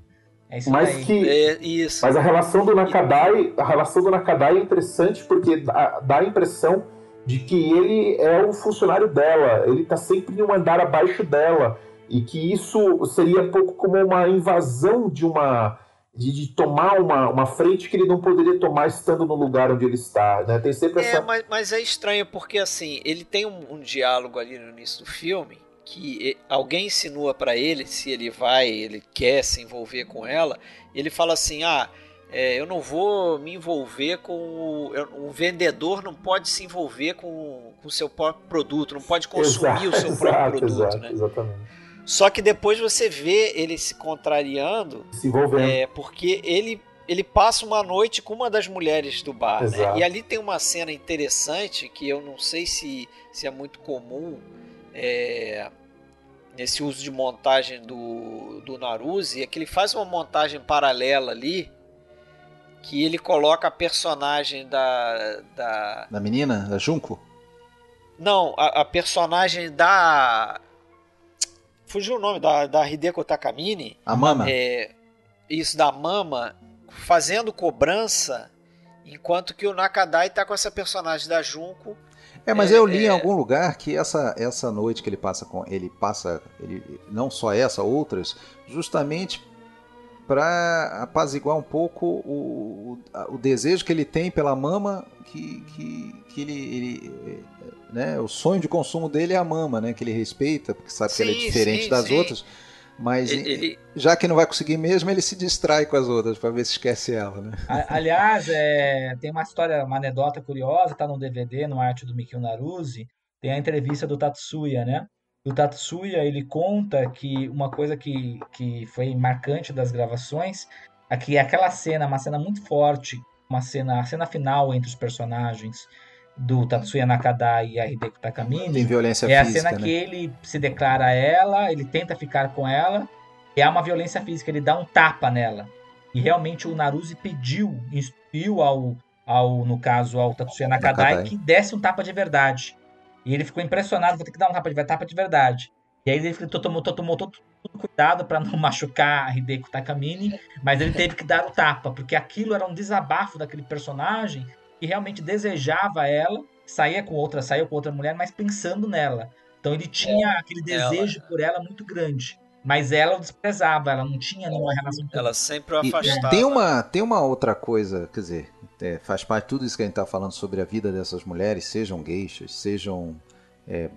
É isso mas que é, isso. mas a relação do Nakadai a relação do Nakadai é interessante porque dá, dá, a impressão de que ele é o funcionário dela ele está sempre em um andar abaixo dela e que isso seria um pouco como uma invasão de uma de, de, tomar uma, uma frente que ele não poderia tomar estando no lugar onde ele está, né? Tem sempre essa... É, mas, mas é estranho porque assim ele tem um, um diálogo ali no início do filme que alguém insinua para ele se ele vai, ele quer se envolver com ela, ele fala assim, ah é, eu não vou me envolver com. O, vendedor não pode se envolver com o seu próprio produto, não pode consumir exato, o seu próprio exato, produto. Exato, né? Exatamente. Só que depois você vê ele se contrariando, se envolvendo. É, porque ele ele passa uma noite com uma das mulheres do bar. Né? E ali tem uma cena interessante que eu não sei se, se é muito comum é, nesse uso de montagem do, do Naruse, é que ele faz uma montagem paralela ali que ele coloca a personagem da. Da, da menina? Da Junko? Não, a, a personagem da Fugiu o nome da, da Hideko Takamine. A Mama. É, isso, da Mama, fazendo cobrança, enquanto que o Nakadai tá com essa personagem da Junko. É, mas é, eu li é... em algum lugar que essa, essa noite que ele passa com. Ele passa. Ele, não só essa, outras, justamente para apaziguar um pouco o, o, o, desejo que ele tem pela mama, que, que, que ele, ele né, o sonho de consumo dele é a mama, né, que ele respeita, porque sabe sim, que ela é diferente sim, das sim. outras. Mas ele, já que não vai conseguir mesmo, ele se distrai com as outras para ver se esquece ela, né? Aliás, é, tem uma história, uma anedota curiosa, tá no DVD, no Arte do Mikio Naruse, tem a entrevista do Tatsuya, né? O Tatsuya, ele conta que uma coisa que, que foi marcante das gravações é que aquela cena, uma cena muito forte, uma cena, a cena final entre os personagens, do Tatsuya Nakada e a Hideko Takamine. Tem violência é física, a cena né? que ele se declara a ela, ele tenta ficar com ela, e há uma violência física, ele dá um tapa nela. E realmente o Naruse pediu, instruiu ao, ao no caso, ao Tatsuya Nakadai, Nakadai, que desse um tapa de verdade. E ele ficou impressionado, vou ter que dar um tapa de, tapa de verdade. E aí ele tomou, tomou todo, todo cuidado para não [LAUGHS] machucar a Hideko Takamine, mas ele teve que dar o tapa, porque aquilo era um desabafo daquele personagem que realmente desejava ela, saía com outra, saía com outra mulher, mas pensando nela. Então ele tinha é, aquele desejo ela. por ela muito grande. Mas ela o desprezava, ela não tinha nenhuma relação com Ela sempre o afastava. E tem uma, tem uma outra coisa, quer dizer, é, faz parte de tudo isso que a gente está falando sobre a vida dessas mulheres, sejam geishas, sejam é,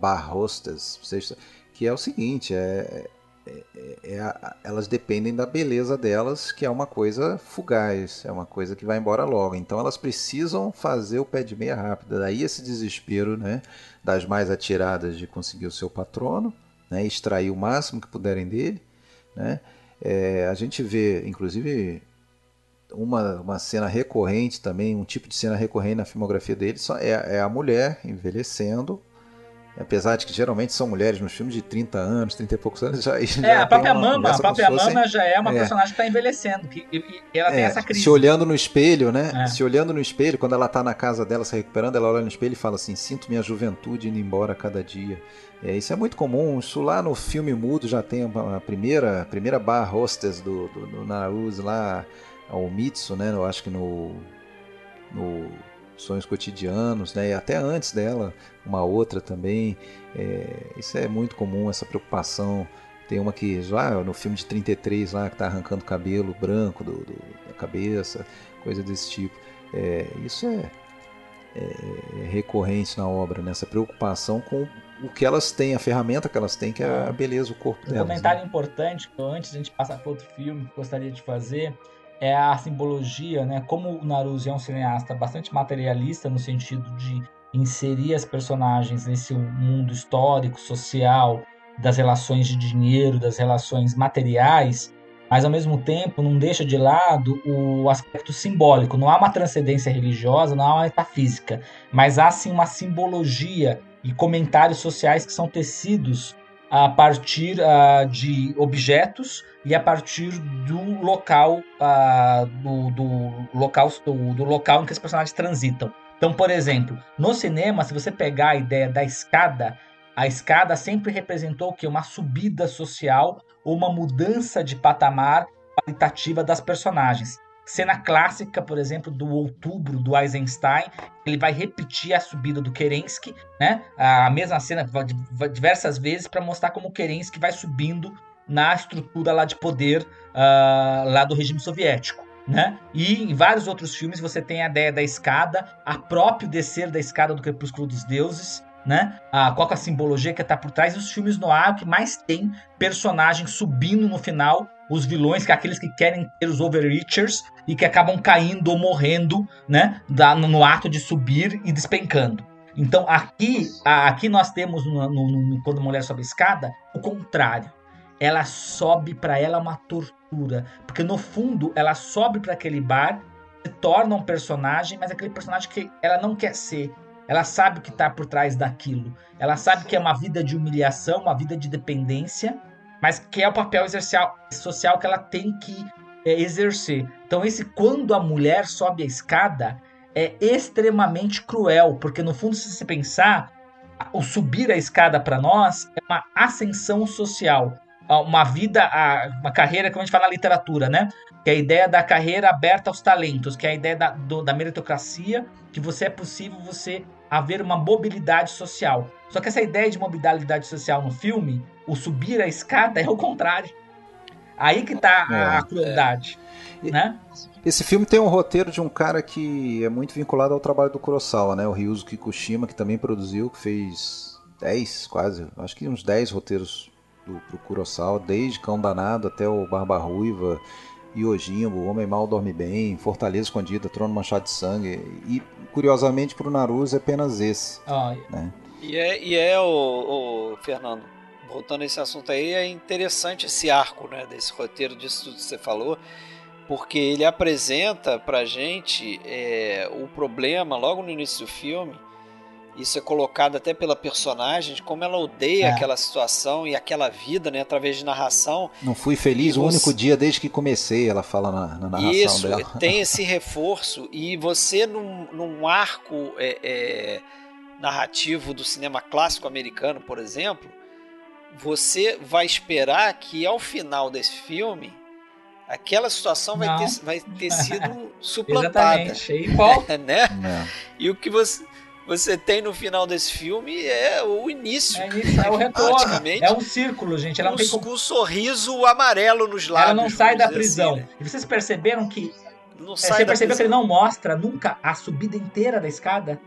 bar hostas, seja, que é o seguinte, é, é, é, é elas dependem da beleza delas, que é uma coisa fugaz, é uma coisa que vai embora logo. Então elas precisam fazer o pé de meia rápida. Daí esse desespero né, das mais atiradas de conseguir o seu patrono, né, extrair o máximo que puderem dele. Né? É, a gente vê, inclusive, uma, uma cena recorrente também, um tipo de cena recorrente na filmografia dele, só é, é a mulher envelhecendo Apesar de que geralmente são mulheres nos filmes de 30 anos, 30 e poucos anos, já. já é, a própria Mama, a própria Mama já é uma é. personagem que está envelhecendo, que, e, e ela tem é, essa crise. Se olhando no espelho, né? É. Se olhando no espelho, quando ela está na casa dela se recuperando, ela olha no espelho e fala assim: sinto minha juventude indo embora a cada dia. É, isso é muito comum. Isso lá no filme mudo já tem a primeira, a primeira bar hostess do, do, do Naruse lá, o Mitsu, né? Eu acho que no. no sonhos cotidianos, né? E até antes dela, uma outra também. É, isso é muito comum, essa preocupação. Tem uma que já no filme de 33 lá que está arrancando cabelo branco do, do, da cabeça, coisa desse tipo. É, isso é, é, é recorrente na obra, nessa né? preocupação com o que elas têm, a ferramenta que elas têm, que é a beleza, o corpo um delas. Um comentário né? importante, antes de a gente passar para outro filme, que gostaria de fazer, é a simbologia, né? Como o Naruse é um cineasta bastante materialista no sentido de inserir as personagens nesse mundo histórico, social, das relações de dinheiro, das relações materiais, mas ao mesmo tempo não deixa de lado o aspecto simbólico. Não há uma transcendência religiosa, não há uma metafísica, mas há sim uma simbologia e comentários sociais que são tecidos a partir uh, de objetos e a partir do local uh, do, do, local do, do, local em que os personagens transitam. Então, por exemplo, no cinema, se você pegar a ideia da escada, a escada sempre representou que uma subida social ou uma mudança de patamar qualitativa das personagens. Cena clássica, por exemplo, do Outubro do Eisenstein, ele vai repetir a subida do Kerensky, né? A mesma cena diversas vezes para mostrar como o Kerensky vai subindo na estrutura lá de poder uh, lá do regime soviético. Né? E em vários outros filmes você tem a ideia da escada, a próprio descer da escada do Crepúsculo dos Deuses, né? Ah, qual é a simbologia que está por trás. E os filmes no ar que mais tem personagens subindo no final, os vilões, que é aqueles que querem ter os overreachers e que acabam caindo ou morrendo, né? Da, no ato de subir e despencando. Então aqui, aqui nós temos no, no, no, quando a mulher sobe a escada o contrário. Ela sobe para ela uma tortura, porque no fundo ela sobe para aquele bar, se torna um personagem, mas aquele personagem que ela não quer ser, ela sabe o que está por trás daquilo. Ela sabe que é uma vida de humilhação, uma vida de dependência, mas que é o papel social que ela tem que é, exercer. Então, esse quando a mulher sobe a escada é extremamente cruel, porque no fundo, se você pensar, o subir a escada para nós é uma ascensão social, uma vida, uma carreira, como a gente fala na literatura, né? Que é a ideia da carreira aberta aos talentos, que é a ideia da, do, da meritocracia, que você é possível você haver uma mobilidade social. Só que essa ideia de mobilidade social no filme, o subir a escada, [LAUGHS] é o contrário. Aí que tá é, a crueldade. É. Né? Esse filme tem um roteiro de um cara que é muito vinculado ao trabalho do Kurosawa, né? O Ryuzo Kikushima, que também produziu, que fez 10, quase, acho que uns 10 roteiros do, pro Kurosawa, desde Cão Danado até o Barba Ruiva, Yojimbo, O Homem Mal Dorme Bem, Fortaleza Escondida, Trono Manchado de Sangue. E, curiosamente, para o Naruto é apenas esse. Ah, né? E é, e é o, o, Fernando, voltando a esse assunto aí, é interessante esse arco, né, desse roteiro, disso tudo que você falou, porque ele apresenta pra gente é, o problema logo no início do filme. Isso é colocado até pela personagem, de como ela odeia é. aquela situação e aquela vida, né, através de narração. Não fui feliz o único dia desde que comecei, ela fala na, na narração Isso, dela. [LAUGHS] tem esse [LAUGHS] reforço e você num, num arco é, é, narrativo do cinema clássico americano, por exemplo, você vai esperar que ao final desse filme aquela situação vai ter, vai ter sido [LAUGHS] suplantada. Exatamente, é igual. né? É. E o que você, você tem no final desse filme é o início. É, isso, é o retorno. É um círculo, gente. Ela um, tem com um sorriso amarelo nos lábios. Ela não sai da prisão. Assim, né? E vocês perceberam que. Não é, você percebeu que ele não mostra nunca a subida inteira da escada?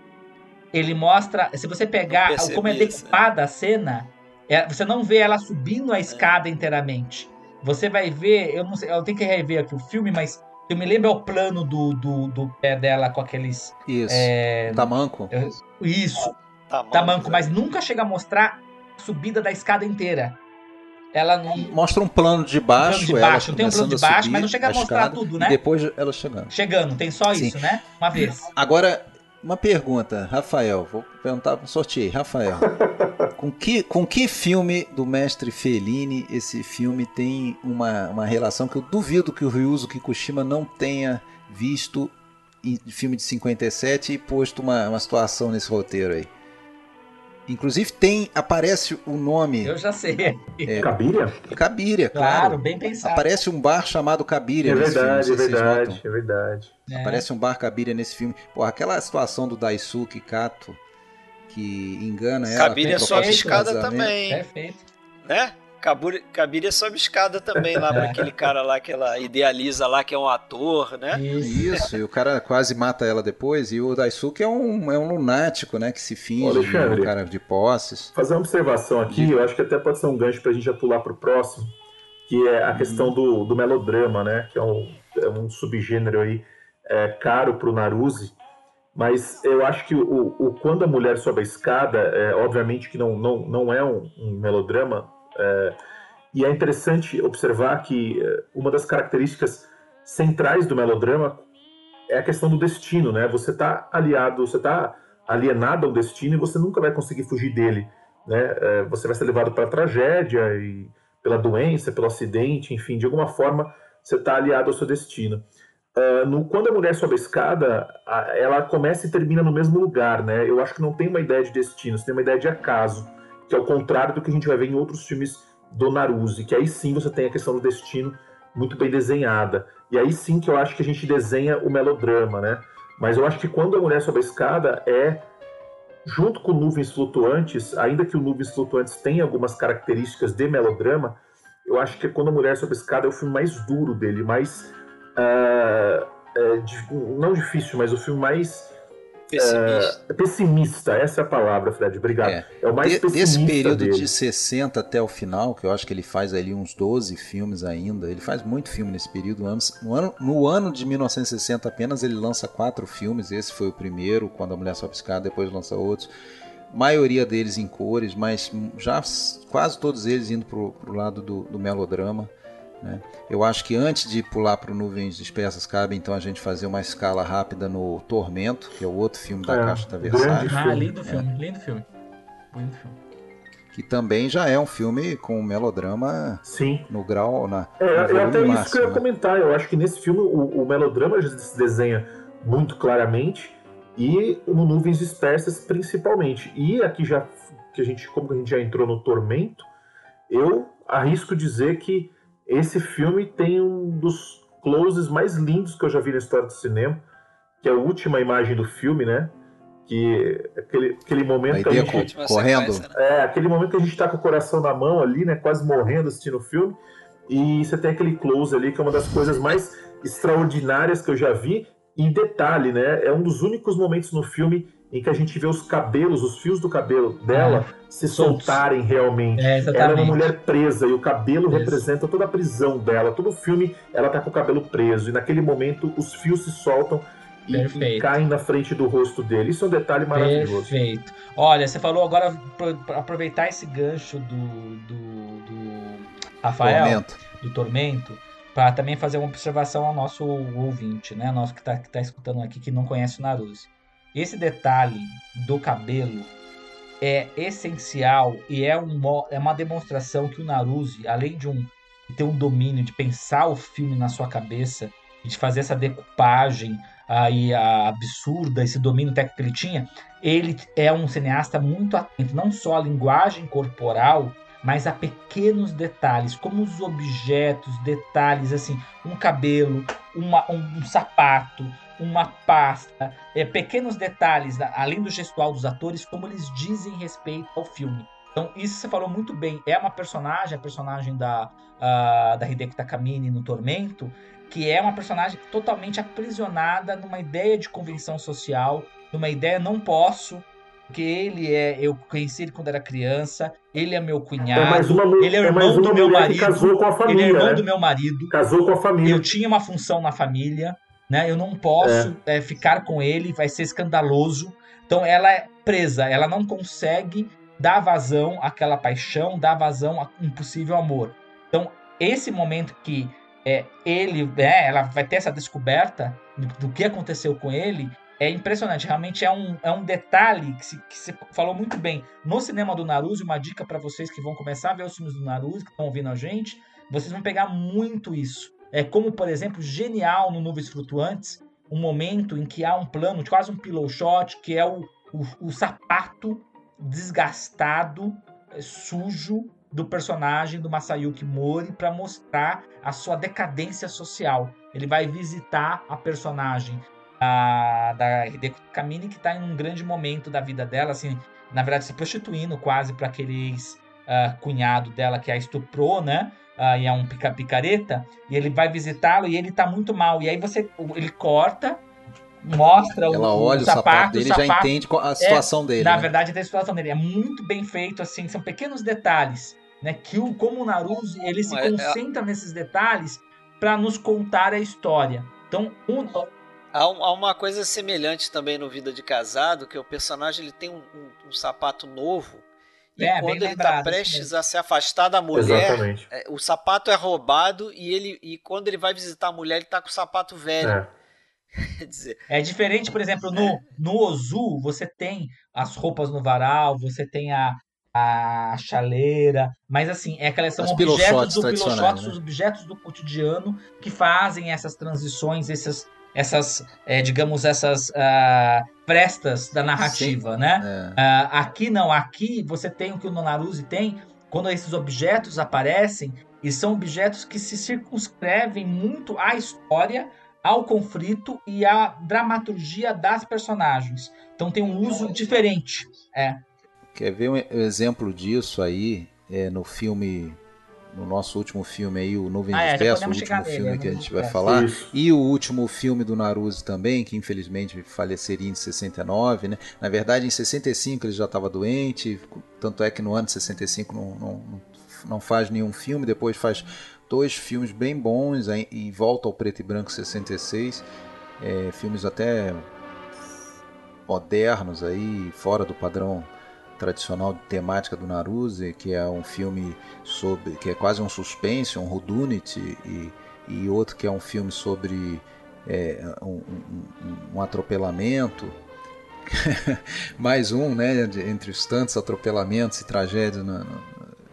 Ele mostra. Se você pegar como é decupada a cena, é, você não vê ela subindo a escada é. inteiramente. Você vai ver, eu não sei, eu tenho que rever aqui o filme, mas eu me lembro é o plano do, do, do pé dela com aqueles. Isso. É, tamanco. Isso. Tamanco, tamanco mas nunca chega a mostrar a subida da escada inteira. Ela não. Mostra um plano de baixo. Um plano de baixo, tem um plano de baixo, mas não chega a mostrar tudo, né? depois ela chegando. Chegando, tem só Sim. isso, né? Uma vez. Agora, uma pergunta, Rafael, vou perguntar, sorteio, Rafael. [LAUGHS] com que, com que filme do mestre Fellini esse filme tem uma, uma relação que eu duvido que o Ryuzo Kikushima não tenha visto em filme de 57 e posto uma, uma situação nesse roteiro aí? Inclusive tem, aparece o nome. Eu já sei. É, Cabiria? Cabiria, claro. Claro, bem pensado. Aparece um bar chamado Cabiria é nesse verdade, filme. É verdade, é verdade. É. Aparece um bar Cabiria nesse filme. Pô, aquela situação do Daisuke Kato que engana ela. Cabiria sobe escada também. Perfeito. Né? Cabiria sobe escada também lá para aquele cara lá que ela idealiza lá, que é um ator, né? Isso, e o cara quase mata ela depois. E o Daisuke é um, é um lunático, né? Que se finge um cara de posses. Fazer uma observação aqui, eu acho que até pode ser um gancho pra gente já pular pro próximo, que é a questão do, do melodrama, né? Que é um, é um subgênero aí é, caro pro Naruse. Mas eu acho que o, o, quando a mulher sobe a escada, é, obviamente que não, não, não é um, um melodrama, é, e é interessante observar que é, uma das características centrais do melodrama é a questão do destino, né? Você está aliado, você está alienado ao destino e você nunca vai conseguir fugir dele, né? É, você vai ser levado para a tragédia e pela doença, pelo acidente, enfim, de alguma forma você está aliado ao seu destino. Uh, no, quando a mulher sobe a escada, a, ela começa e termina no mesmo lugar, né? Eu acho que não tem uma ideia de destino, você tem uma ideia de acaso que é o contrário do que a gente vai ver em outros filmes do Naruse, que aí sim você tem a questão do destino muito bem desenhada. E aí sim que eu acho que a gente desenha o melodrama, né? Mas eu acho que quando a mulher sobe a escada é junto com nuvens flutuantes, ainda que o nuvens flutuantes tenha algumas características de melodrama, eu acho que quando a mulher sobe a escada é o filme mais duro dele, mais uh, não difícil, mas o filme mais Pessimista. É, pessimista, essa é a palavra, Fred. Obrigado. É, é o mais de, pessimista. Desse período dele. de 60 até o final, que eu acho que ele faz ali uns 12 filmes ainda. Ele faz muito filme nesse período. No ano, no ano de 1960 apenas ele lança quatro filmes. Esse foi o primeiro, quando a mulher sobe escada, depois lança outros. Maioria deles em cores, mas já quase todos eles indo para o lado do, do melodrama. Né? Eu acho que antes de pular para o Nuvens Dispersas, cabe então a gente fazer uma escala rápida no Tormento, que é o outro filme da é, Caixa da Versailles. Ah, lindo filme, é. lindo filme. Lindo filme. Que também já é um filme com melodrama Sim. no grau. Na, é, é até máximo, isso que eu ia né? comentar. Eu acho que nesse filme o, o melodrama se desenha muito claramente e no Nuvens Dispersas principalmente. E aqui já que a gente, como a gente já entrou no Tormento, eu arrisco dizer que esse filme tem um dos closes mais lindos que eu já vi na história do cinema, que é a última imagem do filme, né? Que aquele, aquele momento que a gente correndo, né? é aquele momento que a gente está com o coração na mão ali, né? Quase morrendo assistindo o filme. E você tem aquele close ali que é uma das coisas mais extraordinárias que eu já vi. E detalhe, né? É um dos únicos momentos no filme em que a gente vê os cabelos, os fios do cabelo dela ah, se soltarem realmente. É, ela é uma mulher presa e o cabelo Isso. representa toda a prisão dela. Todo o filme ela tá com o cabelo preso e naquele momento os fios se soltam e, e, caem na frente do rosto dele. Isso é um detalhe maravilhoso. Perfeito. Olha, você falou agora aproveitar esse gancho do, do, do Rafael, Tormento. do Tormento. para também fazer uma observação ao nosso ouvinte, né? Nosso que está tá escutando aqui que não conhece o Naruse. Esse detalhe do cabelo é essencial e é, um, é uma demonstração que o Naruse, além de um de ter um domínio de pensar o filme na sua cabeça, de fazer essa decupagem aí absurda, esse domínio técnico que ele tinha, ele é um cineasta muito atento, não só à linguagem corporal, mas a pequenos detalhes, como os objetos, detalhes assim, um cabelo, uma, um, um sapato, uma pasta, é, pequenos detalhes, além do gestual dos atores, como eles dizem respeito ao filme. Então, isso você falou muito bem. É uma personagem, a personagem da, uh, da Hideko Takamine no Tormento, que é uma personagem totalmente aprisionada numa ideia de convenção social, numa ideia não posso, porque ele é. Eu conheci ele quando era criança, ele é meu cunhado, é ele é, é irmão é do meu marido. Casou com a família, ele é irmão né? do meu marido. Casou com a família. Eu tinha uma função na família, né? Eu não posso é. É, ficar com ele, vai ser escandaloso. Então ela é presa, ela não consegue dar vazão àquela paixão, dar vazão a um possível amor. Então, esse momento que é, ele, é, ela vai ter essa descoberta do, do, que aconteceu com ele, é impressionante. Realmente é um, é um detalhe que, se, que você falou muito bem. No cinema do Naruto, uma dica para vocês que vão começar a ver os filmes do Naruto, que estão ouvindo a gente, vocês vão pegar muito isso. É como, por exemplo, genial no Nuvens Flutuantes, um momento em que há um plano, quase um pillow shot, que é o, o, o sapato desgastado, é, sujo, do personagem do Masayuki Mori para mostrar a sua decadência social. Ele vai visitar a personagem a, da Hideko Kamini que está em um grande momento da vida dela, assim, na verdade se prostituindo quase para aquele uh, cunhado dela que a estuprou, né? Uh, e é um pica picareta, e ele vai visitá-lo e ele está muito mal. E aí você ele corta mostra Ela o, olha o, sapato, sapato dele e já entende a situação é, dele. Na né? verdade, a situação dele é muito bem feito, assim, são pequenos detalhes né? Que o, como o Naruto ele se é, é concentra nesses detalhes para nos contar a história. Então, um... há, uma coisa semelhante também no Vida de Casado, que o personagem ele tem um, um, um sapato novo e é, quando ele está prestes a se afastar da mulher, é, o sapato é roubado e ele e quando ele vai visitar a mulher ele está com o sapato velho. É. [LAUGHS] é diferente, por exemplo, no, no Ozu, você tem as roupas no varal, você tem a, a chaleira, mas assim, é aquelas são As objetos do pilochotes, né? os objetos do cotidiano que fazem essas transições, essas, essas é, digamos, essas uh, prestas da narrativa, Sim, né? É. Uh, aqui não, aqui você tem o que o Nonaruse tem, quando esses objetos aparecem, e são objetos que se circunscrevem muito à história, ao conflito e à dramaturgia das personagens. Então tem um uso diferente. É. Quer ver um exemplo disso aí é, no filme, no nosso último filme aí, o Nuvem ah, é, Verso, o último filme nele, que a gente vai falar, Isso. e o último filme do Naruto também, que infelizmente faleceria em 69, né? Na verdade, em 65 ele já estava doente, tanto é que no ano de 65 não, não, não faz nenhum filme, depois faz dois filmes bem bons e volta ao preto e branco 66, é, filmes até modernos aí, fora do padrão tradicional temática do Naruse, que é um filme sobre que é quase um suspense, um whodunit, e, e outro que é um filme sobre é, um, um, um, atropelamento. [LAUGHS] Mais um, né, entre os tantos atropelamentos e tragédias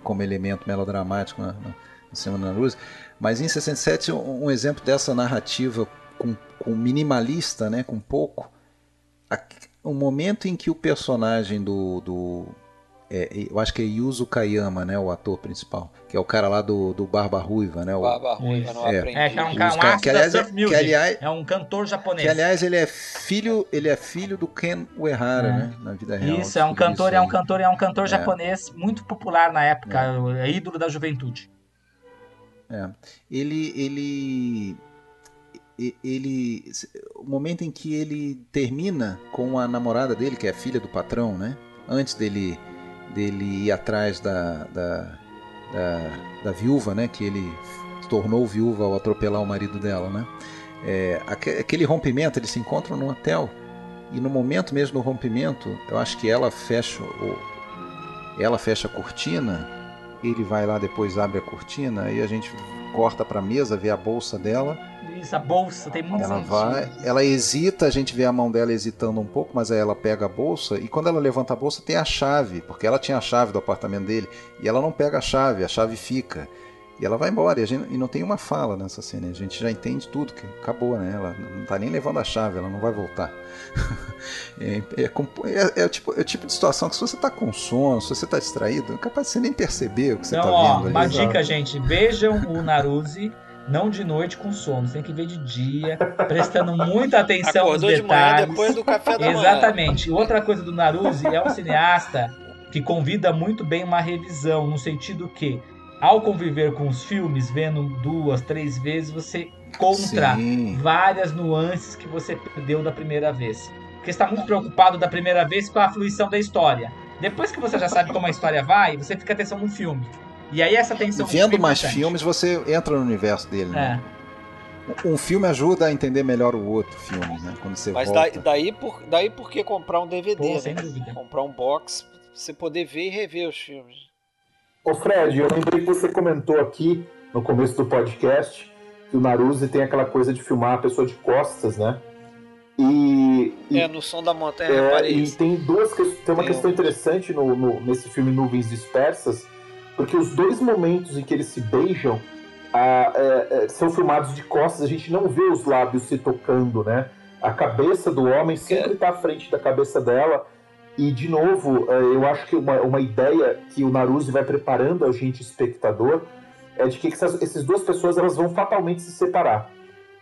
como elemento melodramático no, no cinema do Naruse. Mas em 67, um, um exemplo dessa narrativa com, com minimalista, né, com pouco, o momento em que o personagem do. do é, eu acho que é Yuzo Kayama, né? O ator principal. Que é o cara lá do, do Barba Ruiva, né? O, Barba Ruiva, não é, é, que é um, cara, um que, aliás, é, que, aliás, é um cantor japonês. Que aliás ele é filho, ele é filho do Ken Uehara, é. né? Na vida real. Isso, é um cantor, é um cantor, é um cantor é. japonês muito popular na época, é. ídolo da juventude. É. Ele, ele ele o momento em que ele termina com a namorada dele que é a filha do patrão né? Antes dele dele ir atrás da da, da, da viúva né? Que ele tornou viúva ao atropelar o marido dela né? É, aquele rompimento eles se encontram num hotel. E no momento mesmo do rompimento eu acho que ela fecha ela fecha a cortina ele vai lá depois abre a cortina e a gente corta pra mesa, vê a bolsa dela. Isso, a bolsa, tem muito Ela sentido. vai, ela hesita, a gente vê a mão dela hesitando um pouco, mas aí ela pega a bolsa e quando ela levanta a bolsa tem a chave, porque ela tinha a chave do apartamento dele e ela não pega a chave, a chave fica. E ela vai embora, e, gente, e, não tem uma fala nessa cena, a gente já entende tudo, que acabou, né? Ela não tá nem levando a chave, ela não vai voltar. [LAUGHS] é, é, é, é, tipo, é o tipo de situação que se você tá com sono, se você tá distraído, é capaz de você nem perceber o que você não, tá ó, vendo. Uma ali. dica, gente, vejam o Naruzi não de noite com sono, você tem que ver de dia, prestando muita atenção Acordou nos detalhes. de manhã depois do café da manhã. Exatamente. Outra coisa do Naruzi é um cineasta que convida muito bem uma revisão, no sentido que ao conviver com os filmes, vendo duas, três vezes, você encontra Sim. várias nuances que você perdeu da primeira vez. Porque está muito preocupado da primeira vez com a fluição da história. Depois que você já sabe como a história vai, você fica atenção no filme. E aí essa atenção no Vendo é mais importante. filmes, você entra no universo dele. Né? É. Um filme ajuda a entender melhor o outro filme, né? Quando você Mas volta. daí, daí, por, daí por que comprar um DVD? Pô, né? sem dúvida. Comprar um box pra você poder ver e rever os filmes. Ô Fred, eu lembrei que você comentou aqui no começo do podcast que o Naruzi tem aquela coisa de filmar a pessoa de costas, né? E, e, É, no som da montanha é, e tem duas tem uma Tem questão um- interessante no, no- nesse filme Nuvens Dispersas, porque os dois momentos em que eles se beijam ah, é, é, são filmados de costas, a gente não vê os lábios se tocando, né? A cabeça do homem sempre está à frente da cabeça dela. E, de novo, eh, eu acho que uma, uma ideia que o Naruzi vai preparando a gente, espectador, é de que essas, essas duas pessoas elas vão fatalmente se separar.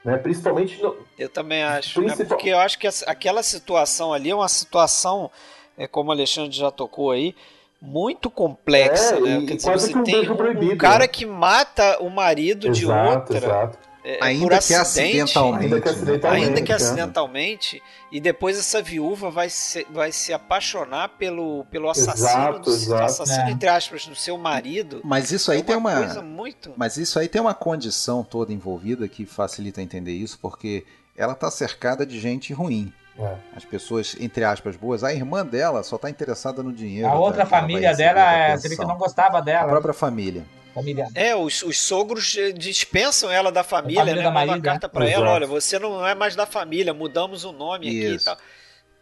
Né? Principalmente no, Eu também acho. Né? Principal- Porque eu acho que aquela situação ali é uma situação, é, como o Alexandre já tocou aí, muito complexa, É, né? Quer dizer, quase você que um tem beijo um, proibido, um cara né? que mata o marido de exato, outra exato. É, Ainda por que acidente, acidentalmente. Ainda que acidentalmente. ainda que é. acidentalmente, e depois essa viúva vai se, vai se apaixonar pelo, pelo assassino, Exato, do, exato. assassino É. entre aspas, do seu marido. Mas isso aí é tem uma. coisa muito. Mas isso aí tem uma condição toda envolvida que facilita entender isso, porque ela tá cercada de gente ruim. É. As pessoas, entre aspas, boas. A irmã dela só tá interessada no dinheiro. A outra família dela, é, você vê que não gostava A dela. própria família. Família. É, os, os sogros eh, dispensam ela da família, família né? da Mandam uma carta pra Exato. ela, olha, você não é mais da família, mudamos o nome aqui e Isso. tal.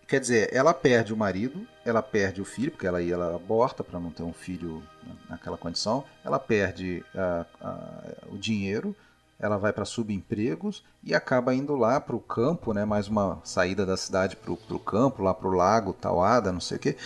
Quer dizer, ela perde o marido, ela perde o filho, porque ela ia ela aborta para não ter um filho naquela condição, ela perde o dinheiro, ela vai para subempregos e acaba indo lá para o campo, né? Mais uma saída da cidade para o campo, lá para o lago, Tauada, não sei o quê.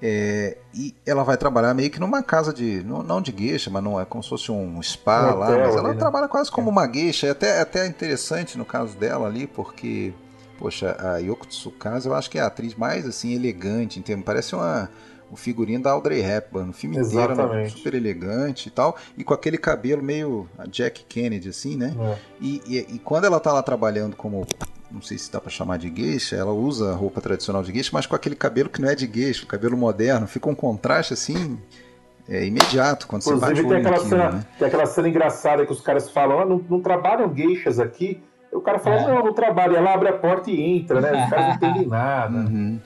É, e ela vai trabalhar meio que numa casa de. Não, não de gueixa, mas não é como se fosse um spa Um lá. Mas ela ali, né? trabalha quase como uma gueixa. É até, até interessante no caso dela ali, porque. Poxa, a Yoko Tsukasa eu acho que é a atriz mais assim elegante em termos. Parece uma, o figurino da Audrey Hepburn. No filme inteiro, é Exatamente. super elegante e tal. E com aquele cabelo meio Jack Kennedy, assim, né? É. E, e, e quando ela tá lá trabalhando como, não sei se dá pra chamar de gueixa, ela usa a roupa tradicional de gueixa, mas com aquele cabelo que não é de gueixa, o cabelo moderno, fica um contraste assim é, imediato quando você bate Inclusive o tem olho aquela, naquilo, cena, né? tem aquela cena engraçada que os caras falam, ah, não, não trabalham gueixas aqui. E o cara fala, É. não, não trabalha. Ela abre a porta e entra, né? Os caras não entendem [LAUGHS] nada. Uhum.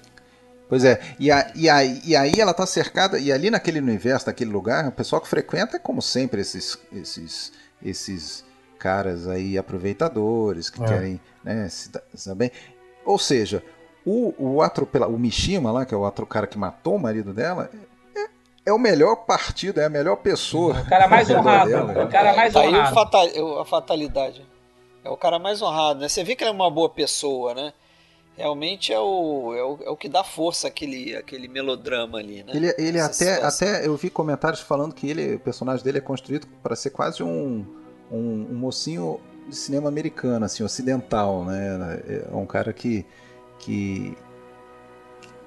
Pois é, e, a, e, a, e aí ela tá cercada, e ali naquele universo, naquele lugar, o pessoal que frequenta é como sempre esses, esses, esses caras aí aproveitadores que É. querem né, se bem. Ou seja, o, o atropela, o Mishima lá, que é o outro cara que matou o marido dela, é, é o melhor partido, é a melhor pessoa. O cara mais [LAUGHS] honrado. dela. O cara mais aí o honrado. fatal, a fatalidade. É o cara mais honrado, né? Você vê que ele é uma boa pessoa, né? Realmente é o, é o, é o que dá força àquele, àquele melodrama ali, né? Ele, ele Essa até, situação. até eu vi comentários falando que ele, o personagem dele é construído para ser quase um, um, um mocinho de cinema americano, assim, ocidental, né? É um cara que, que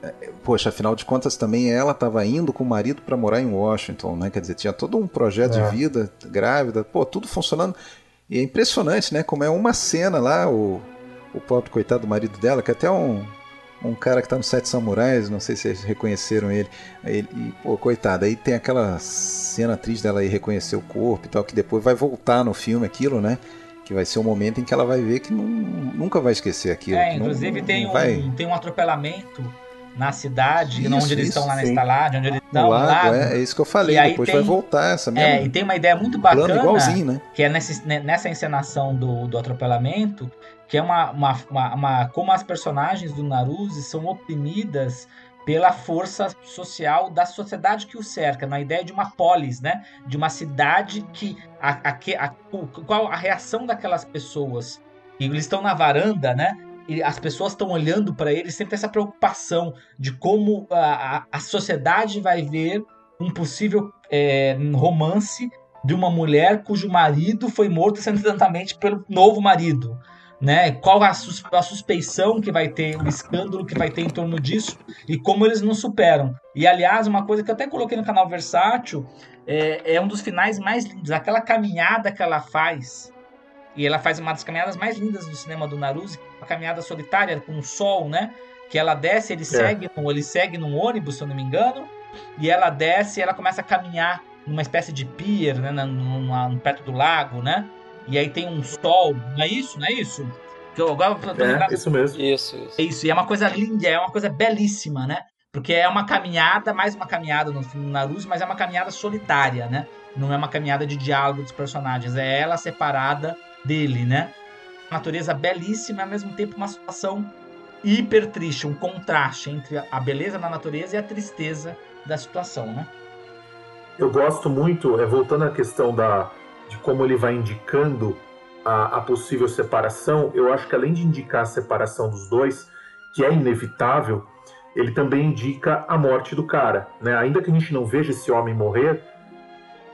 é, poxa, afinal de contas também ela estava indo com o marido para morar em Washington, né? Quer dizer, tinha todo um projeto É. de vida, grávida, pô, tudo funcionando. E é impressionante, né? Como é uma cena lá, o, o pobre coitado do marido dela, que é até um, um cara que tá no Sete Samurais, não sei se vocês reconheceram ele. Ele e, pô, coitado, aí tem aquela cena triste dela aí reconhecer o corpo e tal, que depois vai voltar no filme aquilo, né? Que vai ser o momento em que ela vai ver que não- nunca vai esquecer aquilo. É, não- inclusive não tem, um, vai- tem um atropelamento na cidade, isso, onde eles estão lá na estalagem, onde eles estão lago, lago. É, é, isso que eu falei, e depois tem, vai voltar essa mesma. É, e tem uma ideia muito bacana, igualzinho, né? que é nessa, nessa encenação do, do atropelamento, que é uma, uma, uma, uma como as personagens do Naruse são oprimidas pela força social da sociedade que o cerca, na ideia de uma polis, né? De uma cidade que a, a, a, qual a reação daquelas pessoas? E eles estão na varanda, né? E as pessoas estão olhando para eles, sempre essa preocupação de como a, a, sociedade vai ver um possível é, romance de uma mulher cujo marido foi morto acidentalmente pelo novo marido né? Qual a, sus a suspeição que vai ter, o escândalo que vai ter em torno disso e como eles não superam. E aliás, uma coisa que eu até coloquei no canal Versátil é, é um dos finais mais lindos, aquela caminhada que ela faz. E ela faz uma das caminhadas mais lindas do cinema do Naruse, uma caminhada solitária com o sol, né? Que ela desce, ele é. segue, ele segue num ônibus, se eu não me engano, e ela desce e ela começa a caminhar numa espécie de pier, né, numa, perto do lago, né? E aí tem um sol, não é isso? Não é isso? Que eu agora tô é, isso mesmo. Isso, isso. É isso, e é uma coisa linda, é uma coisa belíssima, né? Porque é uma caminhada, mais uma caminhada no filme Naruto, mas é uma caminhada solitária, né? Não é uma caminhada de diálogo dos personagens, é ela separada dele, né? Uma natureza belíssima e ao mesmo tempo uma situação hiper triste, um contraste entre a beleza da natureza e a tristeza da situação, né? Eu gosto muito, é, voltando à questão da, de como ele vai indicando a, a, possível separação, eu acho que além de indicar a separação dos dois, que é inevitável, ele também indica a morte do cara, né? Ainda que a gente não veja esse homem morrer,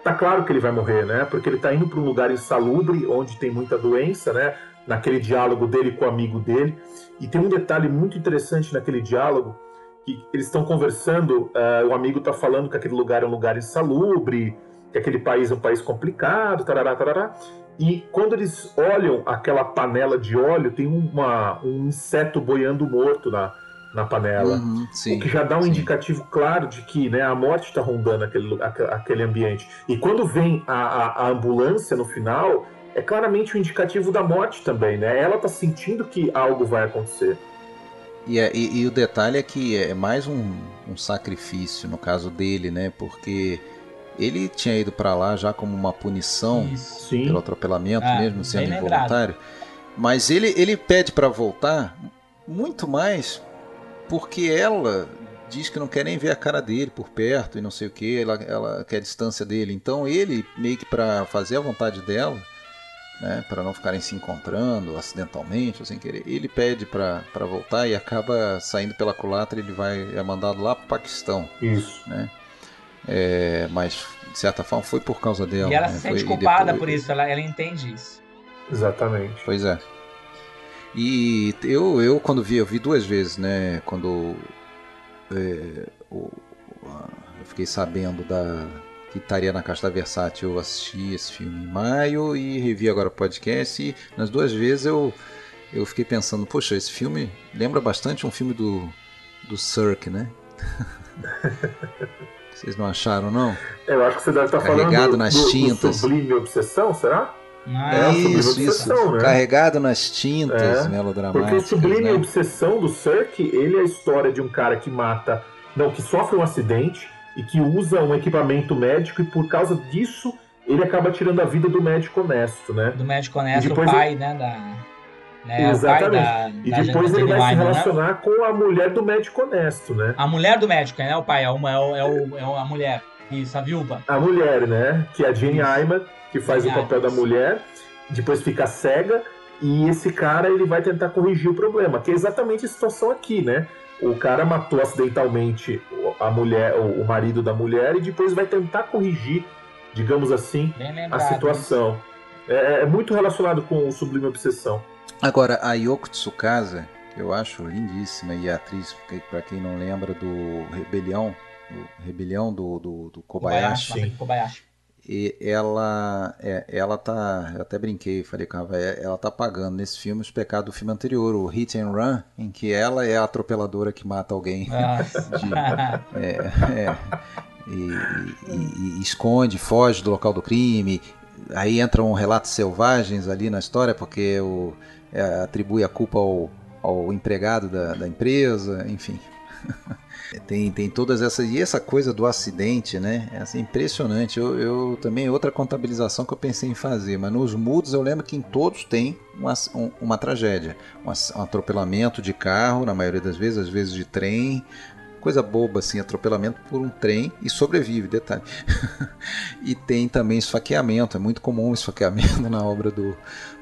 tá claro que ele vai morrer, né? Porque ele tá indo para um lugar insalubre, onde tem muita doença, né? Naquele diálogo dele com o amigo dele. E tem um detalhe muito interessante naquele diálogo, que eles estão conversando, uh, o amigo tá falando que aquele lugar é um lugar insalubre, que aquele país é um país complicado, tarará, tarará. E quando eles olham aquela panela de óleo, tem uma, um inseto boiando morto na, na panela. Uhum, sim, o que já dá um sim. indicativo claro de que né, a morte está rondando aquele, aquele ambiente. E quando vem a, a, a, ambulância no final, é claramente um indicativo da morte também. Né? Ela está sentindo que algo vai acontecer. E, é, e, e, o detalhe é que é mais um, um sacrifício no caso dele, né? Porque ele tinha ido para lá já como uma punição pelo atropelamento, ah, mesmo sendo involuntário. Mas ele, ele pede para voltar muito mais porque ela diz que não quer nem ver a cara dele por perto e não sei o que, ela, ela quer a distância dele. Então ele, meio que para fazer a vontade dela, né, para não ficarem se encontrando acidentalmente ou sem querer, ele pede para voltar e acaba saindo pela culatra. Ele vai é mandado lá para o Paquistão. Isso. Né? É, mas, de certa forma, foi por causa dela. E ela né? se sente foi, culpada depois... por isso, ela, ela entende isso. Exatamente. Pois é. E eu, eu quando vi, eu vi duas vezes, né? Quando é, o, eu fiquei sabendo da que estaria na Caixa da Versátil, eu assisti esse filme em maio e revi agora o podcast. E nas duas vezes eu, eu fiquei pensando, poxa, esse filme lembra bastante um filme do, do Cirque, né? [LAUGHS] Vocês não acharam, não? Eu acho que você deve estar Carregado falando nas do, tintas. Do Sublime Obsessão, será? Ah, é, isso, isso. Né? Carregado nas tintas, é, melodramáticas. Porque o Sublime né? Obsessão do Cirque, ele é a história de um cara que mata... Não, que sofre um acidente e que usa um equipamento médico e por causa disso ele acaba tirando a vida do médico honesto, né? Do médico honesto, o pai, né? Da né? Exatamente. Da, e da depois ele vai se né? relacionar né? com a mulher do médico honesto, né? A mulher do médico, né? O pai, é, uma, é, o, é, o, é a mulher. Isso, a viúva. A mulher, né? Que é a Jane Ayman, que faz Jane o papel Ayman. da mulher, depois fica cega, e esse cara ele vai tentar corrigir o problema, que é exatamente a situação aqui, né? O cara matou acidentalmente a mulher, o marido da mulher, e depois vai tentar corrigir, digamos assim, a situação. É, é muito relacionado com o Sublime Obsessão. Agora, a Yoko Tsukasa, eu acho lindíssima, e a atriz, para quem não lembra, do Rebelião, do Rebelião do, do, do Kobayashi. Kobayashi. E ela, é, ela tá, eu até brinquei, falei com ela, ela tá pagando nesse filme os pecados do filme anterior, o Hit and Run, em que ela é a atropeladora que mata alguém. Ah. [LAUGHS] De, é, é, e, e, e, esconde, foge do local do crime. Aí entram relatos selvagens ali na história, porque o, é, atribui a culpa ao, ao empregado da, da empresa, enfim. [LAUGHS] Tem, tem todas essas. E essa coisa do acidente, né? É assim, impressionante. Eu, eu também, outra contabilização que eu pensei em fazer, mas nos mudos eu lembro que em todos tem uma, um, uma tragédia. Um, um atropelamento de carro, na maioria das vezes, às vezes de trem, coisa boba assim, atropelamento por um trem e sobrevive, detalhe. [LAUGHS] e tem também esfaqueamento, é muito comum o esfaqueamento [LAUGHS] na obra do,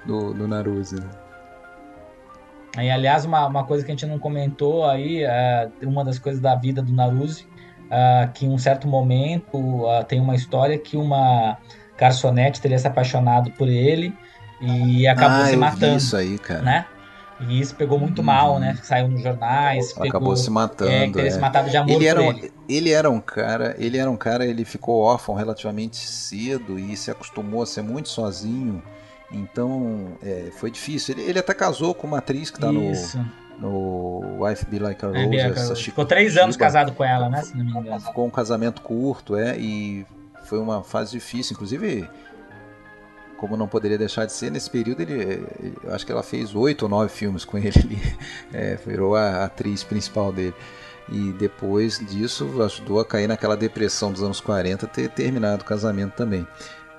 do, do Naruse. Né? Aliás, uma, uma coisa que a gente não comentou aí, é uma das coisas da vida do Naruse, é, que em um certo momento é, tem uma história que uma garçonete teria se apaixonado por ele e acabou ah, se matando. isso aí, cara. Né? E isso pegou muito mal, né? Saiu nos jornais. Acabou pegou, se matando. É, teria é. se matado de amor ele era, um, ele. ele. era um cara, ele era um cara, ele ficou órfão relativamente cedo e se acostumou a ser muito sozinho. Então é, foi difícil. Ele, ele, até casou com uma atriz que está no, no Wife Be Like a Rose. É, essa Ficou três anos Chiba. casado com ela, né? Se não me engano. Ficou um casamento curto, é, e foi uma fase difícil. Inclusive, como não poderia deixar de ser, nesse período ele, ele eu acho que ela fez oito ou nove filmes com ele. ele [LAUGHS] é, virou a atriz principal dele. E depois disso ajudou a cair naquela depressão dos anos 40, ter terminado o casamento também.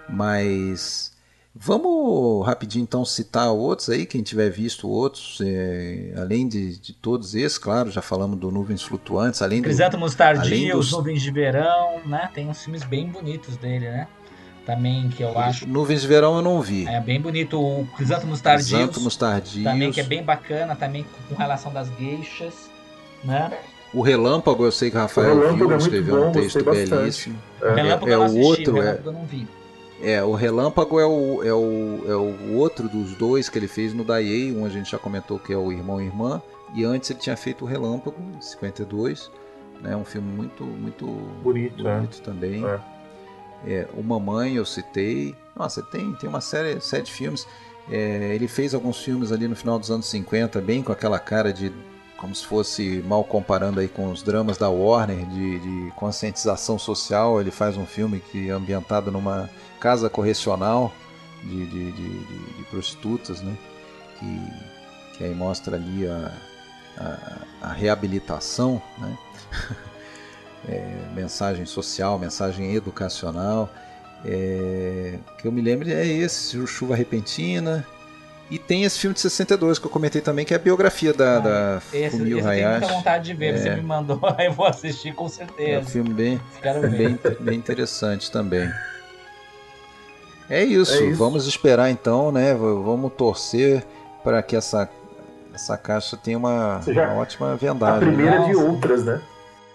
Mas vamos rapidinho então citar outros aí, quem tiver visto outros, é, além de, de, todos esses, claro, já falamos do Nuvens Flutuantes, além do... Crisântemos Tardio, dos... Os Nuvens de Verão, né? Tem uns filmes bem bonitos dele, né? também, que eu acho. Nuvens de Verão eu não vi. É bem bonito. O Crisântemos Tardios. Crisântemos Tardios. Também, que é bem bacana, também com relação das geixas, né? O Relâmpago, eu sei que o Rafael o viu, é escreveu bom, um texto belíssimo. É, o Relâmpago é, é o assisti, outro, o é. eu não vi. É, o Relâmpago é o, é, o, é o outro dos dois que ele fez no Daiei, um a gente já comentou que é o Irmão e Irmã, e antes ele tinha feito o Relâmpago, em 52, né, um filme muito, muito bonito, bonito é. também. É. É, o Mamãe eu citei. Nossa, tem, tem uma série, de filmes. É, ele fez alguns filmes ali no final dos anos 50, bem com aquela cara de. como se fosse mal comparando aí com os dramas da Warner, de, de conscientização social. Ele faz um filme que é ambientado numa casa correcional de, de, de, de prostitutas, né? Que, que aí mostra ali a, a, a reabilitação, né? [LAUGHS] é, mensagem social, mensagem educacional. É, que eu me lembro é esse, Chuva Repentina. E tem esse filme de 62 que eu comentei também, que é a biografia da, ah, da esse, Fumio esse Hayashi. Eu tenho muita vontade de ver, é, você me mandou, [LAUGHS] eu vou assistir com certeza. É um filme bem, bem, bem interessante também. É isso, é isso, vamos esperar então, né? Vamos torcer para que essa, essa caixa tenha uma, uma ótima vendagem. A primeira de outras, né?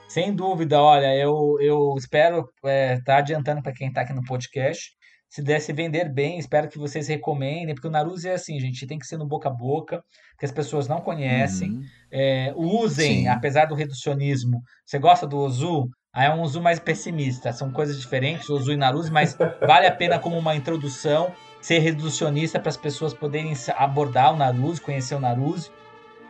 Sem dúvida, olha, eu, eu espero estar é, tá adiantando para quem está aqui no podcast. Se desse vender bem, espero que vocês recomendem, porque o Naruse é assim, gente, tem que ser no boca a boca, que as pessoas não conhecem. Uhum. É, usem, Sim. apesar do reducionismo. Você gosta do Ozu? Aí é um Ozu mais pessimista, são coisas diferentes, Ozu e Naruse, mas vale a pena como uma introdução ser reducionista para as pessoas poderem abordar o Naruse, conhecer o Naruse.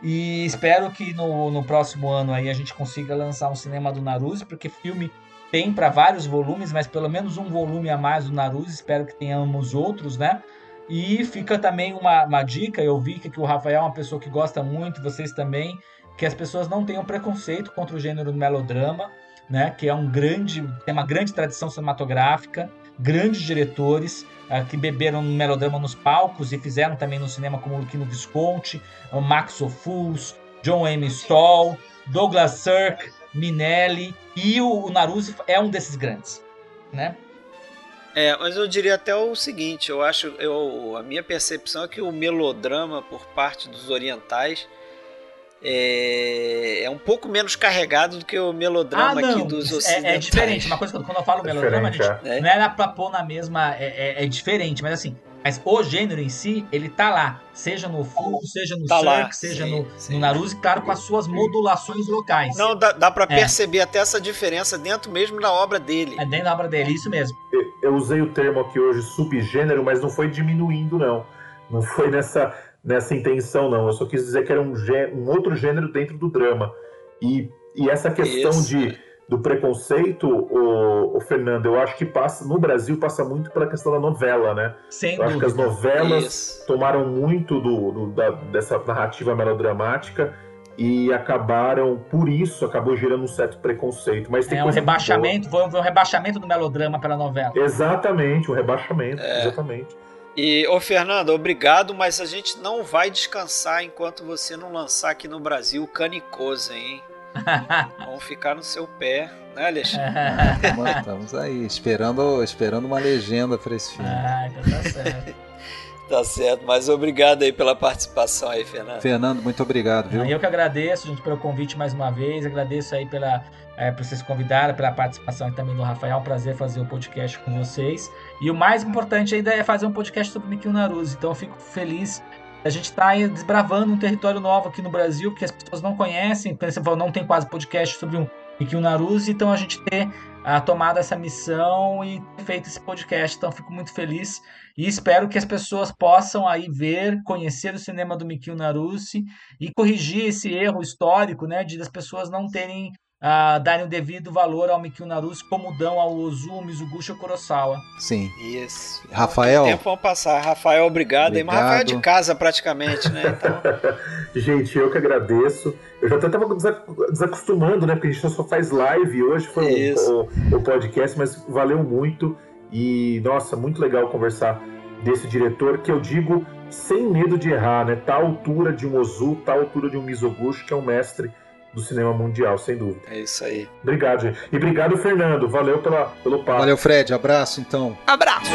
E espero que no, no próximo ano aí a gente consiga lançar um cinema do Naruse, porque filme tem para vários volumes, mas pelo menos um volume a mais do Naruse, espero que tenhamos outros, né? E fica também uma, uma dica, eu vi que o Rafael é uma pessoa que gosta muito, vocês também, que as pessoas não tenham preconceito contra o gênero melodrama, né? Que é um grande, tem uma grande tradição cinematográfica, grandes diretores uh, que beberam melodrama nos palcos e fizeram também no cinema, como Luquino Visconti, Max Ophuls, John M. Stoll, Douglas Sirk, Minelli e o, o Naruse é um desses grandes, né? É, mas eu diria até o seguinte, eu acho, eu, a minha percepção é que o melodrama por parte dos orientais é, é um pouco menos carregado do que o melodrama ah, aqui dos ocidentais. É, é, diferente. Uma coisa que quando eu falo é melodrama, gente, é. não é pra pôr na mesma. É, é, é, diferente, mas assim. Mas o gênero em si, ele tá lá. Seja no Full, seja no tá Cirque, seja sim, no, sim. no Naruse, claro, com as suas modulações locais. Não, dá, dá pra perceber até essa diferença dentro mesmo da obra dele. É dentro da obra dele, isso mesmo. Eu, eu usei o termo aqui hoje, subgênero, mas não foi diminuindo, não. Não foi nessa nessa intenção, não. Eu só quis dizer que era um, um outro gênero dentro do drama. E, e essa questão Isso. de, do preconceito, o, o, Fernando, eu acho que passa no Brasil passa muito pela questão da novela, né? Sem eu dúvida. acho que as novelas Isso. tomaram muito do, do da, dessa narrativa melodramática e acabaram, por isso, acabou gerando um certo preconceito. Mas tem é um rebaixamento, foi um rebaixamento do melodrama pela novela. Exatamente, um rebaixamento, é. exatamente. E, ô Fernando, obrigado, mas a gente não vai descansar enquanto você não lançar aqui no Brasil o Canicose, hein? [LAUGHS] Vamos ficar no seu pé, né, Alexandre? Estamos aí, esperando, esperando uma legenda para esse filme. Ah, então tá certo. [LAUGHS] Tá certo, mas obrigado aí pela participação aí, Fernando. Fernando, muito obrigado, viu? Eu que agradeço, gente, pelo convite mais uma vez. Agradeço aí pela, é, por vocês convidarem, pela participação também do Rafael. É um prazer fazer o podcast com vocês. E o mais importante ainda é fazer um podcast sobre Mikio Naruse. Então eu fico feliz a gente está desbravando um território novo aqui no Brasil, que as pessoas não conhecem, não tem quase podcast sobre um Mikio Naruse, então a gente ter a tomado essa missão e feito esse podcast. Então fico muito feliz e espero que as pessoas possam aí ver, conhecer o cinema do Mikio Naruse e corrigir esse erro histórico, né, de as pessoas não terem uh, darem o devido valor ao Mikio Naruse como dão ao Ozu, Mizuguchi ou Kurosawa. Sim. Isso. Rafael. tempo vão passar. Rafael, obrigado. obrigado. Mas Rafael é de casa praticamente, né? [LAUGHS] Então... gente, eu que agradeço. Eu já estava desacostumando, né? Porque a gente só faz live. Hoje foi o, o, o podcast, mas valeu muito. E, nossa, muito legal conversar desse diretor que eu digo sem medo de errar, né? Tá à altura de um Ozu, tá à altura de um Mizoguchi, que é um mestre do cinema mundial, sem dúvida. É isso aí. Obrigado, gente. E obrigado, Fernando. Valeu pela, pelo papo. Valeu, Fred. Abraço, então. Abraço.